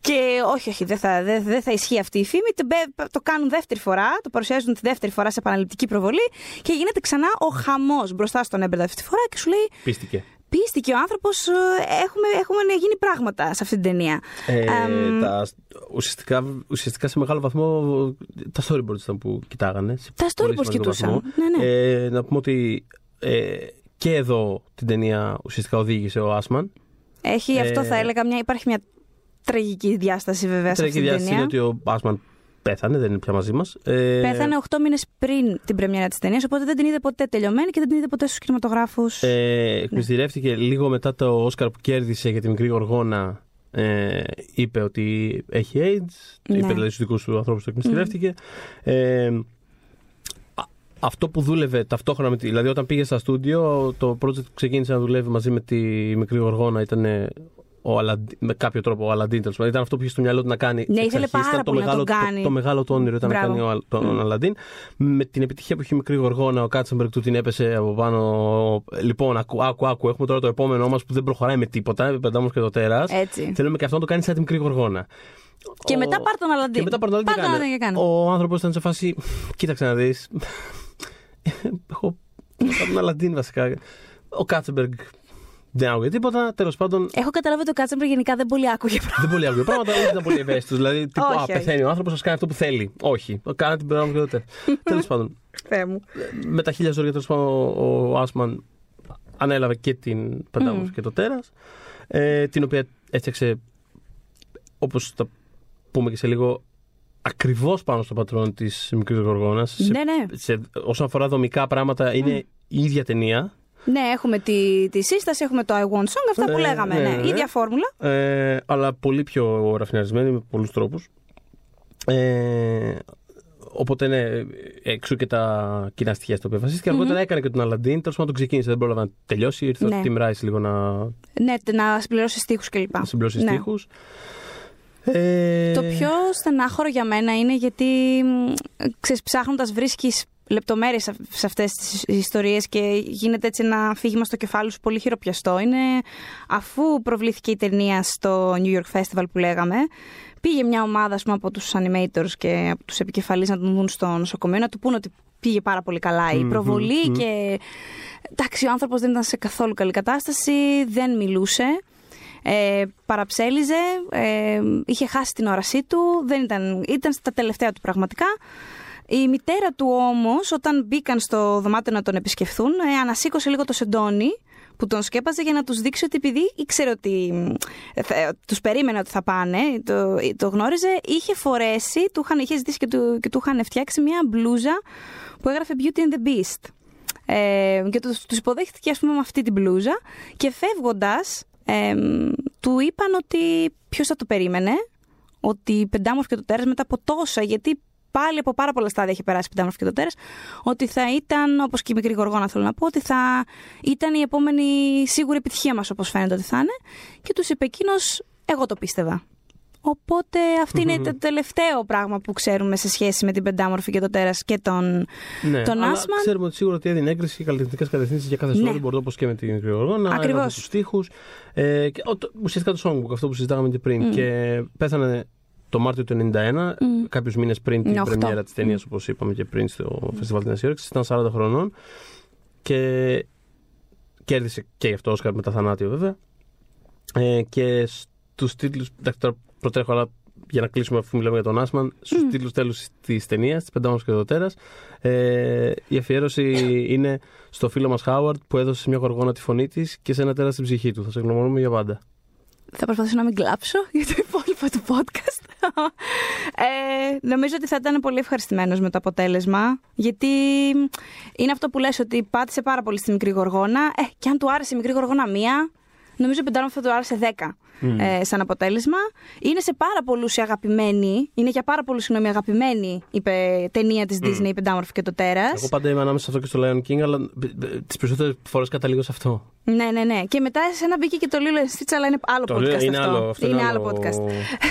Speaker 1: Και όχι, όχι, δεν θα, δεν, δεν θα ισχύει αυτή η φήμη, το, μπε- το κάνουν δεύτερη φορά, το παρουσιάζουν τη δεύτερη φορά σε επαναληπτική προβολή και γίνεται ξανά ο χαμός μπροστά στον Έμπερτ αυτή τη φορά και σου λέει
Speaker 2: πίστηκε.
Speaker 1: Πίστηκε ο άνθρωπος. Έχουμε, έχουμε γίνει πράγματα σε αυτή την ταινία.
Speaker 2: Ε,
Speaker 1: Εμ,
Speaker 2: τα, ουσιαστικά, ουσιαστικά σε μεγάλο βαθμό τα storyboards ήταν που κοιτάγανε. σε
Speaker 1: Τα
Speaker 2: πολύ
Speaker 1: storyboards
Speaker 2: σημαντικό
Speaker 1: κοιτούσαν.
Speaker 2: βαθμό.
Speaker 1: Ναι, ναι.
Speaker 2: Ε, να πούμε ότι ε, και εδώ την ταινία ουσιαστικά οδήγησε ο Άσμαν.
Speaker 1: Έχει
Speaker 2: ε,
Speaker 1: αυτό θα έλεγα, μια, υπάρχει μια τραγική διάσταση βέβαια σε
Speaker 2: Η
Speaker 1: αυτή την
Speaker 2: διάσταση
Speaker 1: ταινία.
Speaker 2: είναι ότι ο Άσμαν πέθανε, δεν είναι πια μαζί μας. Ε,
Speaker 1: Πέθανε 8 μήνες πριν την πρεμιέρα της ταινίας, οπότε δεν την είδε ποτέ τελειωμένη και δεν την είδε ποτέ στους κινηματογράφους.
Speaker 2: Ε, εκμυστηρεύτηκε λίγο μετά το Όσκαρ που κέρδισε για τη μικρή Γοργόνα. Ε, είπε ότι έχει AIDS.
Speaker 1: Ναι.
Speaker 2: Είπε δηλαδή στους δικούς του ανθρώπους το εκμυστηρεύτηκε. Ε, α- αυτό που δούλευε ταυτόχρονα με τη. Δηλαδή, όταν πήγε στα στούντιο, το project που ξεκίνησε να δουλεύει μαζί με τη μικρή Γοργόνα ήταν ε, ο Αλαντ- με κάποιο τρόπο ο Αλαντίν. τέλος πάντων. Ήταν αυτό που είχε στο μυαλό του να κάνει.
Speaker 1: Ναι,
Speaker 2: εξ
Speaker 1: ήθελε
Speaker 2: αρχής.
Speaker 1: πάρα
Speaker 2: Ήταν το
Speaker 1: πολύ να
Speaker 2: μεγάλο,
Speaker 1: τον κάνει.
Speaker 2: Το, το μεγάλο του όνειρο ήταν
Speaker 1: Μπράβο.
Speaker 2: να κάνει ο, Αλ- τον Αλαντίν. Με την επιτυχία που είχε η μικρή Γοργόνα, ο Κάτσενμπεργκ του την έπεσε από πάνω. Λοιπόν, άκου, άκου, άκου. Έχουμε τώρα το επόμενό μας που δεν προχωράει με τίποτα. Πεντάμορφη και το τέρας.
Speaker 1: Έτσι.
Speaker 2: Θέλουμε και αυτό να το κάνει σαν τη μικρή Γοργόνα.
Speaker 1: Και
Speaker 2: ο-
Speaker 1: μετά πάρ' τον Αλαντίν.
Speaker 2: Και μετά πάρ' τον Αλαντίν
Speaker 1: Πάρ' τον
Speaker 2: και
Speaker 1: Αλαντίν και κάνε.
Speaker 2: Ο άνθρωπος ήταν σε φάση. Κοίταξε να δεις. Έχω. Έχω τον Αλαντίν βασικά. Ο Κάτσεμπεργκ δεν άκουγε τίποτα. Τέλος πάντων,
Speaker 1: Έχω καταλάβει ότι ο Κάτσεμπερ γενικά δεν πολύ άκουγε πράγματα.
Speaker 2: δεν πολύ άκουγε πράγματα, ούτε ήταν πολύ ευαίσθητος. Δηλαδή, τύπου,
Speaker 1: Όχι,
Speaker 2: Α,
Speaker 1: όχι.
Speaker 2: πεθαίνει ο άνθρωπος, ας κάνει αυτό που θέλει. Όχι. Κάνα την πράγμα και τότε. Τέλος πάντων,
Speaker 1: Θεέ μου.
Speaker 2: με τα χίλια ζώρια τέλος πάντων, ο, ο Άσμαν ανέλαβε και την Πεντάμορφη
Speaker 1: Μμ.
Speaker 2: και το Τέρας. Ε, την οποία έφτιαξε, όπως θα πούμε και σε λίγο, ακριβώς πάνω στο πατρόν της Μικρής Γοργόνας.
Speaker 1: Ναι, ναι.
Speaker 2: σε, όσον αφορά δομικά πράγματα, είναι η ίδια ταινία.
Speaker 1: Ναι, έχουμε τη, τη σύσταση, έχουμε το I Want Song, αυτά που
Speaker 2: Ε,
Speaker 1: λέγαμε.
Speaker 2: ναι,
Speaker 1: Ναι,
Speaker 2: ναι.
Speaker 1: ίδια φόρμουλα.
Speaker 2: Ε, αλλά πολύ πιο ραφιναρισμένη με πολλούς τρόπους. Ε, οπότε ναι, έξω και τα κοινά στοιχεία στο οποίο βασίστηκε. Αργότερα έκανε και τον Αλαντίν. Τέλος πάντων τον ξεκίνησε, δεν πρόλαβε να τελειώσει. Ήρθε
Speaker 1: Ναι.
Speaker 2: ο Tim Rice λίγο να
Speaker 1: Ναι, να συμπληρώσει στίχους κλπ.
Speaker 2: συμπληρώσει
Speaker 1: Ναι.
Speaker 2: στίχους. Ε,
Speaker 1: Το πιο στενάχωρο για μένα είναι γιατί μ, ξέρεις, ψάχνοντας βρίσκεις λεπτομέρειες σε- σε αυτές τις ιστορίες και γίνεται έτσι ένα φύγημα στο κεφάλι σου πολύ χειροπιαστό. Είναι αφού προβλήθηκε η ταινία στο New York Festival που λέγαμε, πήγε μια ομάδα ας πούμε, από τους animators και από τους επικεφαλείς να τον δουν στο νοσοκομείο να του πούνε ότι πήγε πάρα πολύ καλά η
Speaker 2: Μμμ,
Speaker 1: προβολή
Speaker 2: μμμ.
Speaker 1: και εντάξει ο άνθρωπος δεν ήταν σε καθόλου καλή κατάσταση, δεν μιλούσε. Ε, παραψέλιζε, ε, είχε χάσει την όρασή του, δεν ήταν, ήταν στα τελευταία του πραγματικά. Η μητέρα του όμως, όταν μπήκαν στο δωμάτιο να τον επισκεφθούν, ε, ανασήκωσε λίγο το σεντόνι που τον σκέπαζε για να τους δείξει ότι επειδή ήξερε ότι ε, θα- τους περίμενε ότι θα πάνε, το, το γνώριζε, είχε φορέσει, του είχαν, είχε ζητήσει και του, και του είχαν φτιάξει μια μπλούζα που έγραφε Beauty and the Beast. Ε, και τους, τους υποδέχτηκε ας πούμε με αυτή την μπλούζα και φεύγοντας ε, του είπαν ότι ποιος θα το περίμενε ότι η Πεντάμορφη και το Τέρας μετά από τόσα γιατί πάλι από πάρα πολλά στάδια έχει περάσει η Πεντάμορφη και το Τέρας ότι θα ήταν, όπως και η μικρή Γοργόνα θέλω να πω ότι θα ήταν η επόμενη σίγουρη επιτυχία μας όπως φαίνεται ότι θα είναι και τους είπε εκείνος εγώ το πίστευα Οπότε αυτή είναι το τελευταίο πράγμα που ξέρουμε σε σχέση με την Πεντάμορφη και το Τέρας και τον,
Speaker 2: ναι,
Speaker 1: τον
Speaker 2: αλλά
Speaker 1: Άσμαν.
Speaker 2: Ξέρουμε ότι σίγουρα ότι έδινε έγκριση καλλιτεχνικές κατευθύνσεις για κάθε
Speaker 1: Ναι.
Speaker 2: storyboard όπως και με την Γρηγοργόνα.
Speaker 1: Ακριβώς.
Speaker 2: Έγραφε τους τοίχου. Ε, και, ο, το, ουσιαστικά το songbook, αυτό που συζητάγαμε και πριν.
Speaker 1: Μμ.
Speaker 2: Και πέθανε το Μάρτιο του 1991,
Speaker 1: Μμ.
Speaker 2: κάποιους μήνες πριν την
Speaker 1: Είναι οκτώ.
Speaker 2: πρεμιέρα της ταινίας, όπως είπαμε και πριν στο Φεστιβάλ της Νέας Υόρκης. Ήταν 40 χρονών. Και κέρδισε και γι' αυτό Όσκαρ με τα θανάτιο βέβαια. Ε, και στους τίτλους. Εντάξει, τώρα προτρέχω, αλλά για να κλείσουμε αφού μιλάμε για τον Άσμαν, στους
Speaker 1: Μμ.
Speaker 2: τίτλους τέλους της ταινίας, της Πεντάμορφη και το Τέρα. Ε, η αφιέρωση είναι στο φίλο μας Χάουαρτ που έδωσε σε μια γοργόνα τη φωνή της και σε ένα τέρα στην ψυχή του. Θα σε γνωρίζουμε για πάντα.
Speaker 1: Θα προσπαθήσω να μην κλάψω για το υπόλοιπο του podcast. ε, νομίζω ότι θα ήταν πολύ ευχαριστημένος με το αποτέλεσμα. Γιατί είναι αυτό που λες ότι πάτησε πάρα πολύ στη μικρή γοργόνα. Ε, και αν του άρεσε η μικρή γοργόνα μία, νομίζω πεντάρων θα του άρεσε δέκα
Speaker 2: Μμ.
Speaker 1: ε, σαν αποτέλεσμα. Είναι σε πάρα πολλούς η αγαπημένη, είναι για πάρα πολλούς συγγνώμη αγαπημένη η πε- ταινία της Disney, η Πεντάμορφη και το Τέρας.
Speaker 2: Εγώ πάντα είμαι ανάμεσα σε αυτό και στο Lion King, αλλά τις περισσότερες φορές καταλήγω σε αυτό.
Speaker 1: Ναι, ναι, ναι. Και μετά σε ένα μπήκε και το Lilo Stitch, αλλά είναι άλλο
Speaker 2: Το
Speaker 1: podcast.
Speaker 2: λέω, είναι
Speaker 1: αυτό.
Speaker 2: άλλο, αυτό
Speaker 1: είναι άλλο podcast.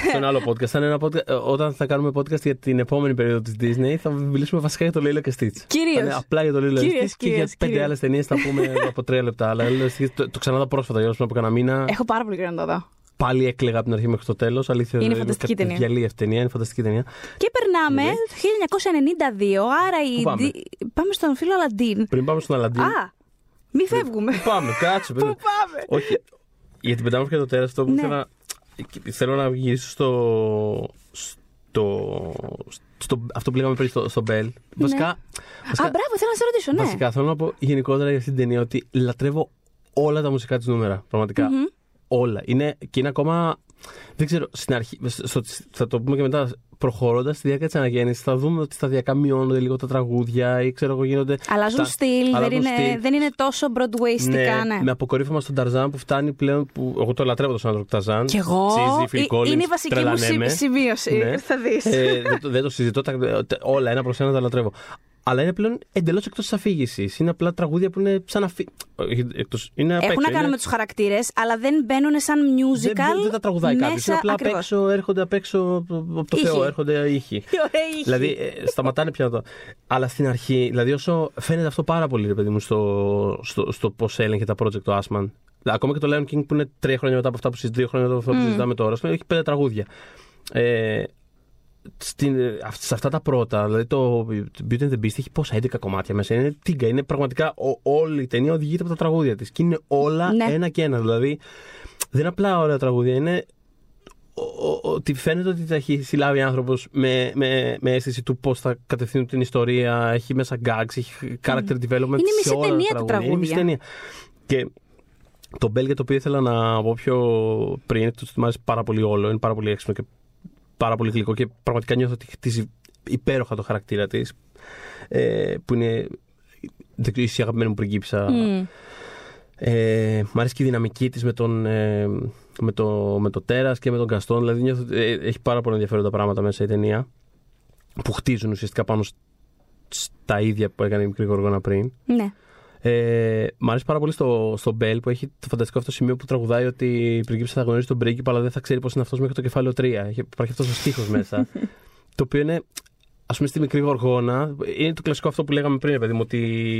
Speaker 2: Αυτό είναι άλλο podcast. Θα είναι ένα podcast. ε, Όταν θα κάνουμε podcast για την επόμενη περίοδο της Disney, θα μιλήσουμε βασικά για το Lilo και Stitch.
Speaker 1: Κυρίως.
Speaker 2: Θα είναι απλά για το Lilo και
Speaker 1: Κυρίως,
Speaker 2: Stitch και για
Speaker 1: κυρίως,
Speaker 2: πέντε
Speaker 1: κυρίως.
Speaker 2: άλλες ταινίες θα πούμε από τρία λεπτά. Αλλά Lilo και Stitch το, το ξαναδά πρόσφατα, για πριν από κανένα μήνα.
Speaker 1: Έχω πάρα πολύ καιρό να το δω.
Speaker 2: Πάλι έκλαιγα από την αρχή μέχρι το τέλος. Αλήθεια
Speaker 1: Είναι
Speaker 2: δεν
Speaker 1: φανταστική
Speaker 2: κάτι
Speaker 1: ταινία.
Speaker 2: Γυαλί αυτή ταινία, είναι φανταστική ταινία.
Speaker 1: Και περνάμε
Speaker 2: Ναι.
Speaker 1: το 1992, άρα η...
Speaker 2: Πού πάμε;
Speaker 1: Δι- πάμε στον φίλο Αλαντίν.
Speaker 2: Πριν πάμε στον Αλαντίν.
Speaker 1: Α, μη φεύγουμε.
Speaker 2: Πού πάμε, κάτσε.
Speaker 1: Πού
Speaker 2: παιδί.
Speaker 1: πάμε;
Speaker 2: Όχι. Για την πεντάμορφη και το τέρας, αυτό που
Speaker 1: Ναι.
Speaker 2: θέλω να. Θέλω να γυρίσω στο. στο. στο αυτό που λέγαμε πριν στο, στο Bell. Βασικά.
Speaker 1: Α,
Speaker 2: βασικά,
Speaker 1: μπράβο, θέλω να σε ρωτήσω, ναι.
Speaker 2: βασικά θέλω να πω γενικότερα για αυτή την ταινία ότι λατρεύω όλα τα μουσικά της νούμερα. Πραγματικά.
Speaker 1: Μμμ.
Speaker 2: Όλα. Είναι, και είναι ακόμα. Δεν ξέρω, στην αρχή, στο, θα το πούμε και μετά, προχωρώντας στη διάρκεια της αναγέννησης, θα δούμε ότι σταδιακά μειώνονται λίγο τα τραγούδια ή ξέρω εγώ γίνονται.
Speaker 1: Αλλάζουν
Speaker 2: τα-
Speaker 1: στυλ, δεν
Speaker 2: αλλάζουν
Speaker 1: είναι,
Speaker 2: στυλ.
Speaker 1: δεν είναι τόσο Broadwayιστικά, ναι.
Speaker 2: με αποκορύφωμα στον Ταρζάν που φτάνει πλέον. Που, εγώ το λατρεύω τον Σάντρο Ταρζάν.
Speaker 1: Κι εγώ.
Speaker 2: Τσίζι, Phil
Speaker 1: Ε,
Speaker 2: Collins,
Speaker 1: είναι η βασική μου
Speaker 2: τρελανέμαι.
Speaker 1: σι- σημείωση.
Speaker 2: Ναι.
Speaker 1: Θα δεις.
Speaker 2: Ε, δεν, το, δεν το συζητώ. Τα, τε- όλα ένα προς ένα τα λατρεύω. Αλλά είναι πλέον εντελώς εκτός της αφήγησης. Είναι απλά τραγούδια που είναι σαν αφή... όχι, εκτός, είναι απ'
Speaker 1: Έχουν
Speaker 2: έξω,
Speaker 1: να κάνουν
Speaker 2: είναι-
Speaker 1: με τους χαρακτήρες, αλλά δεν μπαίνουν σαν musical.
Speaker 2: Δεν, δεν τα τραγουδάει
Speaker 1: μέσα,
Speaker 2: κάποιος. Είναι απλά απ'
Speaker 1: ακριβώς.
Speaker 2: έξω, έρχονται απ' έξω από το
Speaker 1: Ήχοι.
Speaker 2: Θεό, έρχονται ήχοι.
Speaker 1: Ωραία ήχη.
Speaker 2: Δηλαδή, ε, σταματάνε πια το. Αλλά στην αρχή, δηλαδή, όσο φαίνεται αυτό πάρα πολύ, ρε παιδί μου, στο, στο, στο πώς έλεγχε τα project το Asman. Ακόμα και το Lion King που είναι τρία χρόνια μετά από αυτά που συζητάμε, δύο χρόνια μετά από αυτά που
Speaker 1: Μμ.
Speaker 2: συζητάμε τώρα, έχει πέντε τραγούδια. Ε, στην, σε αυτά τα πρώτα, δηλαδή το Beauty and the Beast έχει πόσα 11 κομμάτια μέσα. Είναι τίγκα. Είναι πραγματικά ο, όλη η ταινία οδηγείται από τα τραγούδια της. Και είναι όλα
Speaker 1: Ναι.
Speaker 2: ένα και ένα. Δηλαδή δεν είναι απλά ωραία τραγούδια, είναι ο- ο- ότι φαίνεται ότι τα έχει συλλάβει άνθρωπος με, με, με αίσθηση του πώς θα κατευθύνουν την ιστορία. Έχει μέσα gags, έχει character development.
Speaker 1: Είναι
Speaker 2: σε
Speaker 1: μισή
Speaker 2: όλα
Speaker 1: ταινία
Speaker 2: τα
Speaker 1: τα
Speaker 2: τραγούδια. Είναι μισή
Speaker 1: τραγούδια.
Speaker 2: ταινία. Και το Bell για το οποίο ήθελα να πω πιο πριν, το μου άρεσε πάρα πολύ όλο, είναι πάρα πολύ έξυπνο και πάρα πολύ γλυκό και πραγματικά νιώθω ότι χτίζει υπέροχα το χαρακτήρα της. Ε, που είναι δεν ξέρω, η αγαπημένη μου πριγκίπισσα.
Speaker 1: Μμ.
Speaker 2: Ε, μ' αρέσει και η δυναμική της με τον, ε, με το, με το τέρας και με τον Καστόν. Δηλαδή νιώθω, ότι, ε, έχει πάρα πολλά ενδιαφέροντα πράγματα μέσα η ταινία που χτίζουν ουσιαστικά πάνω σ- στα ίδια που έκανε η μικρή Γοργόνα πριν.
Speaker 1: Ναι.
Speaker 2: Ε, μ' αρέσει πάρα πολύ στο, στο Bell που έχει το φανταστικό αυτό σημείο που τραγουδάει ότι η πριγκίπισσα θα γνωρίσει τον πρίγκιπα, αλλά δεν θα ξέρει πώς είναι αυτός μέχρι το κεφάλαιο 3. Έχει, υπάρχει αυτός ο στίχος μέσα. το οποίο είναι, ας πούμε, στη μικρή γοργόνα, είναι το κλασικό αυτό που λέγαμε πριν, ρε παιδί μου, ότι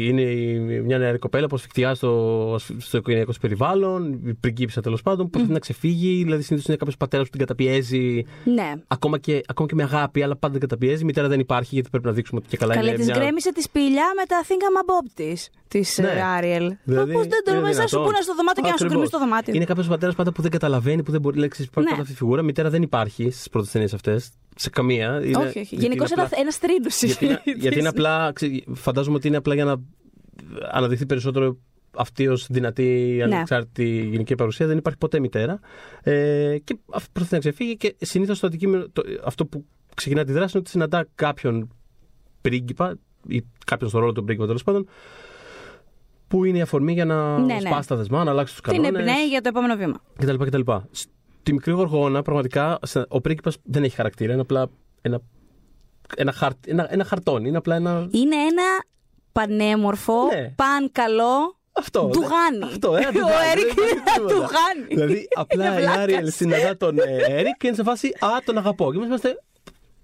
Speaker 2: είναι η- μια νεαρή κοπέλα που ασφιχτιά στο, στο οικογενειακό της περιβάλλον, η πριγκίπισσα τέλος πάντων, που προσπαθεί να ξεφύγει. Δηλαδή, συνήθως είναι κάποιος πατέρας που την καταπιέζει,
Speaker 1: Ναι.
Speaker 2: ακόμα και, ακόμα και με αγάπη, αλλά πάντα την καταπιέζει. Η μητέρα δεν υπάρχει, γιατί πρέπει να δείξουμε ότι και καλά
Speaker 1: Καλέ,
Speaker 2: είναι.
Speaker 1: της
Speaker 2: μια-
Speaker 1: γκρέμισε τη σπηλιά με τα Think I'm a Bob της. Της
Speaker 2: Ναι.
Speaker 1: Άριελ.
Speaker 2: Δηλαδή,
Speaker 1: Πώς δεν το
Speaker 2: είναι
Speaker 1: μέσα σου
Speaker 2: δυνατόν.
Speaker 1: που είναι στο δωμάτιο και να σου
Speaker 2: Ακριβώς.
Speaker 1: γκρεμίσει το δωμάτιο.
Speaker 2: Είναι κάποιος πατέρας πάντα που δεν καταλαβαίνει, που δεν μπορεί λέξεις. Υπάρχει
Speaker 1: Ναι.
Speaker 2: πάντα αυτή η φιγούρα. Μητέρα δεν υπάρχει στις πρώτες ταινίες αυτές. Σε καμία. Είναι-
Speaker 1: όχι, όχι.
Speaker 2: γιατί
Speaker 1: Γενικώς
Speaker 2: είναι απλά-
Speaker 1: ένα τρίτος
Speaker 2: γιατί, είναι, γιατί είναι απλά. ξε- Φαντάζομαι ότι είναι απλά για να αναδειχθεί περισσότερο αυτή ως δυνατή
Speaker 1: Ναι.
Speaker 2: ανεξάρτητη γενική παρουσία. Δεν υπάρχει ποτέ μητέρα. Ε, και αυτό προσπαθεί να ξεφύγει και συνήθως το αντικείμενο, το, αυτό που ξεκινά τη δράση είναι ότι συναντά κάποιον πρίγκιπα ή κάποιον στο ρόλο του πρίγκιπα τέλος πάντων. Που είναι η αφορμή για να
Speaker 1: Ναι, ναι.
Speaker 2: σπάσει τα δεσμά, να αλλάξει τους
Speaker 1: Την
Speaker 2: κανόνες
Speaker 1: εμπνέει για το επόμενο βήμα.
Speaker 2: κτλ. κτλ. Στη μικρή γοργόνα, πραγματικά, σε- ο πρίγκιπας δεν έχει χαρακτήρα. Είναι απλά ένα, ένα, χαρτ, ένα, ένα χαρτόνι. Είναι απλά ένα.
Speaker 1: Είναι ένα πανέμορφο,
Speaker 2: Ναι.
Speaker 1: παν καλό
Speaker 2: Αυτό.
Speaker 1: Ντουγάνι.
Speaker 2: Αυτό, ένα
Speaker 1: Ο
Speaker 2: ντουγάνι,
Speaker 1: Έρικ
Speaker 2: δεν
Speaker 1: είναι
Speaker 2: υπάρχει
Speaker 1: ένα
Speaker 2: τίποτα.
Speaker 1: ντουγάνι.
Speaker 2: Δηλαδή, απλά
Speaker 1: Είναι
Speaker 2: η
Speaker 1: βλάκας.
Speaker 2: Άριελ συναντά τον ε, Έρικ και είναι σε φάση Α, τον αγαπώ. Και εμείς είμαστε.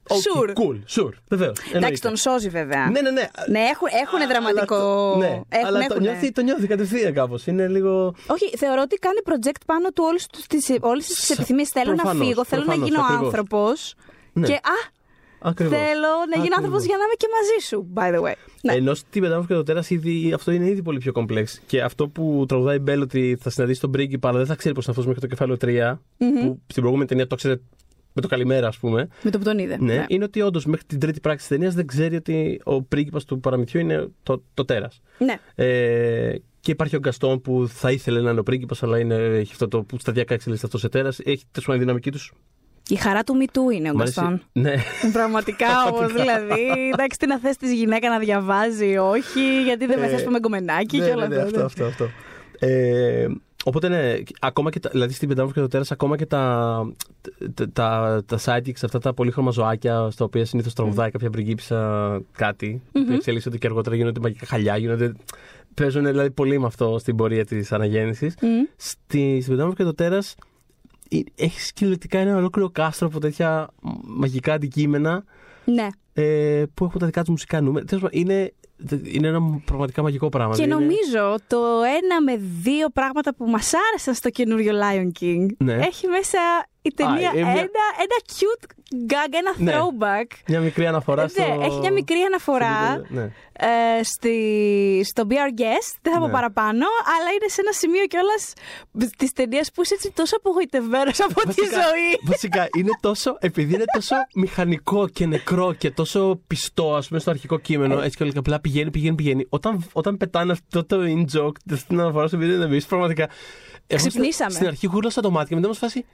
Speaker 2: Okay,
Speaker 1: Sure.
Speaker 2: Cool, sure. Βεβαίως.
Speaker 1: Εντάξει, τον σώζει βέβαια.
Speaker 2: Ναι, ναι, ναι.
Speaker 1: Ναι, έχουν, έχουν
Speaker 2: Αλλά
Speaker 1: δραματικό.
Speaker 2: το- Ναι,
Speaker 1: έχουν,
Speaker 2: αλλά το
Speaker 1: έχουν.
Speaker 2: νιώθει, το νιώθει κατευθείαν κάπως. Είναι λίγο.
Speaker 1: Όχι, θεωρώ ότι κάνει project πάνω του όλες τις, όλες τις
Speaker 2: Σα-
Speaker 1: επιθυμίες. Θέλω να
Speaker 2: προφανώς,
Speaker 1: φύγω, θέλω να
Speaker 2: προφανώς,
Speaker 1: γίνω
Speaker 2: ακριβώς.
Speaker 1: άνθρωπος.
Speaker 2: Ναι.
Speaker 1: Και α,
Speaker 2: Ακριβώς.
Speaker 1: θέλω να γίνω
Speaker 2: Ακριβώς.
Speaker 1: άνθρωπος για να είμαι και μαζί σου, by the way. Ναι.
Speaker 2: Ενώ στην Πεντάμορφη και το τέρας αυτό είναι ήδη πολύ πιο κομπλέξ. Και αυτό που τραγουδάει η Μπέλ ότι θα συναντήσει τον πρίγκιπα, αλλά δεν θα ξέρει πώ είναι αυτός μέχρι το κεφάλαιο 3, που στην προηγούμενη ταινία το ξέρει με το καλημέρα, ας πούμε.
Speaker 1: Με το που τον είδε.
Speaker 2: Ναι, είναι ότι όντως μέχρι την τρίτη πράξη της ταινίας δεν ξέρει ότι ο πρίγκιπας του παραμυθιού είναι το, το τέρας.
Speaker 1: ναι.
Speaker 2: Ε, και υπάρχει ο Γκαστόν που θα ήθελε να είναι ο πρίγκιπας, αλλά είναι, έχει αυτό το που σταδιακά εξελίσσεται αυτός σε τέρας. Έχει τέλο πάντων η δυναμική τους.
Speaker 1: Η χαρά του Μητού είναι ο
Speaker 2: Μ' αρέσει-
Speaker 1: Γκαστόν.
Speaker 2: Ναι.
Speaker 1: Πραγματικά όμως, δηλαδή. Εντάξει, τι να θες τη γυναίκα να διαβάζει, όχι, γιατί δεν με
Speaker 2: Ε,
Speaker 1: θες με γκομενάκι
Speaker 2: ναι,
Speaker 1: και όλα
Speaker 2: ναι, ναι,
Speaker 1: αυτά.
Speaker 2: αυτό, αυτό, αυτό. Ε, οπότε ναι, ακόμα και τα, δηλαδή στην Πεντάμορφη και το τέρας, ακόμα και τα, τα, τα, τα sidekicks, αυτά τα πολύχρωμα ζωάκια, στα οποία συνήθως τραγουδάει κάποια πριγκίπισσα κάτι, που εξελίσσονται και αργότερα γίνονται μαγικά χαλιά, γίνονται. Παίζουν δηλαδή πολύ με αυτό στην πορεία της αναγέννησης.
Speaker 1: Μμ.
Speaker 2: Στη, στην Πεντάμορφη και το τέρας έχει κυριολεκτικά ένα ολόκληρο κάστρο από τέτοια μαγικά αντικείμενα
Speaker 1: Ναι.
Speaker 2: ε, που έχουν τα δικά τους μουσικά νούμερα. Τέλος πάντων, Είναι, είναι ένα πραγματικά μαγικό πράγμα.
Speaker 1: Και
Speaker 2: Είναι-
Speaker 1: νομίζω το ένα με δύο πράγματα που μας άρεσαν στο καινούριο Lion King
Speaker 2: Ναι.
Speaker 1: έχει μέσα η ταινία
Speaker 2: ε, μια-
Speaker 1: ένα, ένα cute gag, ένα
Speaker 2: Ναι.
Speaker 1: throwback.
Speaker 2: Μια μικρή αναφορά στο.
Speaker 1: Ναι, έχει μια μικρή αναφορά
Speaker 2: Ναι.
Speaker 1: ε, στη, στο Be Our Guest, δεν θα πω
Speaker 2: Ναι.
Speaker 1: παραπάνω, αλλά είναι σε ένα σημείο κιόλας της ταινίας που είσαι έτσι τόσο απογοητευμένος από τη
Speaker 2: Βασικά-
Speaker 1: ζωή.
Speaker 2: Βασικά είναι τόσο. Επειδή είναι τόσο μηχανικό και νεκρό και τόσο πιστό, ας πούμε, στο αρχικό κείμενο, έτσι και όλα και απλά πηγαίνει, πηγαίνει, πηγαίνει. Όταν, όταν πετάνε αυτό το in joke στην αναφορά στο βίντεο, εμείς πραγματικά. εγώ στην-
Speaker 1: Ξυπνήσαμε.
Speaker 2: Στην αρχή γούρλασα το μάτι και μετά μας φάση.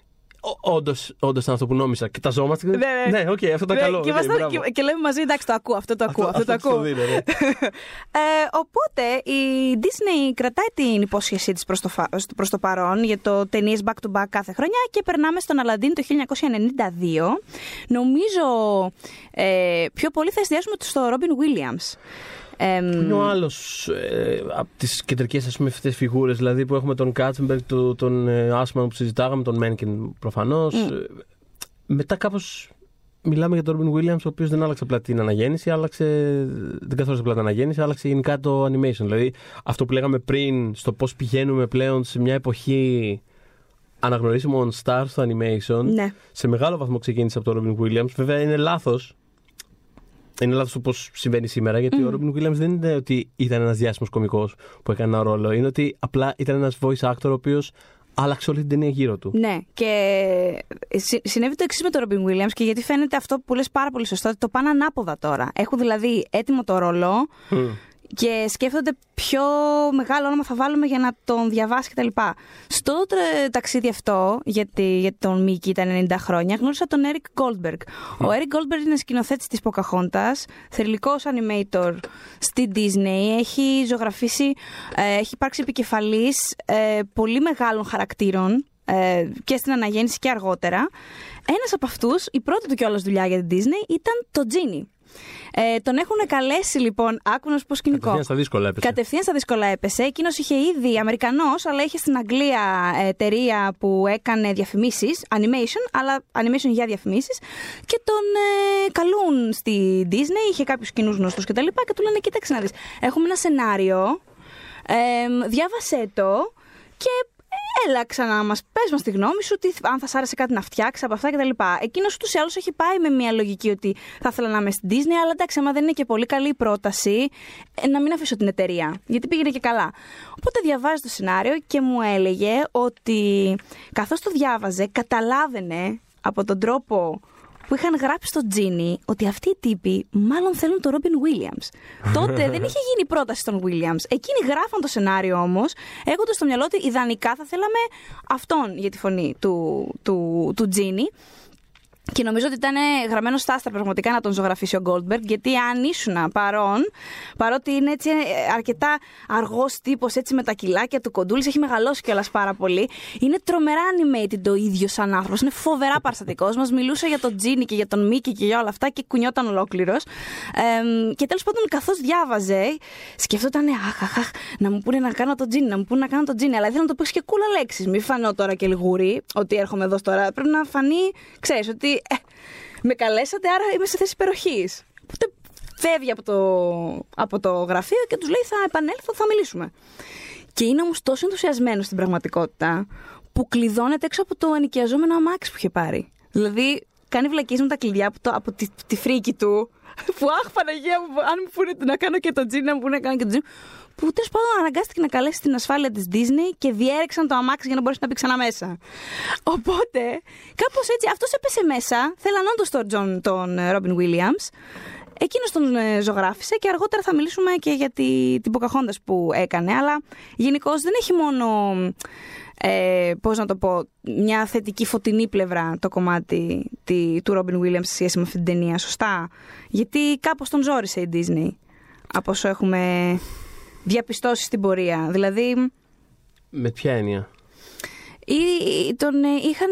Speaker 2: Όντως ήταν αυτό που νόμιζα. Κοιταζόμαστε; και-
Speaker 1: Ναι, ναι.
Speaker 2: Ναι, οκ, αυτό ήταν
Speaker 1: Ναι,
Speaker 2: καλό.
Speaker 1: και,
Speaker 2: οκ,
Speaker 1: ήμασταν-
Speaker 2: μπράβο.
Speaker 1: και, και λέμε μαζί, εντάξει, το ακούω, αυτό το ακούω, αυτό, το
Speaker 2: αυτό
Speaker 1: ακούω.
Speaker 2: δίνω, ναι.
Speaker 1: Ε, οπότε η Disney κρατάει την υπόσχεσή της προς το, φα- προς το παρόν για το ταινίες back to back κάθε χρονιά και περνάμε στον Aladdin το 1992. Νομίζω ε, πιο πολύ θα εστιάσουμε στο Robin Williams. Εμ,
Speaker 2: Είναι ο άλλος ε, από τις κεντρικές αυτές φιγούρες, δηλαδή που έχουμε τον Κάτσενμπεργκ, τον, τον ε, Άσμαν που συζητάγαμε, τον Μένκιν προφανώς. μετά κάπως μιλάμε για τον Ρόμπιν Williams, ο οποίος δεν άλλαξε απλά την αναγέννηση, άλλαξε, δεν καθόρισε απλά την αναγέννηση, άλλαξε γενικά το animation. Δηλαδή αυτό που λέγαμε πριν, στο πώς πηγαίνουμε πλέον σε μια εποχή αναγνωρίσιμων stars στο animation.
Speaker 1: Ναι.
Speaker 2: Σε μεγάλο βαθμό ξεκίνησε από τον Robin Williams. Βέβαια είναι λάθος. Είναι λάθος όπω συμβαίνει σήμερα, γιατί ο Robin Williams δεν είναι ότι ήταν ένας διάσημος κωμικός που έκανε ένα ρόλο. Είναι ότι απλά ήταν ένας voice actor ο οποίος άλλαξε όλη την ταινία γύρω του.
Speaker 1: Ναι, και συ- συνέβη το εξής με τον Ρόμπιν Williams και γιατί φαίνεται αυτό που λες πάρα πολύ σωστό, ότι το πάνε ανάποδα τώρα. Έχουν δηλαδή έτοιμο το ρόλο
Speaker 2: Μμ.
Speaker 1: Και σκέφτονται ποιο μεγάλο όνομα θα βάλουμε για να τον διαβάσει κτλ. Στο τρε- ταξίδι αυτό, γιατί για τον Μίκη ήταν 90 χρόνια, γνώρισα τον Eric Goldberg. Ο Eric Goldberg είναι σκηνοθέτης της Pocahontas, θερλικός animator στη Disney, έχει ζωγραφίσει, ε, έχει υπάρξει επικεφαλής ε, πολύ μεγάλων χαρακτήρων ε, και στην αναγέννηση και αργότερα. Ένας από αυτούς, η πρώτη του κιόλας δουλειά για την Disney ήταν το Genie. Ε, τον έχουν καλέσει λοιπόν, άκου να σου πω σκηνικό.
Speaker 2: Κατευθείαν στα δύσκολα έπεσε.
Speaker 1: Κατευθείαν στα δύσκολα έπεσε. Εκείνος είχε ήδη Αμερικανός, αλλά είχε στην Αγγλία εταιρεία που έκανε διαφημίσεις, animation, αλλά animation για διαφημίσεις. Και τον ε, καλούν στη Disney, είχε κάποιους κοινούς γνωστούς κτλ. Και, και του λένε: Κοίταξε να δεις. Έχουμε ένα σενάριο. Ε, διάβασέ το και έλα ξανά μας, πες μας τη γνώμη σου, τι, αν θα σ' άρεσε κάτι να φτιάξεις από αυτά κτλ. Εκείνος ούτως ή άλλως έχει πάει με μια λογική ότι θα ήθελα να είμαι στην Disney, αλλά εντάξει, άμα δεν είναι και πολύ καλή η πρόταση, ε, να μην αφήσω την εταιρεία. Γιατί πήγαινε και καλά. Οπότε διαβάζει το σενάριο και μου έλεγε ότι καθώς το διάβαζε, καταλάβαινε από τον τρόπο που είχαν γράψει στο Τζίνι ότι αυτοί οι τύποι μάλλον θέλουν τον Ρόμπιν Williams. Τότε δεν είχε γίνει πρόταση στον Williams. Εκείνοι γράφαν το σενάριο όμως, έχοντας στο μυαλό ότι ιδανικά θα θέλαμε αυτόν για τη φωνή του, του, του Τζίνι. Και νομίζω ότι ήταν γραμμένο στα άστρα πραγματικά να τον ζωγραφίσει ο Goldberg, γιατί αν ήσουν παρόν, παρότι είναι έτσι ε, αρκετά αργός τύπος, έτσι με τα κιλάκια του κοντούλης, έχει μεγαλώσει κιόλας πάρα πολύ. Είναι τρομερά animated το ίδιος σαν άνθρωπος. Είναι φοβερά παραστατικός. Μας μιλούσε για τον Τζίνι και για τον Μίκη και για όλα αυτά και κουνιόταν ολόκληρος. Ε, και τέλος πάντων, καθώς διάβαζε, σκεφτόταν, αχ, αχ, αχ, να μου πούνε να κάνω τον Τζίνι, να μου πούνε να κάνω τον Τζίνι. Αλλά ήθελα να το πει και κούλα λέξεις. Μην φανώ τώρα και λιγούρι ότι έρχομαι εδώ τώρα. Πρέπει να φανεί, ξέρεις, ότι ε, με καλέσατε, άρα είμαι σε θέση υπεροχής. Οπότε φεύγει από το, από το γραφείο και τους λέει: Θα επανέλθω, θα μιλήσουμε. Και είναι όμως τόσο ενθουσιασμένος στην πραγματικότητα που κλειδώνεται έξω από το ενοικιαζόμενο αμάξι που είχε πάρει. Δηλαδή, κάνει βλακίες με τα κλειδιά από, το, από τη, τη φρίκη του. Που αχ, Παναγία μου, αν μου πούνε να κάνω και το τζιν, να μου πούνε να κάνω και το τζιν. Που τέλος πάντων αναγκάστηκε να καλέσει την ασφάλεια της Disney και διέρεξαν το αμάξι για να μπορέσει να μπει ξανά μέσα. Οπότε, κάπως έτσι, αυτός έπεσε μέσα. Θέλαν όντω τον John, τον Robin Williams. Εκείνος τον ε, ζωγράφησε και αργότερα θα μιλήσουμε και για τη, την Pocahontas που έκανε. Αλλά γενικώς δεν έχει μόνο. Ε, πώς να το πω, μια θετική φωτεινή πλευρά το κομμάτι τη, του Robin Williams σε σχέση με αυτή την ταινία, σωστά; Γιατί κάπως τον ζόρισε η Disney, από όσο έχουμε διαπιστώσει στην πορεία. Δηλαδή,
Speaker 2: Με ποια έννοια;
Speaker 1: ή- τον ε, είχαν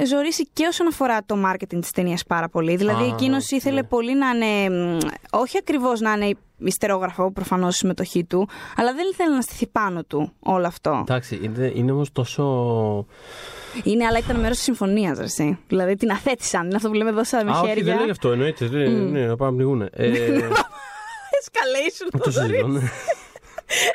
Speaker 1: ε, ζωρίσει και όσον αφορά το marketing της ταινίας πάρα πολύ. Δηλαδή,
Speaker 2: Α,
Speaker 1: εκείνος ήθελε
Speaker 2: ναι.
Speaker 1: πολύ να είναι, μ, όχι ακριβώς να είναι ιστερόγραφο, προφανώς η συμμετοχή του, αλλά δεν ήθελε να στηθεί πάνω του όλο αυτό.
Speaker 2: Εντάξει, είναι, είναι όμως τόσο.
Speaker 1: Είναι, αλλά ήταν μέρος της συμφωνίας, Ρεσί. Δηλαδή την αθέτησαν. Είναι αυτό που λέμε εδώ σαν με
Speaker 2: Α, όχι,
Speaker 1: χέρια.
Speaker 2: δεν λέει αυτό, εννοείται. δεν- Ναι, να πάμε να πνιγούνε. Ε,
Speaker 1: Escalation,
Speaker 2: το
Speaker 1: Θοδωρή.
Speaker 2: συζητώ. ναι.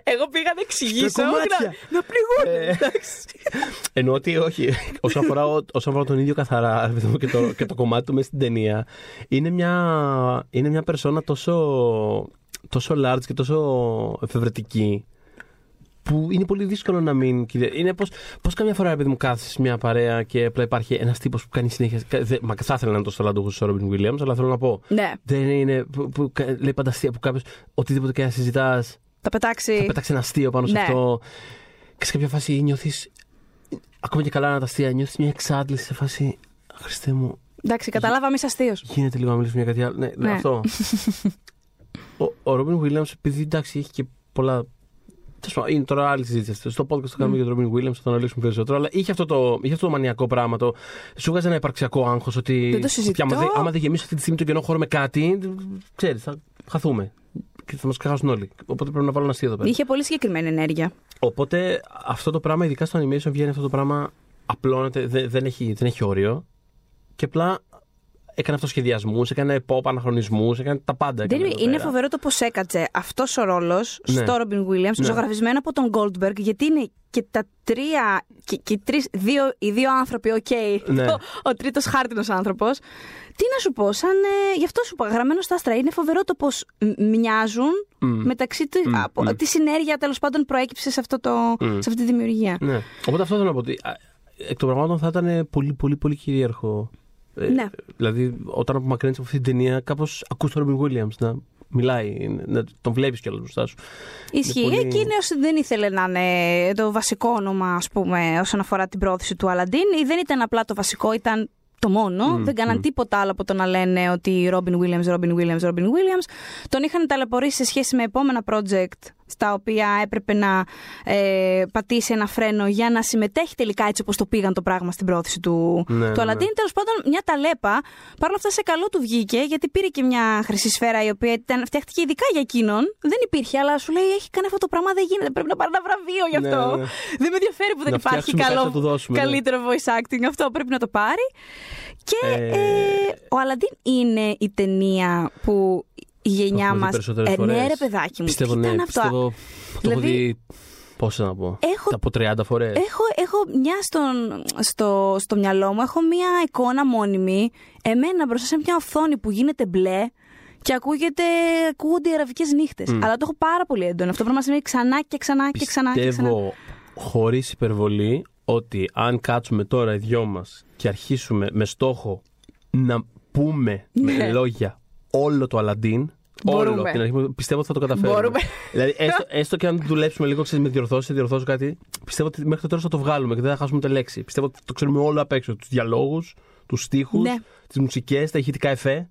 Speaker 1: Εγώ πήγα να εξηγήσω.
Speaker 2: Στο κομμάτια.
Speaker 1: να, να πληγούν.
Speaker 2: Ε,
Speaker 1: εντάξει.
Speaker 2: Εννοώ ότι όχι. όσον, αφορά, ο- όσον αφορά τον ίδιο καθαρά ρε παιδί μου, και, το, και το κομμάτι του μέσα στην ταινία, είναι μια, είναι μια περσόνα τόσο, τόσο large και τόσο εφευρετική που είναι πολύ δύσκολο να μην. κυδε- Είναι πώ πώς καμιά φορά, ρε παιδί μου, κάθεσαι σε μια παρέα και απλά υπάρχει ένας τύπος που κάνει συνέχεια. κα- δε- Μα θα ήθελα να είναι τόσο ταλαντούχο ο Ρόμπιν Williams, αλλά θέλω να πω.
Speaker 1: Ναι,
Speaker 2: Δεν είναι. Που, που κα- λέει πάντα αστεία που κάποιος οτιδήποτε και να συζητάς,
Speaker 1: θα πετάξει.
Speaker 2: θα πέταξε ένα αστείο πάνω σε
Speaker 1: Ναι.
Speaker 2: αυτό. Και σε κάποια φάση νιώθεις. Ακόμα και καλά να τα αστεία, νιώθεις μια εξάντληση σε φάση. Χριστέ μου,
Speaker 1: Εντάξει, καταλάβαμε, είσαι αστείος.
Speaker 2: γίνεται λίγο να μιλήσουμε για κάτι άλλο. Ναι,
Speaker 1: Ναι.
Speaker 2: αυτό. ο, ο Ρόμπιν Williams, επειδή εντάξει έχει και πολλά. τέλος πάντων, Είναι τώρα άλλη συζήτηση. αυτό. Στο podcast το κάνουμε για τον Ρόμπιν Williams, θα το αναλύσουμε περισσότερο. Αλλά είχε αυτό το, είχε αυτό το μανιακό πράγμα. Το, σου βγάζει ένα υπαρξιακό άγχος ότι.
Speaker 1: Δεν το
Speaker 2: ότι
Speaker 1: συζητώ.
Speaker 2: άμα, δεν, άμα δεν γεμίσω αυτή τη στιγμή το κενό χώρο με κάτι, ξέρεις, θα χαθούμε. Και θα μας ξεχάσουν όλοι. Οπότε πρέπει να βάλω ένα αστείο εδώ πέρα.
Speaker 1: Είχε πολύ συγκεκριμένη ενέργεια.
Speaker 2: Οπότε αυτό το πράγμα, ειδικά στο animation, βγαίνει αυτό το πράγμα, απλώνεται, δεν, δεν, έχει, δεν έχει όριο και απλά έκανε αυτοσχεδιασμούς, έκανε pop αναχρονισμούς, έκανε τα πάντα.
Speaker 1: Δεν
Speaker 2: έκανε
Speaker 1: είναι,
Speaker 2: εδώ
Speaker 1: είναι
Speaker 2: πέρα.
Speaker 1: φοβερό το πώς έκατσε αυτός ο ρόλος
Speaker 2: Ναι.
Speaker 1: στο Robin Williams,
Speaker 2: Ναι.
Speaker 1: ζωγραφισμένο από τον Goldberg, γιατί είναι και τα τρία. και, και οι, τρεις, δύο, οι δύο άνθρωποι, οκ.
Speaker 2: Ναι.
Speaker 1: Ο, ο τρίτος χάρτινος άνθρωπος. Τι να σου πω, σαν. Ε, γι' αυτό σου είπα, γραμμένο στα άστρα. Είναι φοβερό το πώς μοιάζουν
Speaker 2: Μμ.
Speaker 1: μεταξύ του.
Speaker 2: Μμ,
Speaker 1: από,
Speaker 2: μμ.
Speaker 1: Τι συνέργεια τέλος πάντων προέκυψε σε, αυτό το,
Speaker 2: Μμ.
Speaker 1: σε αυτή τη δημιουργία.
Speaker 2: Ναι. Οπότε αυτό θέλω να πω ότι α, εκ των πραγμάτων θα ήταν πολύ, πολύ, πολύ κυρίαρχο. Ε,
Speaker 1: Ναι.
Speaker 2: Δηλαδή, όταν απομακρύνεις από αυτή την ταινία, κάπως ακούς τον Ρόμπιν Williams να μιλάει, να τον βλέπεις κιόλας μπροστά σου.
Speaker 1: Ισχύει.
Speaker 2: πολύ-
Speaker 1: Εκείνο δεν ήθελε να είναι το βασικό όνομα, ας πούμε, όσον αφορά την πρόθεση του Αλαντίν. Ή δεν ήταν απλά το βασικό, ήταν το μόνο.
Speaker 2: Μμ,
Speaker 1: δεν κάναν
Speaker 2: μμ.
Speaker 1: τίποτα άλλο από το να λένε ότι Robin Williams, Robin Williams, Robin Williams. Τον είχαν ταλαιπωρήσει σε σχέση με επόμενα project στα οποία έπρεπε να ε, πατήσει ένα φρένο για να συμμετέχει τελικά έτσι όπως το πήγαν το πράγμα στην πρόθεση του,
Speaker 2: Ναι,
Speaker 1: του
Speaker 2: ναι,
Speaker 1: Αλαντίν.
Speaker 2: ναι.
Speaker 1: Τέλος πάντων, μια ταλέπα. Παρ' όλα αυτά, σε καλό του βγήκε, γιατί πήρε και μια χρυσή σφαίρα η οποία ήταν, φτιάχτηκε ειδικά για εκείνον. Δεν υπήρχε, αλλά σου λέει: Έχει κάνει αυτό το πράγμα, δεν γίνεται. Πρέπει να πάρει ένα βραβείο γι' αυτό.
Speaker 2: Ναι, ναι.
Speaker 1: Δεν με ενδιαφέρει που δεν
Speaker 2: Να
Speaker 1: υπάρχει
Speaker 2: φτιάξουμε κάτι
Speaker 1: καλό,
Speaker 2: να του δώσουμε, ναι.
Speaker 1: καλύτερο voice acting. Αυτό πρέπει να το πάρει. Και
Speaker 2: Ε,
Speaker 1: ε, ο Αλαντίν είναι η ταινία που η γενιά
Speaker 2: έχουμε δει
Speaker 1: μα.
Speaker 2: περισσότερες
Speaker 1: Ε, ναι,
Speaker 2: φορές.
Speaker 1: ρε παιδάκι μου.
Speaker 2: Πιστεύω,
Speaker 1: τι
Speaker 2: ναι,
Speaker 1: ήταν αυτό.
Speaker 2: πιστεύω, το έχω
Speaker 1: Δηλαδή,
Speaker 2: δει, πώς να πω,
Speaker 1: έχω-
Speaker 2: από 30 φορές.
Speaker 1: Έχω, έχω μια στον, στο, στο μυαλό μου, έχω μια εικόνα μόνιμη, εμένα μπροστά σε μια οθόνη που γίνεται μπλε και ακούγεται, ακούγονται οι αραβικές νύχτες. Αλλά το έχω πάρα πολύ έντονο. Αυτό πρέπει να συμβαίνει ξανά και ξανά και ξανά και ξανά.
Speaker 2: Πιστεύω, χωρίς υπερβολή, ότι αν κάτσουμε τώρα οι δυο μας και αρχίσουμε με στόχο να πούμε
Speaker 1: Ναι.
Speaker 2: με λόγια όλο το Αλαντίν,
Speaker 1: Μπορούμε.
Speaker 2: όλο, από την αρχή, πιστεύω ότι θα το καταφέρουμε.
Speaker 1: Μπορούμε.
Speaker 2: δηλαδή, έστω, έστω και αν δουλέψουμε λίγο, ξέρεις, με διορθώσεις, σε διορθώσω κάτι, πιστεύω ότι μέχρι το τέλος θα το βγάλουμε και δεν θα χάσουμε ούτε λέξη. Πιστεύω ότι το ξέρουμε όλο απ' έξω. Τους διαλόγους, τους στίχους,
Speaker 1: Ναι.
Speaker 2: τις μουσικές, τα ηχητικά εφέ.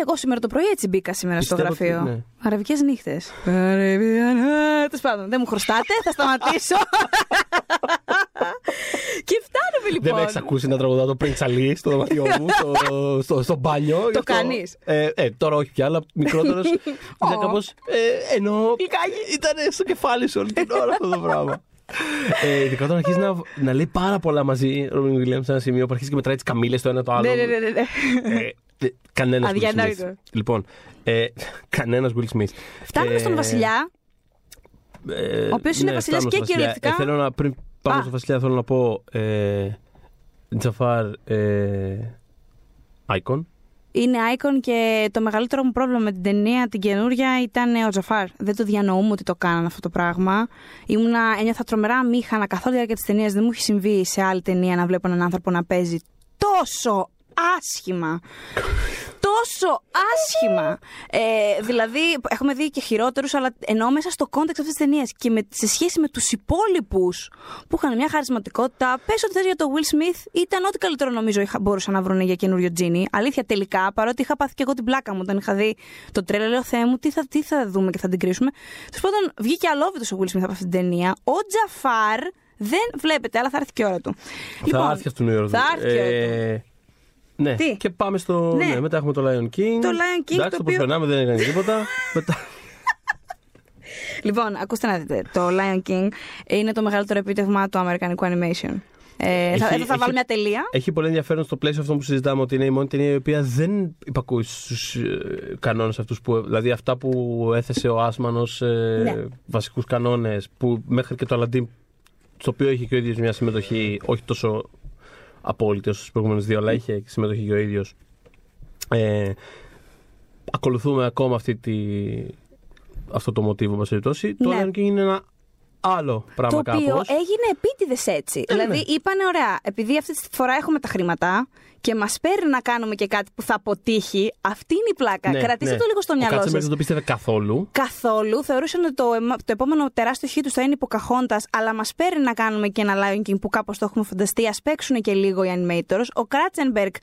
Speaker 1: Εγώ σήμερα το πρωί έτσι μπήκα σήμερα στο
Speaker 2: Πιστεύω ότι-
Speaker 1: γραφείο.
Speaker 2: ναι.
Speaker 1: Αραβικές νύχτες. Τέλος πάντων, δεν μου χρωστάτε, θα σταματήσω. και φτάνουμε λοιπόν.
Speaker 2: Δεν με έχεις ακούσει να τραγουδάω το Prince Ali στο δωμάτιό μου, στο, στο, στο μπάνιο. γι' αυτό-
Speaker 1: κάνεις;
Speaker 2: Ε, ε, τώρα όχι πια, αλλά μικρότερος. ήταν κάπως. Ε, ενώ.
Speaker 1: Λιγάκι.
Speaker 2: Ήταν στο κεφάλι σου όλη την ώρα αυτό το πράγμα. Ε, ειδικά όταν αρχίζεις να, να λέει πάρα πολλά μαζί ο Ρόμπιν Williams σε ένα σημείο που αρχίζεις και μετράει τις καμίλε το ένα το άλλο.
Speaker 1: Ναι, ναι, ναι, ναι, ναι.
Speaker 2: Ε, Κανένας Will
Speaker 1: Αδιανόητο.
Speaker 2: Smith. Λοιπόν, ε, κανένας Will Smith.
Speaker 1: Φτάνουμε
Speaker 2: Ε,
Speaker 1: στον Βασιλιά.
Speaker 2: ε,
Speaker 1: Ο οποίος είναι βασιλιάς
Speaker 2: φτάνουμε στο
Speaker 1: και
Speaker 2: βασιλιά.
Speaker 1: κυριολεκτικά.
Speaker 2: Ε, θέλω να, πριν πάμε
Speaker 1: Α.
Speaker 2: στο βασιλιά, θέλω να πω. Ε, Τζαφάρ. Ε, Icon.
Speaker 1: Είναι icon και το μεγαλύτερο μου πρόβλημα με την ταινία την καινούρια ήταν ο Τζαφάρ. Δεν το διανοούμε ότι το κάνανε αυτό το πράγμα. Ήμουνα, ένιωθα τρομερά μήχανα καθ' όλη τη διάρκεια της ταινίας. Δεν μου έχει συμβεί σε άλλη ταινία να βλέπω έναν άνθρωπο να παίζει τόσο άσχημα. τόσο άσχημα. Ε, δηλαδή, έχουμε δει και χειρότερους, αλλά εννοώ μέσα στο context αυτής της ταινίας και με, σε σχέση με τους υπόλοιπους που είχαν μια χαρισματικότητα. Πες ότι θες για το Will Smith, ήταν ό,τι καλύτερο νομίζω είχα, μπορούσαν να βρουν για καινούριο Τζίνι. Αλήθεια, τελικά, παρότι είχα πάθει και εγώ την πλάκα μου όταν είχα δει το τρέιλερ, λέω Θεέ μου, τι θα, τι θα δούμε και θα την κρίσουμε. Τέλος πάντων, βγήκε αλώβητος ο Will Smith από αυτή την ταινία. Ο Τζαφάρ δεν βλέπεται, αλλά θα έρθει και η ώρα του.
Speaker 2: θα έρθει αυτόν η ώρα του.
Speaker 1: Λοιπόν, Θα έρθει η ώρα του.
Speaker 2: Ε, ναι,
Speaker 1: Τι;
Speaker 2: και πάμε στο.
Speaker 1: Ναι.
Speaker 2: Ναι. μετά έχουμε το Lion King.
Speaker 1: Το Lion King,
Speaker 2: Εντάξει,
Speaker 1: το
Speaker 2: το
Speaker 1: οποίο-
Speaker 2: προσπερνάμε, δεν έκανε τίποτα. μετά.
Speaker 1: Λοιπόν, ακούστε να δείτε. Το Lion King είναι το μεγαλύτερο επίτευγμα του αμερικανικού animation. Ε, θα,
Speaker 2: Έχει-
Speaker 1: εδώ θα
Speaker 2: έχει-
Speaker 1: βάλω μια τελεία.
Speaker 2: Έχει πολύ ενδιαφέρον στο πλαίσιο αυτό που συζητάμε ότι είναι η μόνη ταινία η οποία δεν υπακούει στους κανόνες αυτούς. Που, δηλαδή αυτά που έθεσε ο Άσμαν ω
Speaker 1: Ναι.
Speaker 2: βασικούς κανόνες, που μέχρι και το Αλαντίν, στο οποίο είχε και ο ίδιος μια συμμετοχή, όχι τόσο απόλυτη όσο στι προηγούμενε δύο, αλλά είχε και συμμετοχή και ο ίδιος. Ε, ακολουθούμε ακόμα αυτή τη, αυτό το μοτίβο, εν πάση περιπτώσει. Το
Speaker 1: Ναι.
Speaker 2: Lion King είναι ένα άλλο πράγμα
Speaker 1: Το οποίο
Speaker 2: κάπως.
Speaker 1: έγινε επίτηδες έτσι.
Speaker 2: Ε,
Speaker 1: δηλαδή,
Speaker 2: ναι.
Speaker 1: είπανε, ωραία, επειδή αυτή τη φορά έχουμε τα χρήματα και μας παίρνει να κάνουμε και κάτι που θα αποτύχει, αυτή είναι η πλάκα.
Speaker 2: Ναι,
Speaker 1: Κρατήστε
Speaker 2: ναι.
Speaker 1: το λίγο στο
Speaker 2: Ο
Speaker 1: μυαλό
Speaker 2: Κάτzenberg
Speaker 1: σας.
Speaker 2: δεν το πίστευε καθόλου.
Speaker 1: Καθόλου. Θεωρούσαν ότι το, εμα- το επόμενο τεράστιο χι τους θα είναι υποκαχώντας, αλλά μας παίρνει να κάνουμε και ένα Lion King που κάπως το έχουμε φανταστεί. Α παίξουν και λίγο οι animators. Ο Κράτσενμπεργκ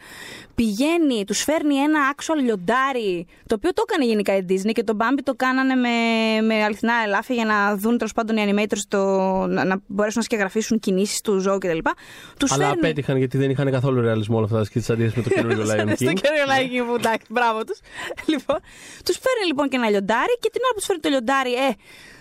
Speaker 1: πηγαίνει, τους φέρνει ένα actual λιοντάρι, το οποίο το έκανε γενικά η Disney και τον Bambi το κάνανε με, με αληθινά ελάφια για να δουν τέλος πάντων οι animators το, να, να μπορέσουν να σκεγγραφίσουν κινήσεις του ζώου κτλ. Τους
Speaker 2: Αλλά
Speaker 1: φέρνει...
Speaker 2: απέτυχαν γιατί δεν είχαν καθόλου ρεαλισμό όλα αυτά τα σκίτσα αντίθεση με το καινούριο Lion
Speaker 1: Στο
Speaker 2: King.
Speaker 1: καινούριο Lion King που εντάξει, μπράβο τους. Λοιπόν, τους φέρνει λοιπόν και ένα λιοντάρι και την ώρα που τους φέρνει το λιοντάρι, ε,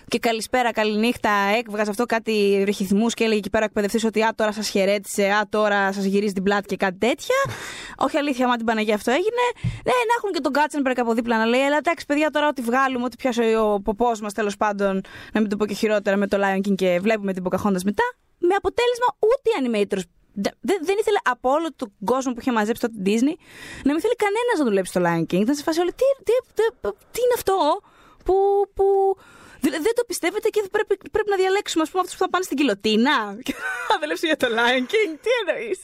Speaker 1: και καλησπέρα, καληνύχτα, έκβγαζε αυτό κάτι ρηχηθμούς και έλεγε εκεί πέρα εκπαιδευτής ότι Α, τώρα σας χαιρέτησε, Α, τώρα σας γυρίζει την πλάτη και κάτι τέτοια. Όχι αλήθεια, μα την Παναγία αυτό έγινε. Ναι, να έχουν και τον Κάτσενμπεργκ από δίπλα να λέει, Αλλά εντάξει, παιδιά, τώρα ό,τι βγάλουμε, ό,τι πιάσει ο ποπός μας τέλος πάντων, να μην το πω και χειρότερα με το Lion King και βλέπουμε την Pocahontas μετά. Με αποτέλεσμα ούτε οι animators δεν, δεν ήθελε από όλο τον κόσμο που είχε μαζέψει το Disney να μην θέλει κανένας να δουλέψει στο Lion King. Ήταν σε φάση όλοι, τι, τι, τι, τι είναι αυτό που, που δεν το πιστεύετε και πρέπει, πρέπει να διαλέξουμε, ας πούμε, αυτούς που θα πάνε στην κοιλωτίνα. Και θα δουλέψουν για το Lion King. Τι εννοείς;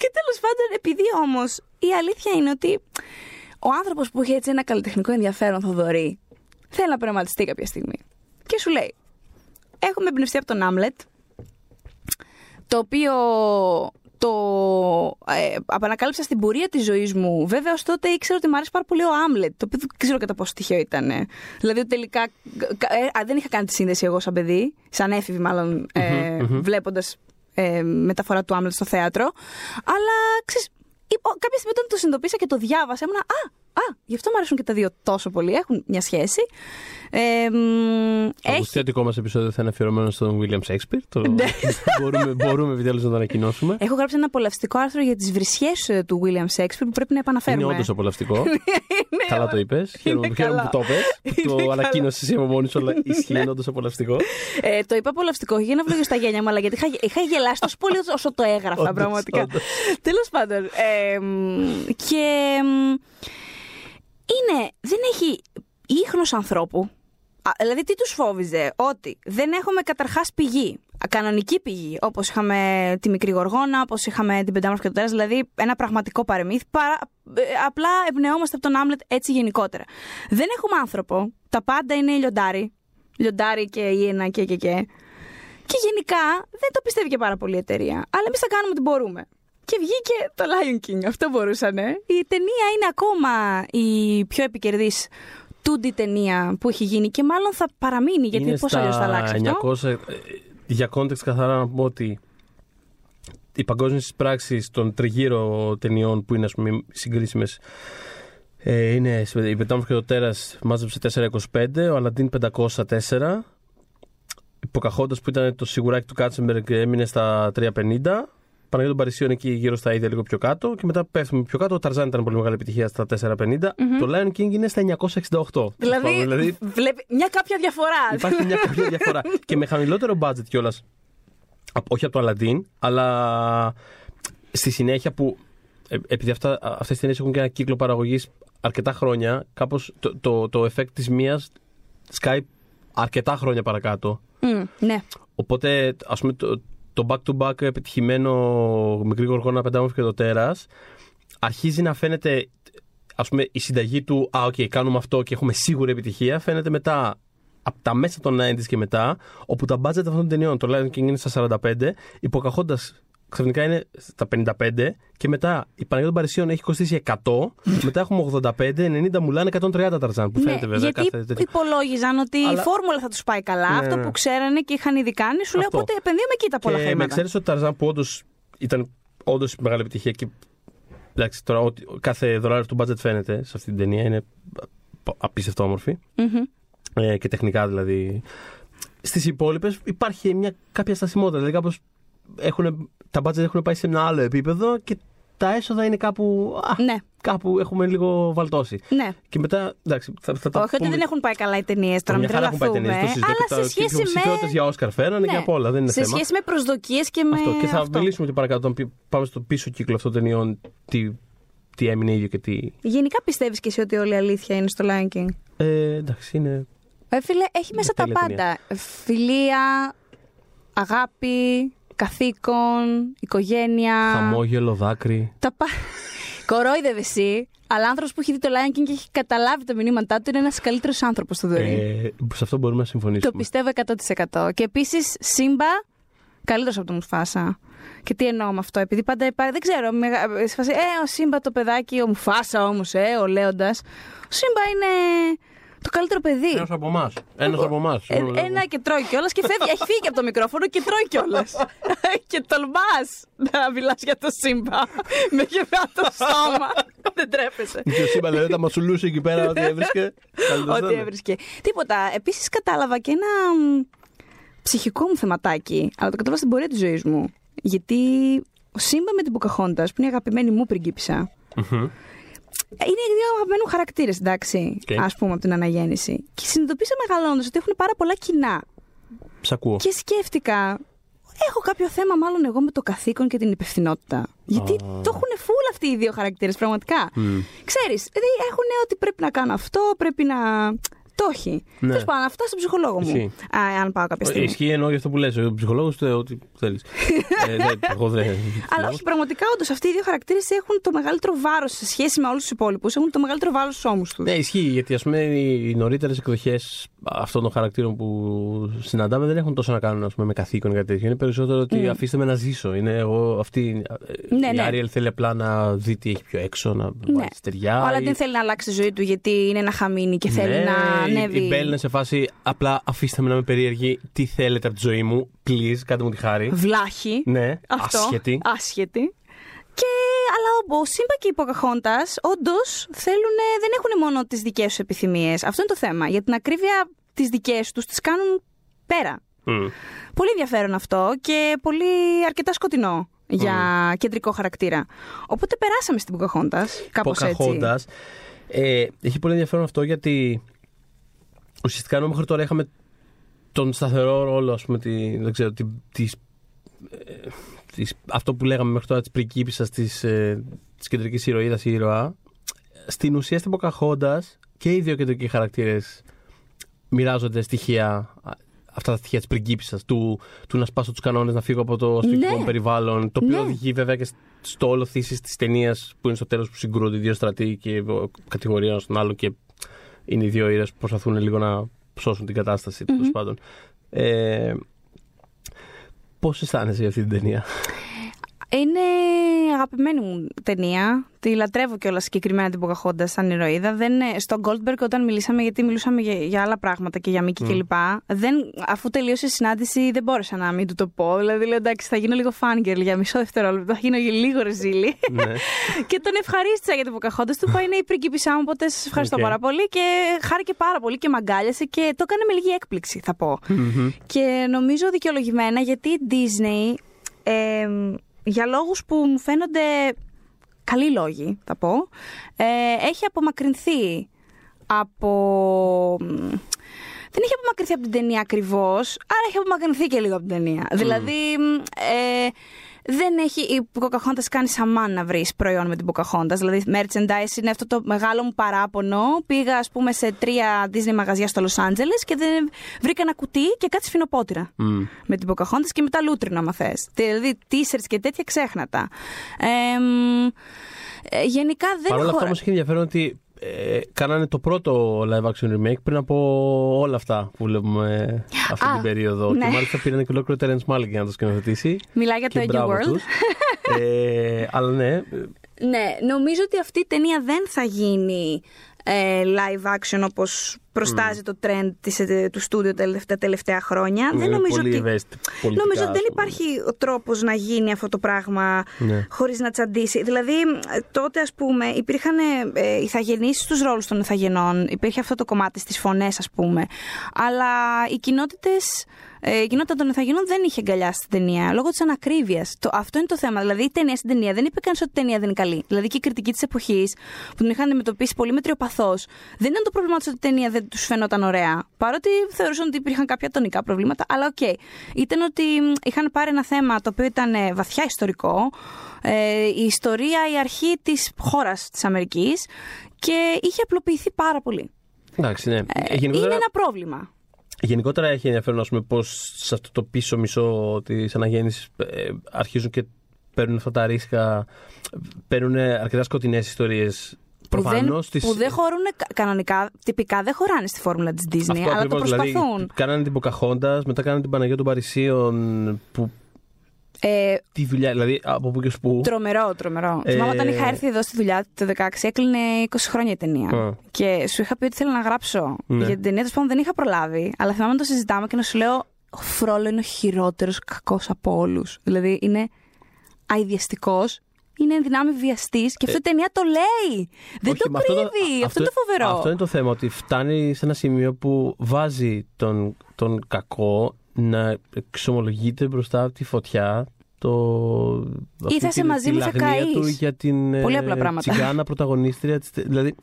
Speaker 1: και τέλος πάντων, επειδή όμως η αλήθεια είναι ότι ο άνθρωπος που έχει έτσι ένα καλλιτεχνικό ενδιαφέρον, Θοδωρή, θέλει να πειραματιστεί κάποια στιγμή. Και σου λέει, έχουμε εμπνευστεί από τον Άμλετ, το οποίο το ε, απανακάλυψα στην πορεία της ζωής μου. Βέβαια, ως τότε ήξερα ότι μου άρεσε πάρα πολύ ο Άμλετ, το οποίο δεν ξέρω κατά πόσο τυχαίο ήταν. Δηλαδή, τελικά ε, δεν είχα κάνει τη σύνδεση εγώ σαν παιδί, σαν έφηβη μάλλον, ε, βλέποντας ε, μεταφορά του Άμλετ στο θέατρο. Αλλά ξέρεις, κάποια στιγμή όταν το συνειδητοποίησα και το διάβασα, ήμουν Α, α, γι' αυτό μου αρέσουν και τα δύο τόσο πολύ. Έχουν μια σχέση.
Speaker 2: Ε, το έχει... δικό μας επεισόδιο θα είναι αφιερωμένο στον William Shakespeare. Το... Ναι. μπορούμε, μπορούμε επιτέλους να το ανακοινώσουμε.
Speaker 1: Έχω γράψει ένα απολαυστικό άρθρο για τις βρισιές ε, του William Shakespeare που πρέπει να επαναφέρουμε.
Speaker 2: Είναι όντως απολαυστικό. Καλά το είπες. Χαίρομαι που το είπες. Το ανακοίνωσες εσύ από μόνη σου, αλλά ισχύει, είναι όντως απολαυστικό.
Speaker 1: Ε, το είπα απολαυστικό για να βγω στα γένια μου, αλλά γιατί είχα γελάσει τόσο πολύ όσο το έγραφα πραγματικά. Τέλος πάντων. Και είναι, δεν έχει ίχνος ανθρώπου. Δηλαδή τι τους φόβιζε, ότι δεν έχουμε καταρχάς πηγή, κανονική πηγή, όπως είχαμε τη Μικρή Γοργόνα, όπως είχαμε την Πεντάμορφη και το Τέρας, δηλαδή ένα πραγματικό παρεμύθι, παρά, ε, απλά εμπνεόμαστε από τον Άμλετ έτσι γενικότερα. Δεν έχουμε άνθρωπο, τα πάντα είναι λιοντάρι, λιοντάρι και ένα και και και. Και γενικά δεν το πιστεύει και πάρα πολύ η εταιρεία. Αλλά εμείς θα κάνουμε ό,τι μπορούμε. Και βγήκε το Lion King. Αυτό μπορούσαν. Η ταινία είναι ακόμα η πιο επικερδής 2D ταινία που έχει γίνει και μάλλον θα παραμείνει γιατί πώς αλλιώς θα αλλάξει 900,
Speaker 2: ε, Για context καθαρά να πω ότι οι παγκόσμιε πράξει των τριγύρω ταινιών που είναι ας πούμε συγκρίσιμες ε, είναι η Πετάμορφη και το Τέρας μάζεψε 4,25, ο Αλαντίν 504. Η Ποκαχόντα που ήταν το σιγουράκι του Κάτσεμπεργκ έμεινε στα 3,50. Παναγιώτη των Παρισίων εκεί γύρω στα ίδια λίγο πιο κάτω. Και μετά πέφτουμε πιο κάτω. Ο Ταρζάν ήταν πολύ μεγάλη επιτυχία στα 450. Mm-hmm. Το Lion King είναι στα 968.
Speaker 1: Δηλαδή, δηλαδή βλέπει μια κάποια διαφορά.
Speaker 2: Υπάρχει μια κάποια διαφορά. και με χαμηλότερο budget κιόλας. Όχι από το Aladdin, αλλά στη συνέχεια που. Ε, επειδή αυτά, αυτές οι ταινίες έχουν και ένα κύκλο παραγωγής αρκετά χρόνια, κάπως το, το, το effect της μίας σκάει αρκετά χρόνια παρακάτω.
Speaker 1: Mm, ναι.
Speaker 2: Οπότε, ας πούμε, το, το back-to-back επιτυχημένο μικρή γοργόνα πεντάμορφη και το τέρας, αρχίζει να φαίνεται ας πούμε η συνταγή του «Α, οκ, okay, κάνουμε αυτό και έχουμε σίγουρη επιτυχία» φαίνεται μετά από τα μέσα των 90s και μετά, όπου τα budget αυτών των ταινιών, το Lion King είναι στα 45, υποκαχώντας ξαφνικά είναι στα 55 και μετά η Παναγία των Παρισίων έχει κοστίσει 100, μετά έχουμε 85, 90 μουλάνε 130 ταρζάν που ναι, φαίνεται βέβαια.
Speaker 1: Γιατί κάθε υπολόγιζαν ότι η φόρμουλα θα τους πάει καλά, ναι, αυτό ναι. που ξέρανε και είχαν ήδη κάνει, σου λέει οπότε επενδύουμε εκεί τα πολλά χρήματα.
Speaker 2: Με εξαίρεση ότι Ταρζάν που όντως ήταν όντως μεγάλη επιτυχία και εντάξει, τώρα ότι κάθε δολάριο του budget φαίνεται σε αυτή την ταινία είναι απίστευτο όμορφη. Ε, και τεχνικά δηλαδή. Στις υπόλοιπες υπάρχει μια κάποια στασιμότητα. Δηλαδή κάπως έχουν, τα budget έχουν πάει σε ένα άλλο επίπεδο και τα έσοδα είναι κάπου. Α,
Speaker 1: ναι.
Speaker 2: Κάπου έχουμε λίγο βαλτώσει.
Speaker 1: Ναι.
Speaker 2: Και μετά. Εντάξει, θα, θα,
Speaker 1: Όχι ότι δεν έχουν πάει καλά οι ταινίες τώρα, μην
Speaker 2: έχουν πάει ταινίες. Αλλά σε σχέση με. για Όσκαρ φέρανε ναι. και από όλα. Δεν είναι
Speaker 1: σε
Speaker 2: θέμα.
Speaker 1: σχέση με προσδοκίες και με.
Speaker 2: Αυτό. Και θα αυτό. μιλήσουμε και παρακάτω. Πάμε στο πίσω κύκλο αυτών των ταινιών. Τι, τι έμεινε ίδιο και τι.
Speaker 1: Γενικά πιστεύεις και εσύ ότι όλη η αλήθεια είναι στο Lion King;
Speaker 2: Ε, εντάξει, είναι.
Speaker 1: Ε, φίλε, έχει μέσα τα πάντα. Ταινία. Φιλία, αγάπη, καθήκον, οικογένεια.
Speaker 2: Χαμόγελο, δάκρυ.
Speaker 1: Τα πα... Κορόιδευε εσύ, αλλά άνθρωπος που έχει δει το Lion King και έχει καταλάβει τα μηνύματά του είναι ένας καλύτερος άνθρωπος στο δωρή.
Speaker 2: Ε, σε αυτό μπορούμε να συμφωνήσουμε.
Speaker 1: Το πιστεύω 100%. Και επίσης, Σύμπα, καλύτερος από τον Μουφάσα. Και τι εννοώ με αυτό, επειδή πάντα υπάρχει, δεν ξέρω, σε φάση, ε, ο Σύμπα το παιδάκι, ο Μουφάσα όμως, ε, ο Λέοντας. Ο Σύμπα είναι το καλύτερο παιδί.
Speaker 2: Ένας από εμάς. Ένας από εμάς.
Speaker 1: Ε, ένα και τρώει κιόλας και φεύγει. έχει φύγει από το μικρόφωνο και τρώει κιόλας. και τολμάς να μιλάς για το σύμπα με γεμάτο στόμα. δεν τρέπεσαι.
Speaker 2: Και ο Σύμπα δηλαδή τα μασουλούσε εκεί πέρα ό,τι έβρισκε.
Speaker 1: Ό,τι έβρισκε. Τίποτα. Επίσης κατάλαβα και ένα ψυχικό μου θεματάκι, αλλά το κατάλαβα στην πορεία της ζωής μου. Γιατί ο Σύμπα με την Ποκαχόντα, που είναι η αγαπημένη μου πριγκίπισσα, είναι δύο αγαπημένου χαρακτήρες, εντάξει,
Speaker 2: Okay.
Speaker 1: ας πούμε, από την αναγέννηση. Και συνειδητοποίησα μεγαλώνοντας ότι έχουν πάρα πολλά κοινά.
Speaker 2: Σ' ακούω.
Speaker 1: Και σκέφτηκα, έχω κάποιο θέμα μάλλον εγώ με το καθήκον και την υπευθυνότητα. Γιατί το έχουν φουλ αυτοί οι δύο χαρακτήρες, πραγματικά. Ξέρεις, δηλαδή έχουν ότι πρέπει να κάνω αυτό, πρέπει να. Το έχει.
Speaker 2: Ναι.
Speaker 1: Τέλος πάντων, αυτά στον ψυχολόγο μου.
Speaker 2: Ισχύει.
Speaker 1: Α, αν πάω κάποια στιγμή.
Speaker 2: Ισχύει εννοώ για αυτό που λες. Ο ψυχολόγος του ό,τι θέλεις. ε, δεν- εγώ δεν.
Speaker 1: Αλλά όχι, πραγματικά όντως αυτοί οι δύο χαρακτήρες έχουν το μεγαλύτερο βάρος σε σχέση με όλους τους υπόλοιπους. Έχουν το μεγαλύτερο βάρος στους ώμους τους.
Speaker 2: Ναι, ισχύει γιατί ας πούμε οι νωρίτερες εκδοχές αυτών των χαρακτήρων που συναντάμε δεν έχουν τόσο να κάνουν ας πούμε, με καθήκον ή κάτι τέτοιο. Είναι περισσότερο ότι αφήστε με να ζήσω. Είναι εγώ αυτή. ε,
Speaker 1: Ναι,
Speaker 2: η
Speaker 1: ναι.
Speaker 2: Άριελ θέλει απλά να δει τι έχει πιο έξω, να
Speaker 1: Ναι.
Speaker 2: βάλει στεριά.
Speaker 1: Αλλά
Speaker 2: ή-
Speaker 1: δεν θέλει να αλλάξει τη ζωή του γιατί είναι ένα χαμίνι και θέλει
Speaker 2: Ναι,
Speaker 1: να
Speaker 2: η-
Speaker 1: ανέβει.
Speaker 2: Η Μπέλ είναι σε φάση απλά αφήστε με να είμαι περίεργη. Τι θέλετε από τη ζωή μου, please, κάντε μου τη χάρη.
Speaker 1: Βλάχη.
Speaker 2: Ναι,
Speaker 1: Αυτό.
Speaker 2: άσχετη.
Speaker 1: Άσχετη. Και, αλλά ο, ο Σύμπα και η Ποκαχόντα όντως θέλουν, δεν έχουν μόνο τις δικές τους επιθυμίες. Αυτό είναι το θέμα. Για την ακρίβεια, τις δικές τους τις κάνουν πέρα.
Speaker 2: Μμ.
Speaker 1: Πολύ ενδιαφέρον αυτό και πολύ αρκετά σκοτεινό για κεντρικό χαρακτήρα. Οπότε περάσαμε στην Ποκαχόντα. Κάπως έτσι.
Speaker 2: Ποκαχόντας. Ε, έχει πολύ ενδιαφέρον αυτό γιατί ουσιαστικά ενώ μέχρι τώρα είχαμε τον σταθερό ρόλο, ας πούμε, τη, δεν ξέρω, τη, της, ε, της- αυτό που λέγαμε μέχρι τώρα της πριγκίπισσας της, ε, της κεντρικής ηρωίδας ή ήρωα, στην ουσία στην Ποκαχόντας και οι δύο κεντρικοί χαρακτήρες μοιράζονται στοιχεία αυτά τα στοιχεία της πριγκίπισσας, του, του να σπάσω τους κανόνες, να φύγω από το σπιτικό
Speaker 1: Ναι.
Speaker 2: μου περιβάλλον. Το οποίο
Speaker 1: Ναι.
Speaker 2: οδηγεί βέβαια και στο όλο θύση της ταινίας που είναι στο τέλος που συγκρούονται οι δύο στρατοί και ο- κατηγορία ένα τον άλλο και είναι οι δύο ήρωες που προσπαθούν λίγο να σώσουν την κατάσταση. τέλος πάντων. Ε, Πώς αισθάνεσαι για αυτή την ταινία,
Speaker 1: Είναι αγαπημένη μου ταινία. Τη λατρεύω κιόλας συγκεκριμένα την Ποκαχόντα σαν ηρωίδα. Δεν, είναι- στο Goldberg, όταν μιλήσαμε, γιατί μιλούσαμε για, για άλλα πράγματα και για Μίκη κλπ. Δεν, αφού τελείωσε η συνάντηση, δεν μπόρεσα να μην του το πω. Δηλαδή, λέω εντάξει, θα γίνω λίγο fangirl για μισό δευτερόλεπτο. Θα γίνω λίγο ρεζίλη.
Speaker 2: ναι.
Speaker 1: και τον ευχαρίστησα για την Ποκαχόντα. Του είπα είναι η πριγκίπισσά μου, οπότε σας ευχαριστώ
Speaker 2: Οκ.
Speaker 1: πάρα πολύ. Και χάρηκε πάρα πολύ και μ' αγκάλιασε και το έκανε με λίγη έκπληξη, θα πω. Και νομίζω δικαιολογημένα γιατί η Disney ε, για λόγους που μου φαίνονται καλοί λόγοι, θα πω, ε, έχει απομακρυνθεί από... Δεν έχει απομακρυνθεί από την ταινία ακριβώς, άρα έχει απομακρυνθεί και λίγο από την ταινία. Δηλαδή, ε, δεν έχει η Pocahontas κάνει σαμάν να βρεις προϊόν με την Pocahontas. Δηλαδή, merchandise είναι αυτό το μεγάλο μου παράπονο. Πήγα, ας πούμε, σε τρία Disney μαγαζιά στο Los Angeles και δεν βρήκα ένα κουτί και κάτι σφινοπότηρα με την Pocahontas και μετά λούτρινο, άμα θες. Δηλαδή, t-shirts και τέτοια ξέχνατα. Ε, μ, ε, γενικά δεν
Speaker 2: Παρ' όλα
Speaker 1: έχω.
Speaker 2: αυτά όμως έχει ενδιαφέρον ότι ε, κάνανε το πρώτο live action remake πριν από όλα αυτά που βλέπουμε αυτή
Speaker 1: Α,
Speaker 2: την περίοδο.
Speaker 1: ναι.
Speaker 2: Και μάλιστα πήραν και ολόκληρο Terence Malick για να το σκηνοθετήσει.
Speaker 1: Μιλάει για το
Speaker 2: Και
Speaker 1: Edgy
Speaker 2: μπράβο
Speaker 1: World.
Speaker 2: τους. ε, αλλά ναι,
Speaker 1: Ναι, νομίζω ότι αυτή η ταινία δεν θα γίνει ε, live action όπως προστάζει το trend της, ε, του στούντιο τα τελευταία, τελευταία χρόνια. δεν
Speaker 2: είναι
Speaker 1: νομίζω
Speaker 2: πολύ
Speaker 1: ότι...
Speaker 2: ευαίσθητη πολιτικά,
Speaker 1: Νομίζω ότι δεν
Speaker 2: ας πούμε.
Speaker 1: υπάρχει ο τρόπος να γίνει αυτό το πράγμα
Speaker 2: Ναι.
Speaker 1: χωρίς να τσαντήσει. Δηλαδή, ε, τότε ας πούμε υπήρχαν ε, ηθαγενείς στους ρόλους των ηθαγενών, υπήρχε αυτό το κομμάτι στις φωνές ας πούμε, αλλά οι κοινότητες... ε, Η κοινότητα των ιθαγενών δεν είχε αγκαλιάσει την ταινία λόγω της ανακρίβειας. Αυτό είναι το θέμα. Δηλαδή, η ταινία στην ταινία δεν είπε κανείς ότι η ταινία δεν είναι καλή. Δηλαδή, και η κριτική της εποχής που την είχαν αντιμετωπίσει πολύ μετριοπαθώς, δεν ήταν το πρόβλημα τους ότι η ταινία δεν τους φαινόταν ωραία. Παρότι θεωρούσαν ότι υπήρχαν κάποια τονικά προβλήματα, αλλά οκ. Ήταν ότι μ, είχαν πάρει ένα θέμα το οποίο ήταν ε, βαθιά ιστορικό, ε, η ιστορία, η αρχή της χώρας της Αμερικής και είχε απλοποιηθεί πάρα πολύ.
Speaker 2: Εντάξει, ναι.
Speaker 1: Ε,
Speaker 2: γενικότερα,
Speaker 1: Είναι ένα πρόβλημα.
Speaker 2: Γενικότερα έχει ενδιαφέρον ας πούμε, πώς σε αυτό το πίσω μισό της αναγέννησης ε, αρχίζουν και παίρνουν αυτά τα ρίσκα. Παίρνουν αρκετά σκοτεινές ιστορίες.
Speaker 1: Που δεν,
Speaker 2: Προφανώ
Speaker 1: που δεν χωρούν κα- κανονικά, τυπικά δεν χωράνε στη φόρμουλα της Disney,
Speaker 2: Αυτό
Speaker 1: αλλά
Speaker 2: ακριβώς,
Speaker 1: το προσπαθούν.
Speaker 2: Δηλαδή, κάνανε την Ποκαχόντα, μετά κάνανε την Παναγία των Παρισίων. Που,
Speaker 1: Ε,
Speaker 2: τη δουλειά, δηλαδή από πού και ως πού.
Speaker 1: τρομερό, τρομερό.
Speaker 2: Ε,
Speaker 1: Θυμάμαι όταν είχα έρθει εδώ στη δουλειά το 2016, έκλεινε 20 χρόνια η ταινία.
Speaker 2: Α.
Speaker 1: Και σου είχα πει ότι θέλω να γράψω
Speaker 2: Ναι.
Speaker 1: για την ταινία, τέλος πάντων δεν είχα προλάβει. Αλλά θυμάμαι να το συζητάμε και να σου λέω: Ο Φρόλο είναι ο χειρότερος κακός από όλους. Δηλαδή είναι αειδιαστικός είναι δυνάμει βιαστής και αυτή η ταινία το λέει. Δεν
Speaker 2: Όχι,
Speaker 1: το
Speaker 2: μα αυτό το-
Speaker 1: κρύβει. Αυτό, είναι το φοβερό.
Speaker 2: Αυτό είναι το θέμα, ότι φτάνει σε ένα σημείο που βάζει τον, τον κακό να εξομολογείται μπροστά από τη φωτιά το, αυτή
Speaker 1: θα είσαι
Speaker 2: τη-
Speaker 1: μαζί
Speaker 2: τη
Speaker 1: μου, θα
Speaker 2: λαγνία
Speaker 1: καείς.
Speaker 2: του για την
Speaker 1: Πολύ
Speaker 2: ε,
Speaker 1: απλά πράγματα.
Speaker 2: τσιγκάνα πρωταγωνίστρια. της τε- Δηλαδή,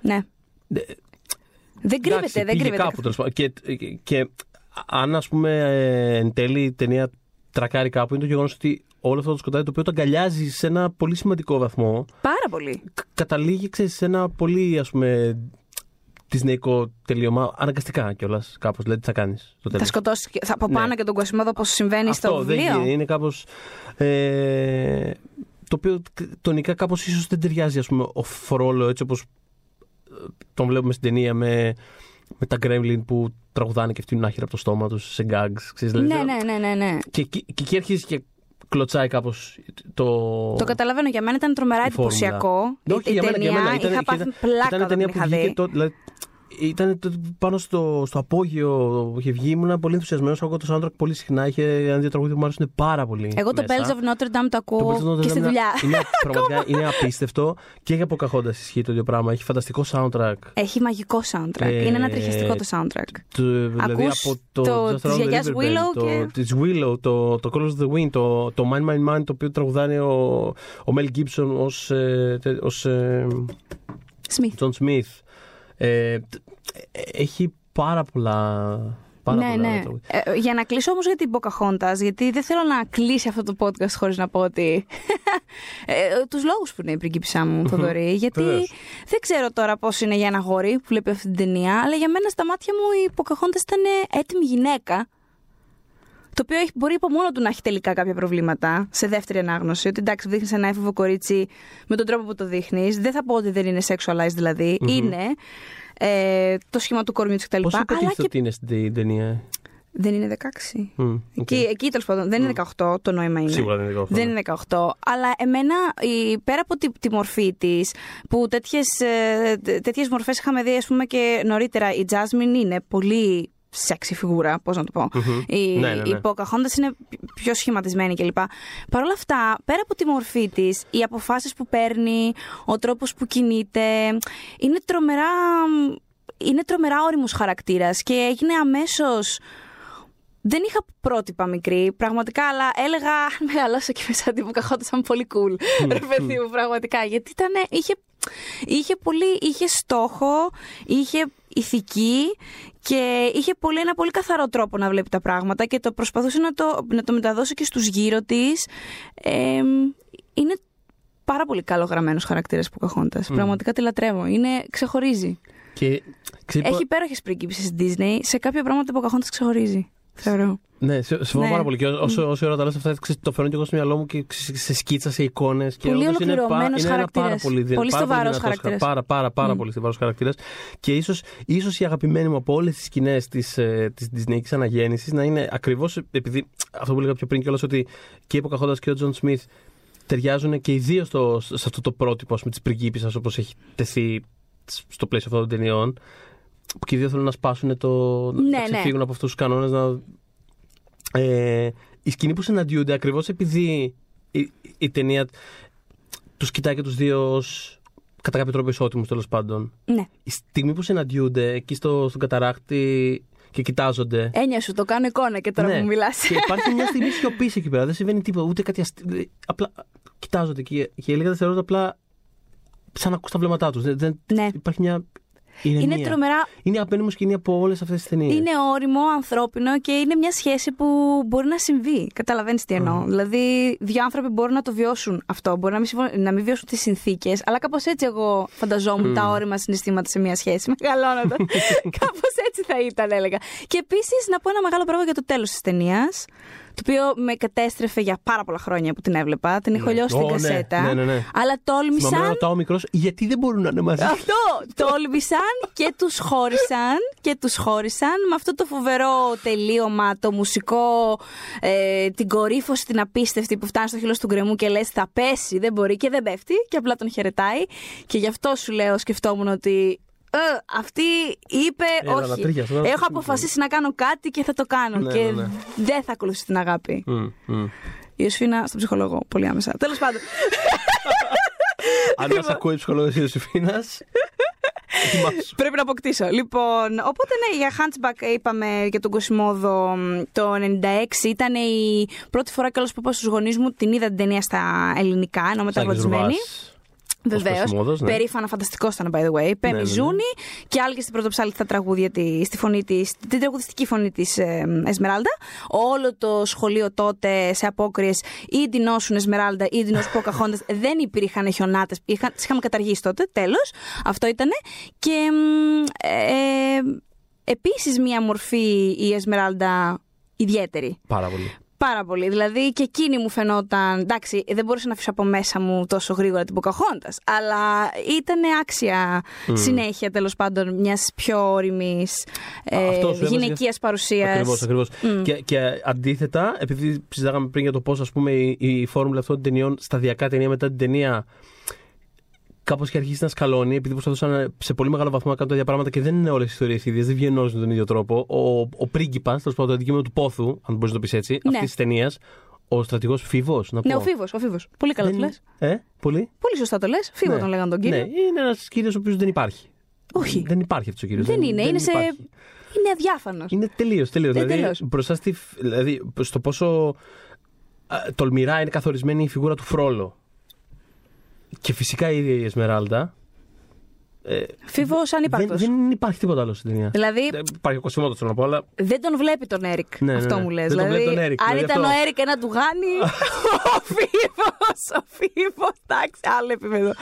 Speaker 1: Ναι.
Speaker 2: Ε,
Speaker 1: Δεν κρύβεται,
Speaker 2: εντάξει,
Speaker 1: δεν
Speaker 2: πήγε
Speaker 1: κρύβεται.
Speaker 2: κάπου, τέλος πάντων. και, και, και αν ας πούμε ε, εν τέλει η ταινία τρακάρει κάπου είναι το γεγονός ότι όλο αυτό το σκοτάδι το οποίο το αγκαλιάζει σε ένα πολύ σημαντικό βαθμό
Speaker 1: Πάρα πολύ.
Speaker 2: κα- καταλήγει ξέρεις, σε ένα πολύ ας πούμε δυσνεϊκό τελείωμα αναγκαστικά κιόλας κάπως δηλαδή τι θα κάνεις στο
Speaker 1: Θα
Speaker 2: τέλος;
Speaker 1: σκοτώσεις και- θα από
Speaker 2: Ναι.
Speaker 1: πάνω και τον Κοσμόδο όπω συμβαίνει στο
Speaker 2: αυτό δεν
Speaker 1: βιβλίο.
Speaker 2: γίνεται, είναι κάπως ε, το οποίο τονικά κάπως ίσως δεν ταιριάζει ας πούμε ο Φρόλο έτσι όπως ε, τον βλέπουμε στην ταινία με, με τα Gremlin που τραγουδάνε και φτύνουν άχυρα από το στόμα τους σε gags ξέρεις, δηλαδή,
Speaker 1: Ναι, ναι, ναι, ναι, ναι.
Speaker 2: Και, εκεί- και εκεί αρχίζει και κλωτσάει κάπως το...
Speaker 1: Το καταλαβαίνω. Για μένα ήταν τρομερά
Speaker 2: η φόρμουλα.
Speaker 1: εντυπωσιακό.
Speaker 2: Ναι,
Speaker 1: Η-
Speaker 2: όχι,
Speaker 1: η
Speaker 2: για μένα, για
Speaker 1: ταινία
Speaker 2: μένα. Ήταν,
Speaker 1: είχα
Speaker 2: και
Speaker 1: πάθει
Speaker 2: ήταν-
Speaker 1: πλάκα
Speaker 2: ήταν
Speaker 1: όταν
Speaker 2: ταινία
Speaker 1: την
Speaker 2: που
Speaker 1: είχα
Speaker 2: βγήκε
Speaker 1: δει.
Speaker 2: το, δηλαδή, ήταν το- πάνω στο, στο απόγειο που είχε βγει. Ήμουν πολύ ενθουσιασμένος. Ακούω το soundtrack πολύ συχνά. Είχε ένα-δύο τραγούδια που μου άρεσαν πάρα πολύ.
Speaker 1: Εγώ το
Speaker 2: μέσα.
Speaker 1: Bells of Notre Dame το
Speaker 2: Το
Speaker 1: ακούω
Speaker 2: Bells of Notre
Speaker 1: και
Speaker 2: Dame
Speaker 1: στη
Speaker 2: είναι-
Speaker 1: δουλειά.
Speaker 2: Είναι, πραγματικά είναι απίστευτο. Και για Pocahontas ισχύει το ίδιο πράγμα. Έχει φανταστικό soundtrack.
Speaker 1: Έχει μαγικό soundtrack.
Speaker 2: Ε,
Speaker 1: Είναι ένα τριχιαστικό το soundtrack.
Speaker 2: Το, δηλαδή
Speaker 1: Ακούς
Speaker 2: από το,
Speaker 1: το-
Speaker 2: Just
Speaker 1: της
Speaker 2: Around the
Speaker 1: γιαγιάς
Speaker 2: River
Speaker 1: Willow
Speaker 2: Bend, το,
Speaker 1: και-
Speaker 2: της Willow, το, το Colors of the Wind, το, το Mine Mine Mine, το οποίο τραγουδάνε ο, ο Mel Gibson ως, ε, τε- ως ε,
Speaker 1: Smith.
Speaker 2: John Smith. Ε, τ- ε, έχει πάρα πολλά. Πάρα
Speaker 1: ναι,
Speaker 2: πολλά
Speaker 1: ναι.
Speaker 2: τραγούδια.
Speaker 1: Ε, για να κλείσω όμως για την Pocahontas, γιατί δεν θέλω να κλείσει αυτό το podcast χωρίς να πω ότι. ε, τους λόγους που είναι η πριγκίπισά μου, Θοδωρή. γιατί
Speaker 2: Βεβαίως.
Speaker 1: δεν ξέρω τώρα πώς είναι για ένα γόρι που βλέπει αυτή την ταινία, αλλά για μένα στα μάτια μου η Pocahontas ήταν έτοιμη γυναίκα. Το οποίο έχει, μπορεί από μόνο του να έχει τελικά κάποια προβλήματα σε δεύτερη ανάγνωση. Ότι εντάξει, δείχνεις ένα έφηβο κορίτσι με τον τρόπο που το δείχνεις. Δεν θα πω ότι δεν είναι sexualized δηλαδή. Είναι ε, το σχήμα του κορμιού της κτλ.
Speaker 2: Πώς
Speaker 1: Αλλά
Speaker 2: υποτίθεται
Speaker 1: και
Speaker 2: ότι είναι στην ταινία;
Speaker 1: δεν είναι 16.
Speaker 2: Μμ, οκ.
Speaker 1: Εκεί, εκεί τέλος πάντων δεν είναι 18, το νόημα είναι.
Speaker 2: Σίγουρα δεν είναι 18.
Speaker 1: Δεν είναι 18. Αλλά εμένα, η, πέρα από τη, τη μορφή της, που τέτοιες τέτοιες μορφές είχαμε δει, ας πούμε, και νωρίτερα, η Jasmine είναι πολύ σεξι φιγούρα, πώς να το πω.
Speaker 2: Μμμ.
Speaker 1: Η,
Speaker 2: Ναι, ναι, ναι.
Speaker 1: η Pocahontas είναι πιο σχηματισμένη κλπ. Παρ' όλα αυτά, πέρα από τη μορφή της, οι αποφάσεις που παίρνει, ο τρόπος που κινείται, είναι τρομερά. Είναι τρομερά όριμος χαρακτήρας και έγινε αμέσως δεν είχα πρότυπα μικρή, πραγματικά, αλλά έλεγα αν μεγαλώσω και μέσα την Pocahontas πολύ cool. Ρε παιδί μου, πραγματικά. Γιατί ήταν, είχε, είχε, πολύ, είχε στόχο, είχε ηθική και είχε πολύ, ένα πολύ καθαρό τρόπο να βλέπει τα πράγματα και το προσπαθούσε να το, να το μεταδώσει και στους γύρω της. Ε, είναι πάρα πολύ καλογραμμένος χαρακτήρας Pocahontas. Πραγματικά τη λατρεύω. Είναι, ξεχωρίζει.
Speaker 2: Και, ξέρεις,
Speaker 1: Έχει υπέροχες πρίγκιψε Disney. Σε κάποια πράγματα η Pocahontas ξεχωρίζει. Θεωρώ.
Speaker 2: Ναι, σε- συμφωνώ
Speaker 1: Ναι.
Speaker 2: πάρα πολύ. Και όσο, όσο ώρα τα λες αυτά, ξέρεις, το φέρνω και εγώ στο μυαλό μου και ξέρεις, σε σκίτσα, σε εικόνες.
Speaker 1: Πολύ
Speaker 2: είναι, πα-
Speaker 1: ολοκληρωμένος
Speaker 2: είναι ένα πάρα
Speaker 1: χαρακτήρας.
Speaker 2: πολύ, δυ-
Speaker 1: Πολύ
Speaker 2: πάρα
Speaker 1: στιβαρός
Speaker 2: δυνατός χα-
Speaker 1: χαρακτήρας.
Speaker 2: Πάρα, πάρα, πάρα
Speaker 1: Μμ.
Speaker 2: πολύ στιβαρός χαρακτήρας. Και ίσως ίσως η αγαπημένη μου από όλες τις σκηνές της ε, της Disney-ική αναγέννησης να είναι ακριβώς επειδή αυτό που έλεγα πιο πριν κιόλας ότι και η Pocahontas και ο Τζον Σμιθ ταιριάζουν και οι δύο στο, σε αυτό το πρότυπο της πριγκίπισσας όπως έχει τεθεί στο πλαίσιο αυτών των ταινιών. Που και οι δύο θέλουν να σπάσουν το.
Speaker 1: Ναι,
Speaker 2: να
Speaker 1: ναι.
Speaker 2: ξεφύγουν από αυτούς τους κανόνες, να ε, η σκηνή που συναντιούνται ακριβώς επειδή η, η ταινία τους κοιτάει και τους δύο ως κατά κάποιο τρόπο ισότιμους τέλος πάντων.
Speaker 1: Ναι.
Speaker 2: Η στιγμή που συναντιούνται εκεί στο, στον καταράκτη και κοιτάζονται.
Speaker 1: Έννοια σου, το κάνω εικόνα και τώρα
Speaker 2: Ναι.
Speaker 1: μου μιλάς.
Speaker 2: Και υπάρχει μια στιγμή σιωπής εκεί πέρα. Δεν συμβαίνει τίποτα, ούτε κάτι αστείο. Απλά κοιτάζονται και, και λίγα δευτερόλεπτα απλά σαν να ακούς τα βλέμματά τους. Δεν, δεν-
Speaker 1: Ναι.
Speaker 2: Υπάρχει μια ηρεμία.
Speaker 1: Είναι τρομερά.
Speaker 2: Είναι αγαπημένη μου σκηνή από όλες αυτές τις ταινίες.
Speaker 1: Είναι όριμο, ανθρώπινο και είναι μια σχέση που μπορεί να συμβεί. Καταλαβαίνεις τι εννοώ. Δηλαδή, δύο άνθρωποι μπορούν να το βιώσουν αυτό. Μπορεί να μην, συμφω- να μην βιώσουν τις συνθήκες, αλλά κάπως έτσι εγώ φανταζόμουν τα όριμα συναισθήματα σε μια σχέση. Μεγαλώνοντας. κάπως έτσι θα ήταν, έλεγα. Και επίσης να πω ένα μεγάλο πράγμα για το τέλος της ταινίας. Το οποίο με κατέστρεφε για πάρα πολλά χρόνια που την έβλεπα. Την έχω λιώσει
Speaker 2: Ω,
Speaker 1: την
Speaker 2: ναι.
Speaker 1: κασέτα.
Speaker 2: Ναι, ναι, ναι.
Speaker 1: Αλλά τόλμησα.
Speaker 2: Θυμάμαι να ρωτάω ο μικρός γιατί δεν μπορούν να είναι μαζί;
Speaker 1: Αυτό! Τόλμησαν και τους χώρισαν και τους χώρισαν με αυτό το φοβερό τελείωμα, το μουσικό, ε, την κορύφωση, την απίστευτη που φτάνει στο χείλος του γκρεμού και λες θα πέσει, δεν μπορεί και δεν πέφτει και απλά τον χαιρετάει και γι' αυτό σου λέω σκεφτόμουν ότι «Ε, αυτή είπε
Speaker 2: Έλα, να
Speaker 1: όχι.
Speaker 2: τρίχιασε, να
Speaker 1: Έχω
Speaker 2: τρίχιασε.
Speaker 1: αποφασίσει να κάνω κάτι και θα το κάνω
Speaker 2: Ναι,
Speaker 1: και
Speaker 2: ναι, ναι.
Speaker 1: δεν θα ακολουθήσει την αγάπη.
Speaker 2: Μμ, μμ.
Speaker 1: Η Ιωσήφινα στον ψυχολόγο. Πολύ άμεσα. Τέλος πάντων.
Speaker 2: Αν μας ακούει η ψυχολόγος τη Ιωσήφινα.
Speaker 1: Πρέπει να αποκτήσω. Λοιπόν, οπότε ναι, για Hunchback είπαμε και τον Κοσιμόδο το 96. Ήταν η πρώτη φορά καλώ που είπα στους γονείς μου την είδα την ταινία στα ελληνικά, ενώ μεταγλωτισμένη. Βεβαίως. Ναι. Περήφανα, φανταστικό ήταν, by the way. Πέμι ναι, ναι, ναι. Ζούνη και άλλη και στην πρωτοψάλτη στα τραγούδια τη, στη φωνή της, την τραγουδιστική φωνή της ε, Εσμεράλντα. Όλο το σχολείο τότε σε απόκριες ή ντυνόσουν Εσμεράλντα ή ντυνόσουν Ποκαχόντα. δεν υπήρχαν χιονάτες. Τις είχαμε καταργήσει τότε. Τέλος. Αυτό ήταν. Και ε, επίσης μία μορφή η Εσμεράλντα ιδιαίτερη.
Speaker 2: Πάρα πολύ.
Speaker 1: Πάρα πολύ. Δηλαδή και εκείνη μου φαινόταν. Εντάξει, δεν μπορούσα να αφήσω από μέσα μου τόσο γρήγορα την Ποκαχόντα. Αλλά ήταν άξια συνέχεια τέλος πάντων μιας πιο όρημης ε, γυναικείας παρουσίας.
Speaker 2: Ακριβώς, ακριβώς. Και, και αντίθετα, επειδή συζητάγαμε πριν για το πώς η, η φόρμουλα αυτών των ταινιών σταδιακά ταινία μετά την ταινία κάπως και αρχίσει να σκαλώνει, επειδή προσπαθούσαν σε πολύ μεγάλο βαθμό να κάνουν τα ίδια πράγματα και δεν είναι όλες οι ιστορίες ίδιες, δεν βγαίνουν όλε με τον ίδιο τρόπο. Ο, ο πρίγκιπας, τέλος πάντων, το αντικείμενο του πόθου, αν μπορείς να το πεις έτσι, ναι. αυτής της ταινίας, ο στρατηγός Φίβος.
Speaker 1: Ναι, ο Φίβος. Ο Φίβος. Πολύ καλά το λες.
Speaker 2: Ε, πολύ.
Speaker 1: Πολύ σωστά το λες. Φίβο ναι. τον λέγανε τον κύριο.
Speaker 2: Ναι, είναι ένας κύριος ο οποίος δεν υπάρχει.
Speaker 1: Όχι.
Speaker 2: Δεν υπάρχει αυτός ο κύριος.
Speaker 1: Δεν, είναι. Δεν είναι, σε... είναι αδιάφανος.
Speaker 2: Είναι τελείως. Τελείως. Δηλαδή, μπροστά στη, δηλαδή, στο πόσο τολμηρά είναι καθορισμένη η φιγούρα του Φρόλο και φυσικά η ίδια η Εσμεράλντα.
Speaker 1: Ε, Φίβος ανύπαρκτος.
Speaker 2: Δεν, δεν υπάρχει τίποτα άλλο στην ταινία.
Speaker 1: Δηλαδή.
Speaker 2: Δεν υπάρχει ο Κουασιμόδο, θέλω να πω, αλλά.
Speaker 1: Δεν τον βλέπει τον Έρικ.
Speaker 2: Ναι, ναι,
Speaker 1: αυτό
Speaker 2: ναι.
Speaker 1: μου λες.
Speaker 2: Δεν
Speaker 1: δηλαδή,
Speaker 2: τον βλέπει τον Έρικ.
Speaker 1: Αν
Speaker 2: δηλαδή
Speaker 1: ήταν
Speaker 2: αυτό...
Speaker 1: ο Έρικ ένα του γάνι. ο Φίβος. Ο Φίβος. Εντάξει, άλλο επίπεδο.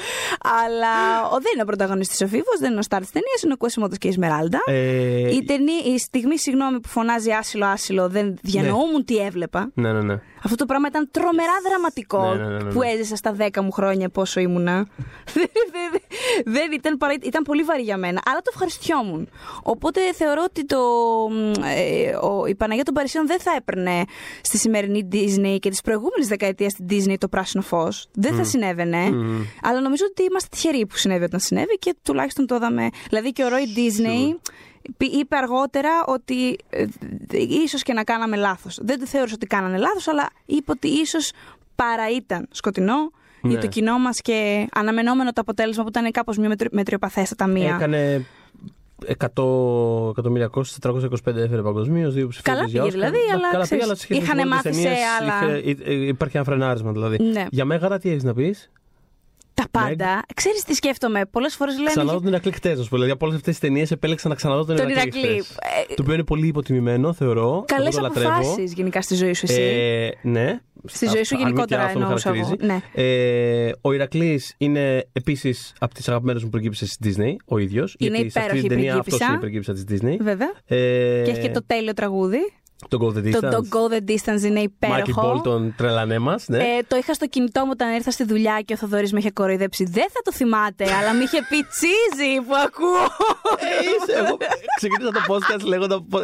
Speaker 1: Αλλά ο, δεν είναι ο πρωταγωνιστής ο Φίβος, δεν είναι ο Στάρ της ταινίας, είναι ο Κοσιμότο και η Εσμεράλντα.
Speaker 2: Ε...
Speaker 1: Η, ταινία, η στιγμή, συγγνώμη, που φωνάζει άσυλο, άσυλο, δεν διανοούμουν ναι. τι έβλεπα.
Speaker 2: Ναι, ναι, ναι.
Speaker 1: Αυτό το πράγμα ήταν τρομερά δραματικό
Speaker 2: ναι, ναι, ναι, ναι.
Speaker 1: που έζησα στα 10 μου χρόνια πόσο ήμουνα. δεν ήταν, παρά, ήταν πολύ βαρύ για μένα, αλλά το ευχαριστιόμουν. Οπότε θεωρώ ότι το, ε, ο, η Παναγία των Παρισίων δεν θα έπαιρνε στη σημερινή Disney και τις προηγούμενες δεκαετίες στην Disney το πράσινο φως. Δεν θα συνέβαινε. Mm. Αλλά νομίζω ότι είμαστε τυχεροί που συνέβη όταν συνέβη και τουλάχιστον το είδαμε. Δηλαδή και ο Roy Disney είπε αργότερα ότι ε, ίσως και να κάναμε λάθος. Δεν το θεώρησε ότι κάνανε λάθος, αλλά είπε ότι ίσως παρά ήταν σκοτεινό ναι. για το κοινό μας και αναμενόμενο το αποτέλεσμα που ήταν κάπως μια μετριοπαθέστατα μία.
Speaker 2: Έκανε 100 εκατομμύρια κόστη, 425 έφερε παγκοσμίως, δύο ψηφιακές
Speaker 1: Καλά πήγε δηλαδή, αλλά, καλά πήγε, αλλά είχαν μάθει σε άλλα.
Speaker 2: Είχε, υπάρχει ένα φρενάρισμα δηλαδή.
Speaker 1: Ναι.
Speaker 2: Για Μέγαρα τι έχεις να πεις;
Speaker 1: Τα πάντα. Meg. Ξέρεις τι σκέφτομαι; Πολλές φορές λένε.
Speaker 2: Ξαναδώ τον Ηρακλή χτε, να σου πω. Δηλαδή από όλες αυτές τις ταινίες επέλεξα να ξαναδώ τον, τον Ηρακλή. Το οποίο είναι πολύ υποτιμημένο, θεωρώ.
Speaker 1: Καλές αποφάσεις γενικά στη ζωή σου, εσύ.
Speaker 2: Ε, ναι.
Speaker 1: Στη ζωή σου γενικότερα εννοούσα εγώ. Ναι.
Speaker 2: Ε, ο Ηρακλής είναι επίσης από τις αγαπημένες μου πριγκίπισε της Disney, ο ίδιος.
Speaker 1: Είναι υπέροχη η ταινία αυτός
Speaker 2: είναι η πριγκίπισσα της Disney.
Speaker 1: Βέβαια. Ε, και έχει και το τέλειο τραγούδι.
Speaker 2: Το Go the Distance.
Speaker 1: Το, το Go the Distance είναι υπέροχο.
Speaker 2: Μάικλ Μπόλτον, τρελανέ μας. Ναι.
Speaker 1: Ε, το είχα στο κινητό μου όταν ήρθα στη δουλειά και ο Θοδωρής με είχε κοροϊδέψει. Δεν θα το θυμάται, αλλά με είχε πει cheesy που ακούω.
Speaker 2: Είσαι, εγώ ξεκίνησα το podcast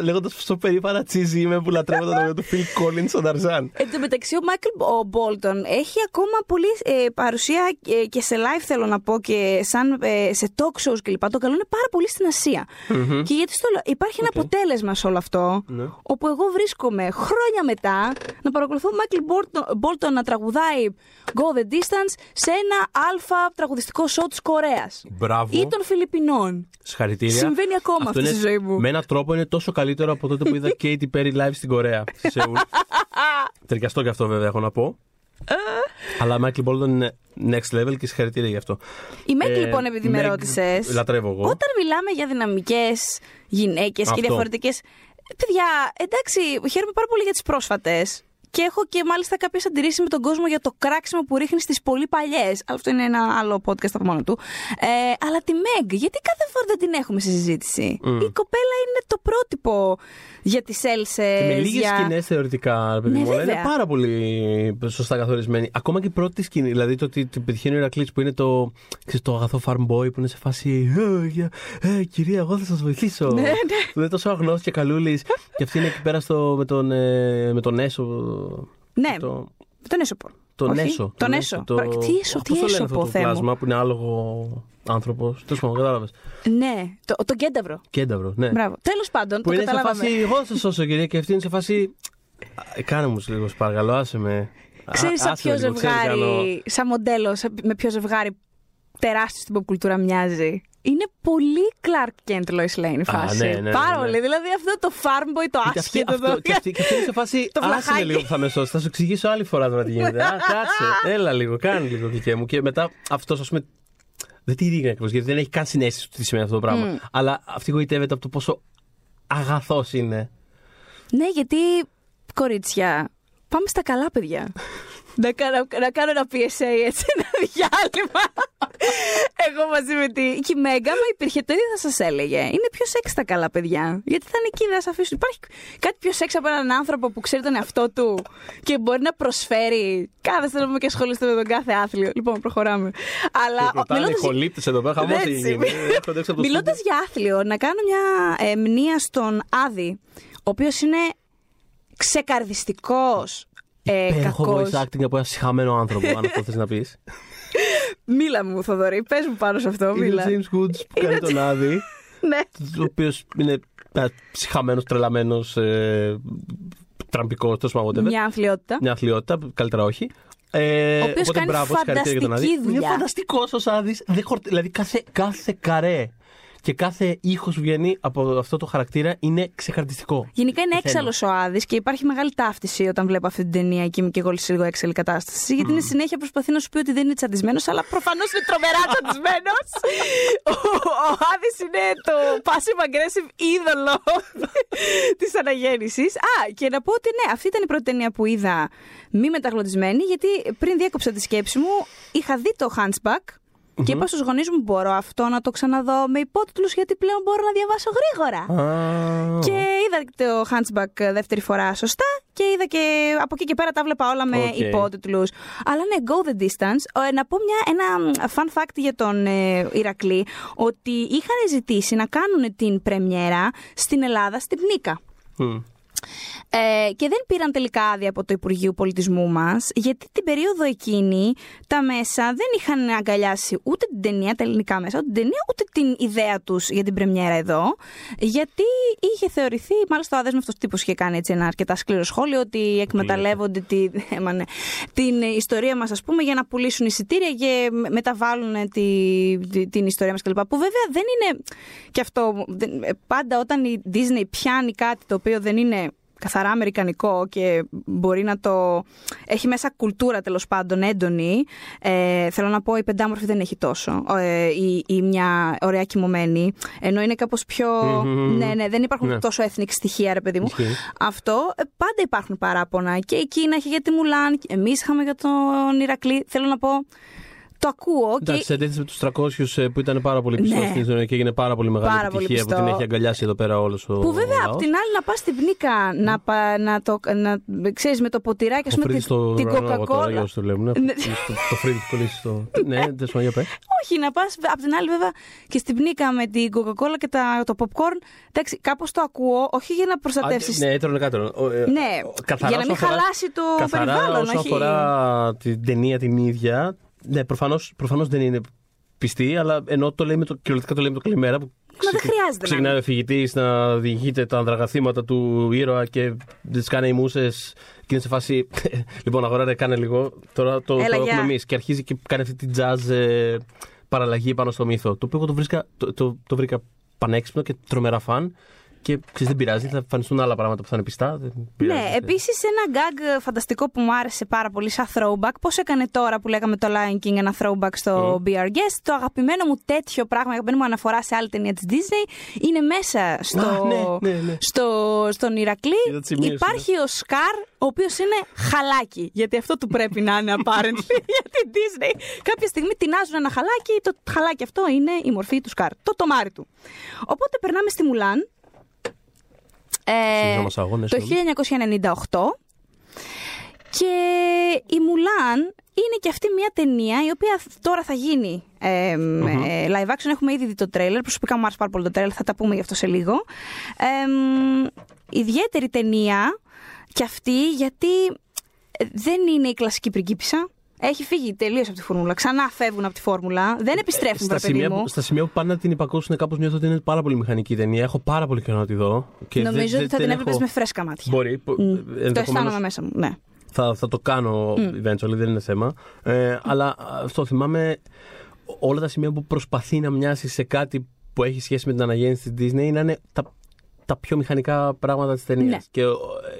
Speaker 2: λέγοντας πόσο περήφανα cheesy είμαι που λατρεύω το τραγούδι του Phil Collins στον Ταρζάν.
Speaker 1: Εν τω μεταξύ, ο Μάικλ Μπόλτον έχει ακόμα πολύ ε, παρουσία ε, και σε live θέλω να πω και σαν ε, σε talk shows κλπ. Τον καλούν πάρα πολύ στην Ασία. Mm-hmm. Και γιατί στο, υπάρχει ένα okay. αποτέλεσμα σε όλο αυτό, mm-hmm. όπου εγώ βρίσκομαι χρόνια μετά να παρακολουθώ Μάικλ Μπόλτον να τραγουδάει Go the Distance σε ένα άλφα τραγουδιστικό σοου της Κορέας.
Speaker 2: Μπράβο.
Speaker 1: Ή των Φιλιππινών.
Speaker 2: Συγχαρητήρια.
Speaker 1: Συμβαίνει ακόμα αυτό, αυτό στη ζωή μου.
Speaker 2: Με έναν τρόπο είναι τόσο καλύτερο από τότε που είδα Katy Perry live στην Κορέα. Στη Σεούλ. Ταιριαστό και αυτό βέβαια έχω να πω. Αλλά Μάικλ Μπόλτον είναι next level και συγχαρητήρια γι' αυτό.
Speaker 1: Η Μέγκ, ε, λοιπόν, επειδή με ρώτησες.
Speaker 2: Λατρεύω εγώ.
Speaker 1: Όταν μιλάμε για δυναμικές γυναίκες και διαφορετικές. Παιδιά, εντάξει, χαίρομαι πάρα πολύ για τις πρόσφατες. Και έχω και μάλιστα κάποιες αντιρρήσεις με τον κόσμο για το κράξιμο που ρίχνει στις πολύ παλιές. Αυτό είναι ένα άλλο podcast από μόνο του. Ε, αλλά τη Meg, γιατί κάθε φορά δεν την έχουμε στη συζήτηση; Η κοπέλα είναι το πρότυπο για τις Έλσε.
Speaker 2: Και με λίγες
Speaker 1: για...
Speaker 2: σκηνές θεωρητικά, παιδί
Speaker 1: ναι,
Speaker 2: μου, είναι πάρα πολύ σωστά καθορισμένη. Ακόμα και η πρώτη σκηνή, δηλαδή το ότι την πετυχαίνει ο Ηρακλής που είναι το, ξέρεις, το αγαθό farm boy που είναι σε φάση. Ε, ε, κυρία, εγώ θα σας βοηθήσω.
Speaker 1: Ναι, ναι.
Speaker 2: Που είναι τόσο αγνώστο και καλούλης. και αυτή είναι εκεί πέρα στο, με, τον, ε, με τον Έσο.
Speaker 1: Ναι,
Speaker 2: το...
Speaker 1: τον Έσοπο.
Speaker 2: Τον Έσο.
Speaker 1: Τον Έσο. Το... Τι Έσο, τι Έσο
Speaker 2: πω,
Speaker 1: θέμα.
Speaker 2: Το πλάσμα που είναι άλογο άνθρωπος. Τέλος πάντων, κατάλαβες.
Speaker 1: Ναι, το, το κένταυρο.
Speaker 2: Κένταυρο, ναι.
Speaker 1: Μπράβο. Τέλος πάντων,
Speaker 2: που
Speaker 1: το
Speaker 2: είναι
Speaker 1: καταλάβαμε.
Speaker 2: σε φάση, εγώ θα σα σώσω, κυρία, και αυτή είναι σε φάση. Ε, κάνε μου λίγο, παρακαλώ, άσε με.
Speaker 1: Ξέρεις σαν
Speaker 2: άσχημα
Speaker 1: ποιο
Speaker 2: λίγο, ξέρεις, κάνω-
Speaker 1: ζευγάρι, σαν μοντέλο, σαν- με ποιο ζευγάρι τεράστιο στην pop κουλτούρα μοιάζει. Είναι πολύ Clark Kent Lois Lane η
Speaker 2: Α,
Speaker 1: φάση.
Speaker 2: ναι, ναι, ναι,
Speaker 1: Πάρα
Speaker 2: ναι.
Speaker 1: πολύ. Δηλαδή αυτό το farm boy, το
Speaker 2: Κοίτα, αυτή-
Speaker 1: άσχετο.
Speaker 2: αυτό-
Speaker 1: το-
Speaker 2: και αυτή- και αυτή είναι σε φάση.
Speaker 1: Το
Speaker 2: Άσε με
Speaker 1: βλαχάκι.
Speaker 2: λίγο που θα με σώσει. Θα σου εξηγήσω άλλη φορά τώρα τι γίνεται. Α, κάτσε. Έλα λίγο, κάνει λίγο δικαί μου. Και μετά αυτός, ας πούμε. Δεν τη δείχνει ακριβώς γιατί δεν έχει καν συνέστηση του τι σημαίνει αυτό το πράγμα.
Speaker 1: Μμ.
Speaker 2: Αλλά αυτή γοητεύεται από το πόσο αγαθός είναι.
Speaker 1: Ναι, γιατί κορίτσια, πάμε στα καλά παιδιά. να, κάνω, να κάνω ένα PSA έτσι, ένα διάλειμμα. Εγώ μαζί με τη. Και η Μέγκα, μα υπήρχε το ίδιο θα σας έλεγε. Είναι πιο σεξ τα καλά παιδιά. Γιατί θα είναι εκεί, δεν θα σας αφήσουν. Υπάρχει κάτι πιο σεξ από έναν άνθρωπο που ξέρει τον εαυτό του και μπορεί να προσφέρει. Κάθεστε να πούμε και ασχολείστε με τον κάθε άθλιο. Λοιπόν, προχωράμε. Αλλά
Speaker 2: Ρωτάνε οι
Speaker 1: μιλώντας για-
Speaker 2: κολύπτε εδώ πέρα, χαμός
Speaker 1: Έτσι.
Speaker 2: έγινε. Έρχονται έξω από το
Speaker 1: Μιλώντας
Speaker 2: στούντιο.
Speaker 1: για άθλιο, να κάνω μια ε, μνήα στον Άδη, ο οποίος είναι ξεκαρδιστικός. Ε,
Speaker 2: Υπέροχο
Speaker 1: κακός.
Speaker 2: voice acting από ένας συχαμένο άνθρωπο, αν αυτό θες να πεις.
Speaker 1: Μίλα μου, Θοδωρή, πες μου πάνω σε αυτό.
Speaker 2: Είναι ο
Speaker 1: Μίλα.
Speaker 2: James Woods που κάνει
Speaker 1: Είναι
Speaker 2: τον Άδη,
Speaker 1: ναι.
Speaker 2: ο οποίος είναι ψυχαμένος, τρελαμένος, τραμπικός, τέλος πάντων. whatever.
Speaker 1: Μια αμφιλιότητα.
Speaker 2: Μια αθλειότητα, καλύτερα όχι. Ε,
Speaker 1: Ο οποίος
Speaker 2: οπότε
Speaker 1: κάνει
Speaker 2: μπράβο, συγχαρητήρια για τον Άδη.
Speaker 1: φανταστική δουλειά.
Speaker 2: Είναι φανταστικός ο Άδης. Δηλαδή κάθε, κάθε καρέ και κάθε ήχος που βγαίνει από αυτό το χαρακτήρα είναι ξεκαρδιστικό.
Speaker 1: Γενικά είναι
Speaker 2: Θέλω.
Speaker 1: έξαλλος ο Άδης και υπάρχει μεγάλη ταύτιση όταν βλέπω αυτή την ταινία και είμαι και εγώ σε λίγο έξαλλη κατάσταση. Γιατί είναι συνέχεια προσπαθεί να σου πει ότι δεν είναι τσαντισμένος, αλλά προφανώς είναι τρομερά τσαντισμένος. ο ο Άδης είναι το passive aggressive είδωλο της αναγέννησης. Α, και να πω ότι ναι, αυτή ήταν η πρώτη ταινία που είδα μη μεταγλωτισμένη, γιατί πριν διέκοψα τη σκέψη μου, είχα δει το Hunchback. Και είπα στους γονείς μου: Μπορώ αυτό να το ξαναδώ με υπότιτλους, γιατί πλέον μπορώ να διαβάσω γρήγορα.
Speaker 2: Α,
Speaker 1: Και είδα το Hunchback δεύτερη φορά σωστά και είδα και από εκεί και πέρα τα 'βλεπα όλα με
Speaker 2: Οκ.
Speaker 1: υπότιτλους. Αλλά ναι, go the distance. Ε, να πω μια, ένα fun fact για τον ε, Ηρακλή, ότι είχαν ζητήσει να κάνουν την πρεμιέρα στην Ελλάδα, στην Πνύκα.
Speaker 2: μ.
Speaker 1: Ε, και δεν πήραν τελικά άδεια από το Υπουργείο Πολιτισμού μας, γιατί την περίοδο εκείνη τα μέσα δεν είχαν αγκαλιάσει ούτε την ταινία, τα ελληνικά μέσα, ούτε την ταινία, ούτε την ιδέα τους για την πρεμιέρα εδώ. Γιατί είχε θεωρηθεί, μάλιστα ο αδέσμευτο τύπος είχε κάνει έτσι ένα αρκετά σκληρό σχόλιο, ότι εκμεταλλεύονται τη, ε, μα ναι, την ιστορία μας, ας πούμε, για να πουλήσουν εισιτήρια και μεταβάλουν τη, τη- την ιστορία μας κλπ. Που βέβαια δεν είναι και αυτό. δεν- ε, πάντα όταν η Disney πιάνει κάτι το οποίο δεν είναι καθαρά αμερικανικό και μπορεί να το. έχει μέσα κουλτούρα τέλος πάντων έντονη. Ε, θέλω να πω, η πεντάμορφη δεν έχει τόσο. Ε, ή, ή μια ωραία κοιμωμένη. Ενώ είναι κάπως πιο.
Speaker 2: Μμμ.
Speaker 1: ναι, ναι, δεν υπάρχουν
Speaker 2: Ναι.
Speaker 1: τόσο ethnic στοιχεία, ρε παιδί μου.
Speaker 2: Ισχύει.
Speaker 1: Αυτό ε, πάντα υπάρχουν παράπονα. Και η Κίνα είχε για τη Μουλάν, και εμείς είχαμε για τον Ηρακλή. Θέλω να πω. Το ακούω
Speaker 2: Εντάξει,
Speaker 1: και
Speaker 2: σε αντίθεση με τους 300 ε, που ήταν πάρα πολύ πιστός
Speaker 1: Ναι.
Speaker 2: στην ζωή και έγινε πάρα πολύ μεγάλη
Speaker 1: Πάρα πολύ
Speaker 2: επιτυχία που
Speaker 1: πιστό.
Speaker 2: την έχει αγκαλιάσει εδώ πέρα όλος ο.
Speaker 1: Που βέβαια
Speaker 2: λαός.
Speaker 1: απ' την άλλη να πας στην πνίκα να, πα, να το. Να, ξέρεις, με το ποτηράκι, ας
Speaker 2: Ο
Speaker 1: πούμε,
Speaker 2: Φρύδης
Speaker 1: την,
Speaker 2: στο
Speaker 1: την
Speaker 2: ουρανό, εγώ τώρα, για
Speaker 1: Coca-Cola.
Speaker 2: όσους το βλέπουν.
Speaker 1: Ναι.
Speaker 2: Το- Το φρύδι που κολλήσει στο. Ναι, δεν σου για πες.
Speaker 1: Όχι, να πας απ' την άλλη, βέβαια, και στην πνίκα με την Coca-Cola και τα, το popcorn. Εντάξει, κάπως το ακούω, όχι για να προστατεύσει.
Speaker 2: Α, Ναι, έτρωνε κάτω.
Speaker 1: Ναι, για να μην χαλάσει το
Speaker 2: καθαρά
Speaker 1: περιβάλλον,
Speaker 2: όσον
Speaker 1: όχι.
Speaker 2: αφορά την ταινία την ίδια, ναι, προφανώς, προφανώς δεν είναι πιστή, αλλά ενώ το λέει με το, κυριολεκτικά το λέει με το καλημέρα. Που
Speaker 1: Μα δεν χρειάζεται να
Speaker 2: Ξεκινάει
Speaker 1: είναι.
Speaker 2: ο φυγητή να διηγείται τα ανδραγαθήματα του ήρωα και τις κάνει οι μουσες και είναι σε φάση. λοιπόν, αγοράρε, κάνε λίγο. Τώρα το,
Speaker 1: Έλα,
Speaker 2: το
Speaker 1: γεια.
Speaker 2: έχουμε εμείς. Και αρχίζει και κάνει αυτή την jazz ε, παραλλαγή πάνω στο μύθο. Το οποίο εγώ το, βρίσκα, το, το, το βρήκα πανέξυπνο και τρομερά φαν. Και ξέρεις, δεν πειράζει, θα εμφανιστούν άλλα πράγματα που θα είναι πιστά. Δεν πειράζει.
Speaker 1: Ναι, επίσης ένα gag φανταστικό που μου άρεσε πάρα πολύ σαν throwback. Πώς έκανε τώρα που λέγαμε το Lion King ένα throwback στο Be Our Guest. Το αγαπημένο μου τέτοιο πράγμα, η αγαπημένη μου αναφορά σε άλλη ταινία της Disney, είναι μέσα στο,
Speaker 2: Α, ναι, ναι, ναι.
Speaker 1: στο, στον Ηρακλή.
Speaker 2: Είδα τις σημείες,
Speaker 1: Υπάρχει ο Σκαρ, ο οποίος είναι χαλάκι. Γιατί αυτό του πρέπει να είναι apparently για την Disney. Κάποια στιγμή τεινάζουν ένα χαλάκι, το χαλάκι αυτό είναι η μορφή του Σκαρ. Το τομάρι του. Οπότε περνάμε στη Μουλάν. Ε,
Speaker 2: Συνδρόμος αγώνες,
Speaker 1: το
Speaker 2: νομίζω.
Speaker 1: 1998 και η Μουλάν είναι και αυτή μια ταινία η οποία τώρα θα γίνει ε, ε, live action. Έχουμε ήδη δει το τρέλερ. Προσωπικά μου άρεσε πάρα πολύ το τρέλερ, θα τα πούμε γι' αυτό σε λίγο. Ε, μ, ιδιαίτερη ταινία και αυτή γιατί ε, δεν είναι η κλασική πριγκίπισσα. Έχει φύγει τελείως από τη φόρμουλα. Ξανά φεύγουν από τη φόρμουλα. Δεν επιστρέφουν,
Speaker 2: στα,
Speaker 1: βρε παιδί
Speaker 2: σημεία
Speaker 1: μου.
Speaker 2: που, στα σημεία που πάνε να την υπακούσουν, κάπως νιώθω ότι είναι πάρα πολύ μηχανική η ταινία. Έχω πάρα πολύ καιρό να τη δω. Και
Speaker 1: Νομίζω
Speaker 2: δεν-
Speaker 1: ότι θα
Speaker 2: δεν
Speaker 1: την έβλεπε
Speaker 2: έχω-
Speaker 1: με φρέσκα μάτια.
Speaker 2: Μπορεί. που-
Speaker 1: Μ, Το
Speaker 2: ενδεχομένως-
Speaker 1: αισθάνομαι μέσα μου, ναι.
Speaker 2: Θα, θα το κάνω eventually, δεν είναι θέμα. Ε, αλλά αυτό θυμάμαι όλα τα σημεία που προσπαθεί να μοιάσει σε κάτι που έχει σχέση με την αναγέννηση της Disney να είναι τα, τα πιο μηχανικά πράγματα της ταινίας.
Speaker 1: Ναι.
Speaker 2: Και, ε,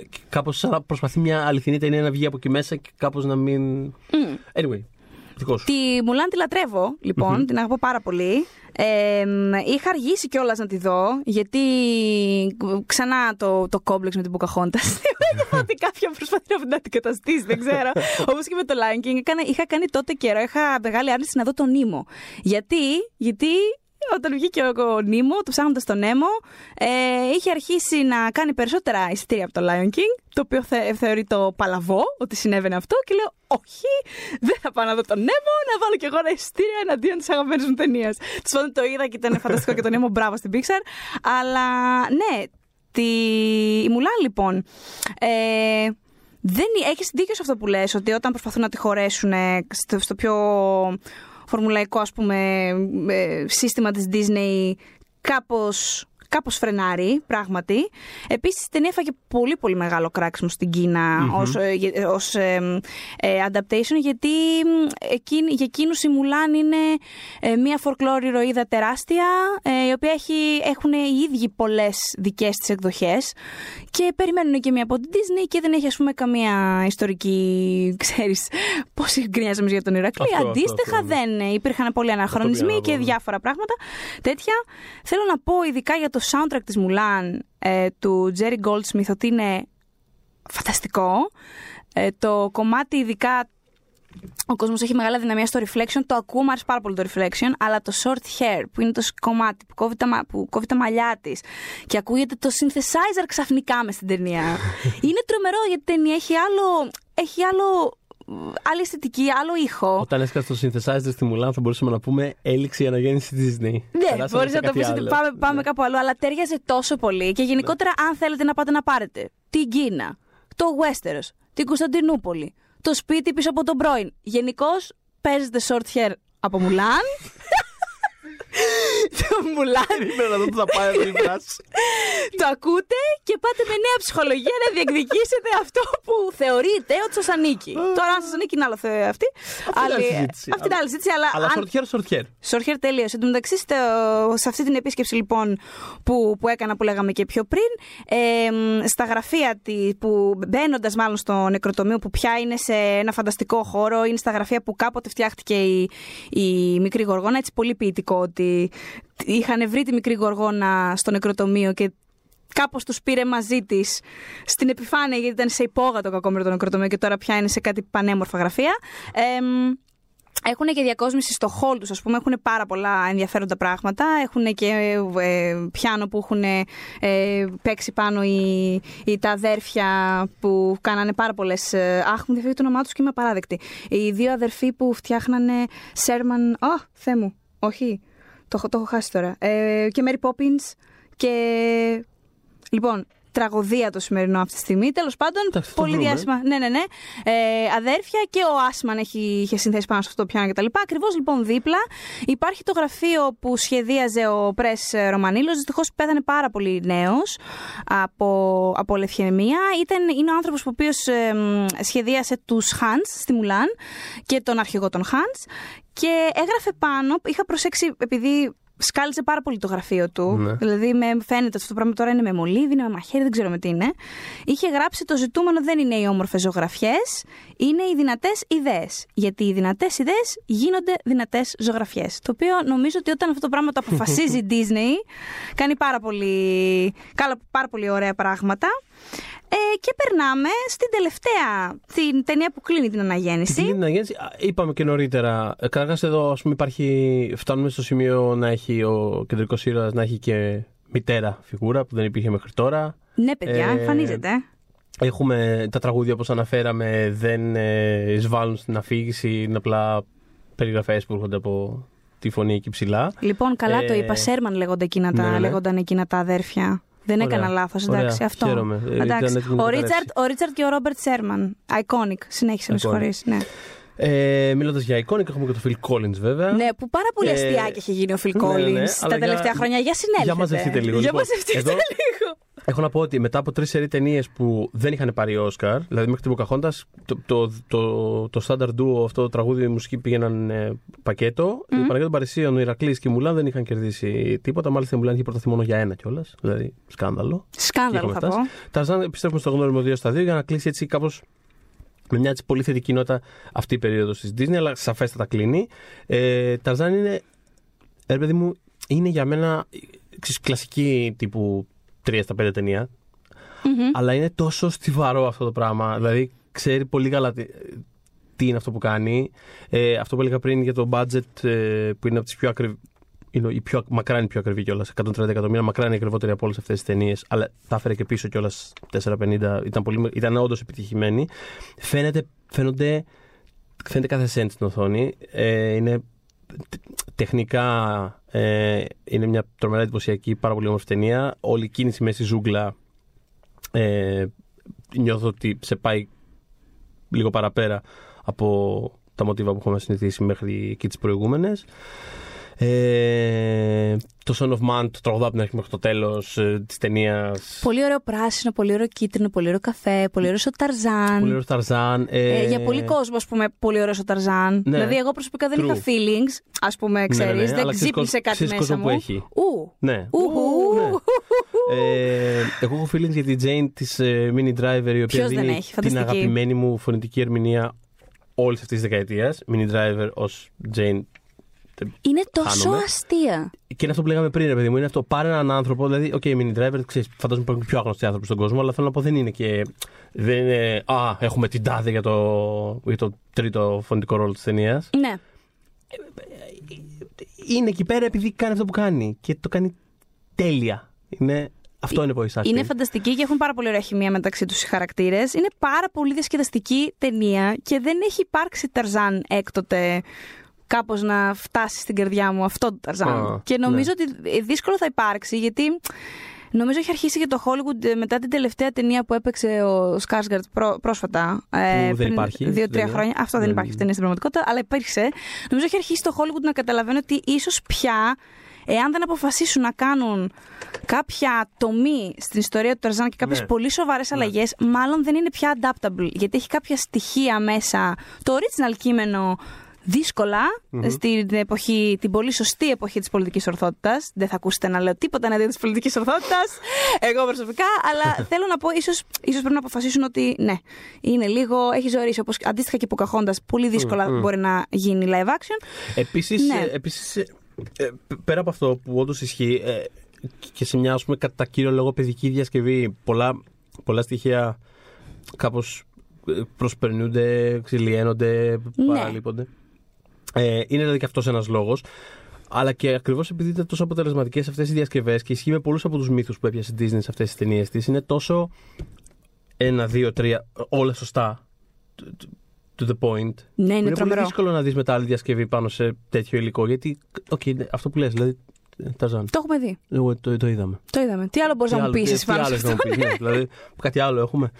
Speaker 2: και κάπως σαν να προσπαθεί μια αληθινή ταινία να βγει από εκεί μέσα και κάπως να μην... Anyway, δικός σου.
Speaker 1: Τη Μουλάν τη λατρεύω, λοιπόν, την αγαπώ πάρα πολύ. Ε, μ, είχα αργήσει κιόλας να τη δω, γιατί ξανά το, το κόμπλεξ με την Ποκαχόντα. Νιώθω ότι κάποια προσπαθεί να την αντικαταστήσει, δεν ξέρω. Όπως και με το Lion King, έκανα- είχα κάνει τότε καιρό, είχα μεγάλη άρνηση να δω τον Νίμο. Γιατί, γιατί όταν βγήκε ο, ο Νίμο, του ψάχνοντας τον Νέμο, ε, είχε αρχίσει να κάνει περισσότερα εισιτήρια από το Lion King, το οποίο θε, θεωρεί το παλαβό ότι συνέβαινε αυτό και λέω όχι, δεν θα πάω να δω τον Νέμο, να βάλω κι εγώ ένα εισιτήριο εναντίον της αγαπημένης μου ταινίας. Τη πάντων το είδα και ήταν φανταστικό και τον Νέμο, μπράβο στην Pixar. Αλλά ναι, τη... η Μουλάν λοιπόν. Ε, δεν, έχεις δίκιο σε αυτό που λες, ότι όταν προσπαθούν να τη χωρέσουν στο, στο πιο φορμουλαϊκό ας πούμε ε, σύστημα της Disney κάπως, κάπως φρενάρει πράγματι. Επίσης η ταινία έφαγε πολύ πολύ μεγάλο κράξιμο στην κινα ως, ε, γε- ως ε, ε, adaptation γιατί μ, εκείνη, για εκείνους η Μουλάν είναι ε, μια folklore ηρωίδα τεράστια ε, η οποία έχει, έχουν οι ίδιοι πολλές δικές της εκδοχές και περιμένουν και μία από την Disney και δεν έχει ας πούμε καμία ιστορική, ξέρεις, πώς γκρινιάζαμε για τον Ηρακλή.
Speaker 2: Αυτό, αυτό,
Speaker 1: Αντίστοιχα
Speaker 2: αυτό, ναι.
Speaker 1: δεν ε, υπήρχαν πολλοί αναχρονισμοί
Speaker 2: πήγα να
Speaker 1: και
Speaker 2: πω, ναι.
Speaker 1: διάφορα πράγματα τέτοια. Θέλω να πω ειδικά για το soundtrack της Μουλάν ε, του Jerry Goldsmith ότι είναι φανταστικό. Ε, το κομμάτι ειδικά ο κόσμος έχει μεγάλη δυναμία στο reflection. Το ακούω, μου άρεσε πάρα πολύ το reflection. Αλλά το short hair, που είναι το κομμάτι που κόβει τα, μα- που κόβει τα μαλλιά της και ακούγεται το synthesizer ξαφνικά μες στην ταινία. είναι τρομερό γιατί η ταινία έχει άλλο. Έχει άλλο άλλη αισθητική, άλλο ήχο.
Speaker 2: Όταν έσκασε το synthesizer στη Μουλάν, θα μπορούσαμε να πούμε έληξε η αναγέννηση της Disney.
Speaker 1: Ναι,
Speaker 2: Περάσαμε
Speaker 1: μπορείς
Speaker 2: σε
Speaker 1: να το
Speaker 2: κάτι
Speaker 1: πεις
Speaker 2: άλλο.
Speaker 1: ότι πάμε, πάμε
Speaker 2: Ναι.
Speaker 1: κάπου αλλού, αλλά τέριαζε τόσο πολύ. Και γενικότερα, αν θέλετε να πάτε να πάρετε την Κίνα, το Westeros, την Κωνσταντινούπολη, το σπίτι πίσω από τον πρώην. Γενικώς παίζετε short hair από Μουλάν. Το Μουλάν
Speaker 2: Περίμενα να δω που θα πάει αυτή η φράση.
Speaker 1: το ακούτε και πάτε με νέα ψυχολογία να διεκδικήσετε αυτό που θεωρείτε ότι σας ανήκει. Τώρα, αν σας ανήκει, είναι άλλο θε- αυτή.
Speaker 2: είναι άλλη
Speaker 1: Άλλη-
Speaker 2: συζήτηση.
Speaker 1: Αυτή είναι άλλη συζήτηση, αλλά,
Speaker 2: Αλλά
Speaker 1: αν-
Speaker 2: short hair, short hair.
Speaker 1: Σόρχερ τέλειω. Εν τω μεταξύ, στο- σε αυτή την επίσκεψη λοιπόν που, που έκανα, που λέγαμε και πιο πριν, ε, μ, στα γραφεία τη, που μπαίνοντας μάλλον στο νεκροτομείο, που πια είναι σε ένα φανταστικό χώρο, είναι στα γραφεία που κάποτε φτιάχτηκε η, η μικρή γοργόνα. Έτσι, πολύ ποιητικό ότι είχαν βρει τη μικρή γοργόνα στο νεκροτομείο και κάπως τους πήρε μαζί της στην επιφάνεια, γιατί ήταν σε υπόγατο κακόμερο το νεκροτομείο και τώρα πια είναι σε κάτι πανέμορφα γραφεία. Ε, μ, έχουν και διακόσμηση στο hall τους, ας πούμε. Έχουν πάρα πολλά ενδιαφέροντα πράγματα. Έχουν και ε, πιάνο που έχουν ε, παίξει πάνω οι, οι, τα αδέρφια που κάνανε πάρα πολλές... Ε, αχ, μου διαφεύγει το όνομά τους και είμαι απαράδεκτη. Οι δύο αδερφοί που φτιάχνανε Σέρμαν... Α, Θεέ μου, όχι. Το, έχω- το έχω χάσει τώρα. Ε, και Mary Poppins και... Λοιπόν, τραγωδία το σημερινό αυτή τη στιγμή. Τέλος πάντων,
Speaker 2: Εντάξει, θα το
Speaker 1: πολύ
Speaker 2: βρούμε.
Speaker 1: διάσημα. Ναι, ναι, ναι. Ε, αδέρφια και ο Άσμαν έχει, είχε συνθέσει πάνω σε αυτό το πιάνο κτλ. Ακριβώς λοιπόν δίπλα υπάρχει το γραφείο που σχεδίαζε ο Πρε Ρωμανίλος. Δυστυχώς πέθανε πάρα πολύ νέος από, από λευχαιμία. Ήταν, είναι ο άνθρωπος ο οποίος σχεδίασε τους Χάντς στη Μουλάν και τον αρχηγό των Χάντς. Και έγραφε πάνω, είχα προσέξει επειδή σκάλιζε πάρα πολύ το γραφείο του.
Speaker 2: Ναι.
Speaker 1: Δηλαδή με φαίνεται ότι αυτό το πράγμα τώρα είναι με μολύβι, είναι με μαχαίρι, δεν ξέρω με τι είναι. Είχε γράψει το ζητούμενο δεν είναι οι όμορφες ζωγραφιές, είναι οι δυνατές ιδέες. Γιατί οι δυνατές ιδέες γίνονται δυνατές ζωγραφιές. Το οποίο νομίζω ότι όταν αυτό το πράγμα το αποφασίζει η Disney, κάνει πάρα πολύ, καλά- πάρα πολύ ωραία πράγματα. Ε, και περνάμε στην τελευταία, την ταινία που κλείνει την αναγέννηση.
Speaker 2: Την κλείνει αναγέννηση. Α, Είπαμε και νωρίτερα. Καταρχάς, εδώ ας πούμε, υπάρχει, φτάνουμε στο σημείο να έχει ο κεντρικός ήρωας να έχει και μητέρα φιγούρα που δεν υπήρχε μέχρι τώρα.
Speaker 1: Ναι, παιδιά,
Speaker 2: Ε,
Speaker 1: εμφανίζεται.
Speaker 2: Έχουμε τα τραγούδια όπως αναφέραμε δεν ε, εισβάλλουν στην αφήγηση, είναι απλά περιγραφές που έρχονται από τη φωνή εκεί ψηλά.
Speaker 1: Λοιπόν, καλά το
Speaker 2: Ε,
Speaker 1: είπα. Σέρμαν λέγονταν εκείνα τα,
Speaker 2: ναι, ναι.
Speaker 1: λέγονταν εκείνα τα αδέρφια. Δεν
Speaker 2: Ωραία.
Speaker 1: έκανα λάθος.
Speaker 2: Ωραία.
Speaker 1: Εντάξει, αυτό.
Speaker 2: Χαίρομαι. Ε, ήταν
Speaker 1: Εντάξει.
Speaker 2: έτοιμη να
Speaker 1: Ο
Speaker 2: το
Speaker 1: Ρίτσαρτ, ο Ρίτσαρτ και ο Ρόμπερτ Σέρμαν. Iconic. Συνέχισε, με
Speaker 2: Iconic.
Speaker 1: συγχωρείς. Ναι.
Speaker 2: Ε, Μιλώντας για Iconic, έχουμε και το Phil Collins βέβαια.
Speaker 1: ναι, που πάρα πολύ
Speaker 2: Ε,
Speaker 1: αστιάκι είχε γίνει ο Φιλ
Speaker 2: ναι, ναι,
Speaker 1: Collins
Speaker 2: ναι,
Speaker 1: τα
Speaker 2: αλλά
Speaker 1: τελευταία
Speaker 2: για-
Speaker 1: χρόνια. Για συνέλθετε.
Speaker 2: για μαζευτείτε λίγο.
Speaker 1: Για
Speaker 2: Λοιπόν,
Speaker 1: μαζευτείτε
Speaker 2: εδώ-
Speaker 1: λίγο.
Speaker 2: Έχω να πω ότι μετά από τρεις σερή ταινίες που δεν είχαν πάρει Όσκαρ, δηλαδή μέχρι την Ποκαχόντα, το, το, το, το Standard Duo, αυτό το τραγούδι, η μουσική πήγαιναν ε, πακέτο. Mm. Η Παναγία των Παρισίων, ο Ηρακλής και η Μουλάν δεν είχαν κερδίσει τίποτα. Μάλιστα η Μουλάν είχε προταθεί μόνο για ένα κιόλας. Δηλαδή σκάνδαλο.
Speaker 1: Σκάνδαλο θα πω.
Speaker 2: Ταρζάν επιστρέφουμε στο γνώριμο 2 στα 2 για να κλείσει έτσι κάπως με μια έτσι, πολύ θετική νότα αυτή η περίοδος της Disney, αλλά σαφέστατα κλείνει. Ε, Ταρζάν είναι, ρε παιδί μου, είναι για μένα ξέρεις, κλασική τύπου 3 στα 5 ταινία.
Speaker 1: Μμμ.
Speaker 2: Αλλά είναι τόσο στιβαρό αυτό το πράγμα. Δηλαδή ξέρει πολύ καλά τι, τι είναι αυτό που κάνει. Ε, αυτό που έλεγα πριν για το budget ε, που είναι από τις πιο ακριβή. Είναι η πιο, μακράν η πιο ακριβή κιόλας. 130 εκατομμύρια, μακράν η ακριβότερη από όλες αυτές τις ταινίες. Αλλά τα έφερε και πίσω κιόλας 450. Ήταν, πολύ, ήταν όντως επιτυχημένη. Φαίνεται, φαίνονται, φαίνεται κάθε σέντ στην οθόνη. Ε, είναι τε- τεχνικά ε, είναι μια τρομερά εντυπωσιακή, πάρα πολύ όμορφη ταινία. Όλη η κίνηση μέσα στη ζούγκλα ε, νιώθω ότι σε πάει λίγο παραπέρα από τα μοτίβα που έχουμε συνηθίσει μέχρι εκεί τις προηγούμενες. Ε, το Son of Man, το τραγουδά από την αρχή μέχρι το τέλος ε, της ταινίας.
Speaker 1: Πολύ ωραίο πράσινο, πολύ ωραίο κίτρινο, πολύ ωραίο καφέ, πολύ ωραίο ο Ταρζάν.
Speaker 2: Πολύ ωραίο Ταρζάν.
Speaker 1: Ε, για πολύ κόσμο, ας πούμε, πολύ ωραίο ο Ταρζάν.
Speaker 2: Ναι.
Speaker 1: Δηλαδή, εγώ προσωπικά δεν
Speaker 2: True.
Speaker 1: είχα feelings, ας πούμε, ξέρεις.
Speaker 2: ναι,
Speaker 1: δεν
Speaker 2: αλλά ξέρεις
Speaker 1: ξύπνησε
Speaker 2: κόσμο-
Speaker 1: κάτι
Speaker 2: ξέρεις
Speaker 1: μέσα
Speaker 2: κόσμο
Speaker 1: μου.
Speaker 2: που έχει.
Speaker 1: Ου.
Speaker 2: Ναι.
Speaker 1: Ουχου.
Speaker 2: Ναι. Ε, εγώ έχω feelings για την Jane της ε, Mini Driver, η οποία
Speaker 1: Ποιος δεν
Speaker 2: δίνει
Speaker 1: έχει,
Speaker 2: την
Speaker 1: φανταστική.
Speaker 2: αγαπημένη μου φωνητική ερμηνεία όλης αυτής της δεκαετίας. Mini Driver ως Jane.
Speaker 1: Είναι τόσο
Speaker 2: Χάνομαι.
Speaker 1: αστεία.
Speaker 2: Και είναι αυτό που λέγαμε πριν, ρε παιδί μου. Είναι αυτό. Πάρε έναν άνθρωπο. Δηλαδή, οκ, Minnie Driver, ξέρεις, φαντάζομαι υπάρχουν πιο άγνωστοι άνθρωποι στον κόσμο, αλλά θέλω να πω δεν είναι και. Δεν είναι. Α, έχουμε την τάδε για το, για το τρίτο φωνητικό ρόλο της ταινίας.
Speaker 1: Ναι.
Speaker 2: Είναι εκεί πέρα επειδή κάνει αυτό που κάνει. Και το κάνει τέλεια. Είναι, αυτό είναι voice acting.
Speaker 1: Είναι φανταστική και έχουν πάρα πολύ ωραία χημεία μεταξύ τους οι χαρακτήρες. Είναι πάρα πολύ διασκεδαστική ταινία και δεν έχει υπάρξει Ταρζάν έκτοτε κάπως να φτάσει στην καρδιά μου αυτό το Ταρζάν.
Speaker 2: Α,
Speaker 1: και νομίζω
Speaker 2: ναι.
Speaker 1: ότι ε, δύσκολο θα υπάρξει γιατί. Νομίζω έχει αρχίσει και το Hollywood ε, μετά την τελευταία ταινία που έπαιξε ο Σκάρσγκαρτ πρόσφατα. ε,
Speaker 2: δεν
Speaker 1: πριν
Speaker 2: υπάρχει
Speaker 1: Δύο-τρία
Speaker 2: ταινία.
Speaker 1: χρόνια. Αυτό δεν
Speaker 2: Δεν-
Speaker 1: υπάρχει αυτή ταινία στην πραγματικότητα, αλλά υπήρξε. Νομίζω έχει αρχίσει το Hollywood να καταλαβαίνει ότι ίσως πια, εάν δεν αποφασίσουν να κάνουν κάποια τομή στην ιστορία του Ταρζάν και κάποιες
Speaker 2: Ναι.
Speaker 1: πολύ σοβαρές αλλαγές, μάλλον δεν είναι πια adaptable. Γιατί έχει κάποια στοιχεία μέσα. Το original κείμενο δύσκολα στην εποχή, την πολύ σωστή εποχή της πολιτικής ορθότητας. Δεν θα ακούσετε να λέω τίποτα εναντίον της πολιτικής ορθότητας. Εγώ προσωπικά. Αλλά θέλω να πω, ίσως ίσως πρέπει να αποφασίσουν ότι ναι, είναι λίγο, έχει ζωήσει. Όπως αντίστοιχα και που καχώντα, πολύ δύσκολα μπορεί να γίνει live action.
Speaker 2: Επίσης,
Speaker 1: Ναι.
Speaker 2: ε, επίσης ε, ε, πέρα από αυτό που όντως ισχύει ε, και σε μια ας πούμε, κατά κύριο λόγο παιδική διασκευή, πολλά, πολλά στοιχεία κάπως ε, προσπερνούνται, εξομαλύνονται,
Speaker 1: Ναι.
Speaker 2: παραλείπονται. Ε, είναι δηλαδή και αυτός ένας λόγος. Αλλά και ακριβώς επειδή ήταν τόσο αποτελεσματικές αυτές οι διασκευές και ισχύει με πολλούς από τους μύθους που έπιασε η Disney σε αυτές τις ταινίες της, είναι τόσο ένα, δύο, τρία, όλα σωστά. To the point.
Speaker 1: Ναι, είναι
Speaker 2: είναι πολύ
Speaker 1: τρομερό.
Speaker 2: δύσκολο να δεις μετά άλλη διασκευή πάνω σε τέτοιο υλικό. Γιατί, οκ, ναι, αυτό που λες, δηλαδή. ε, Ταρζάν.
Speaker 1: Το έχουμε δει.
Speaker 2: Εγώ το, το είδαμε.
Speaker 1: Το είδαμε. Τι άλλο μπορείς
Speaker 2: Τι
Speaker 1: να μου
Speaker 2: άλλο-
Speaker 1: πεις
Speaker 2: τι-
Speaker 1: εσύ
Speaker 2: τι
Speaker 1: πάνω σε
Speaker 2: άλλες
Speaker 1: αυτό.
Speaker 2: να μου πεις, ναι, δηλαδή, κάτι άλλο έχουμε.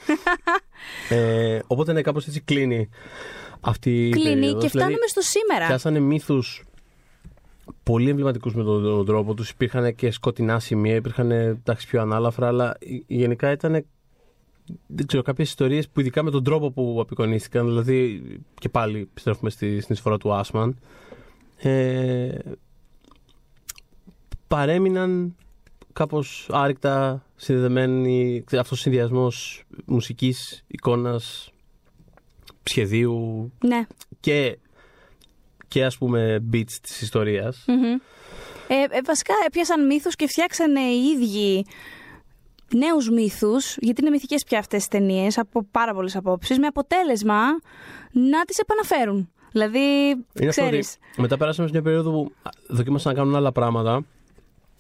Speaker 2: ε, οπότε ναι, κάπως έτσι κλείνει αυτή η
Speaker 1: Κλείνει
Speaker 2: περίοδος.
Speaker 1: και φτάνουμε
Speaker 2: Δηλαδή,
Speaker 1: στο σήμερα.
Speaker 2: Πιάσανε μύθους πολύ εμβληματικούς με τον, τον τρόπο τους. Υπήρχαν και σκοτεινά σημεία, υπήρχαν εντάξει, πιο ανάλαφρα, αλλά ε, γενικά ήταν. Δεν ξέρω, κάποιες ιστορίες που ειδικά με τον τρόπο που απεικονίστηκαν, δηλαδή και πάλι επιστρέφουμε στη, στην εισφορά του Άσμαν, ε, παρέμειναν κάπως άρρηκτα συνδεδεμένοι αυτός ο συνδυασμός μουσικής, εικόνας, σχεδίου
Speaker 1: Ναι.
Speaker 2: και, και ας πούμε beats της ιστορίας.
Speaker 1: Μμμ. Ε, ε, βασικά έπιασαν μύθους και φτιάξανε οι ίδιοι νέους μύθους, γιατί είναι μυθικές πια αυτές τις ταινίες, από πάρα πολλές απόψεις, με αποτέλεσμα να τις επαναφέρουν. Δηλαδή,
Speaker 2: Είναι αυτό
Speaker 1: ξέρεις,
Speaker 2: ότι μετά πέρασαμε σε μια περίοδο που α, δοκίμασαν να κάνουν άλλα πράγματα.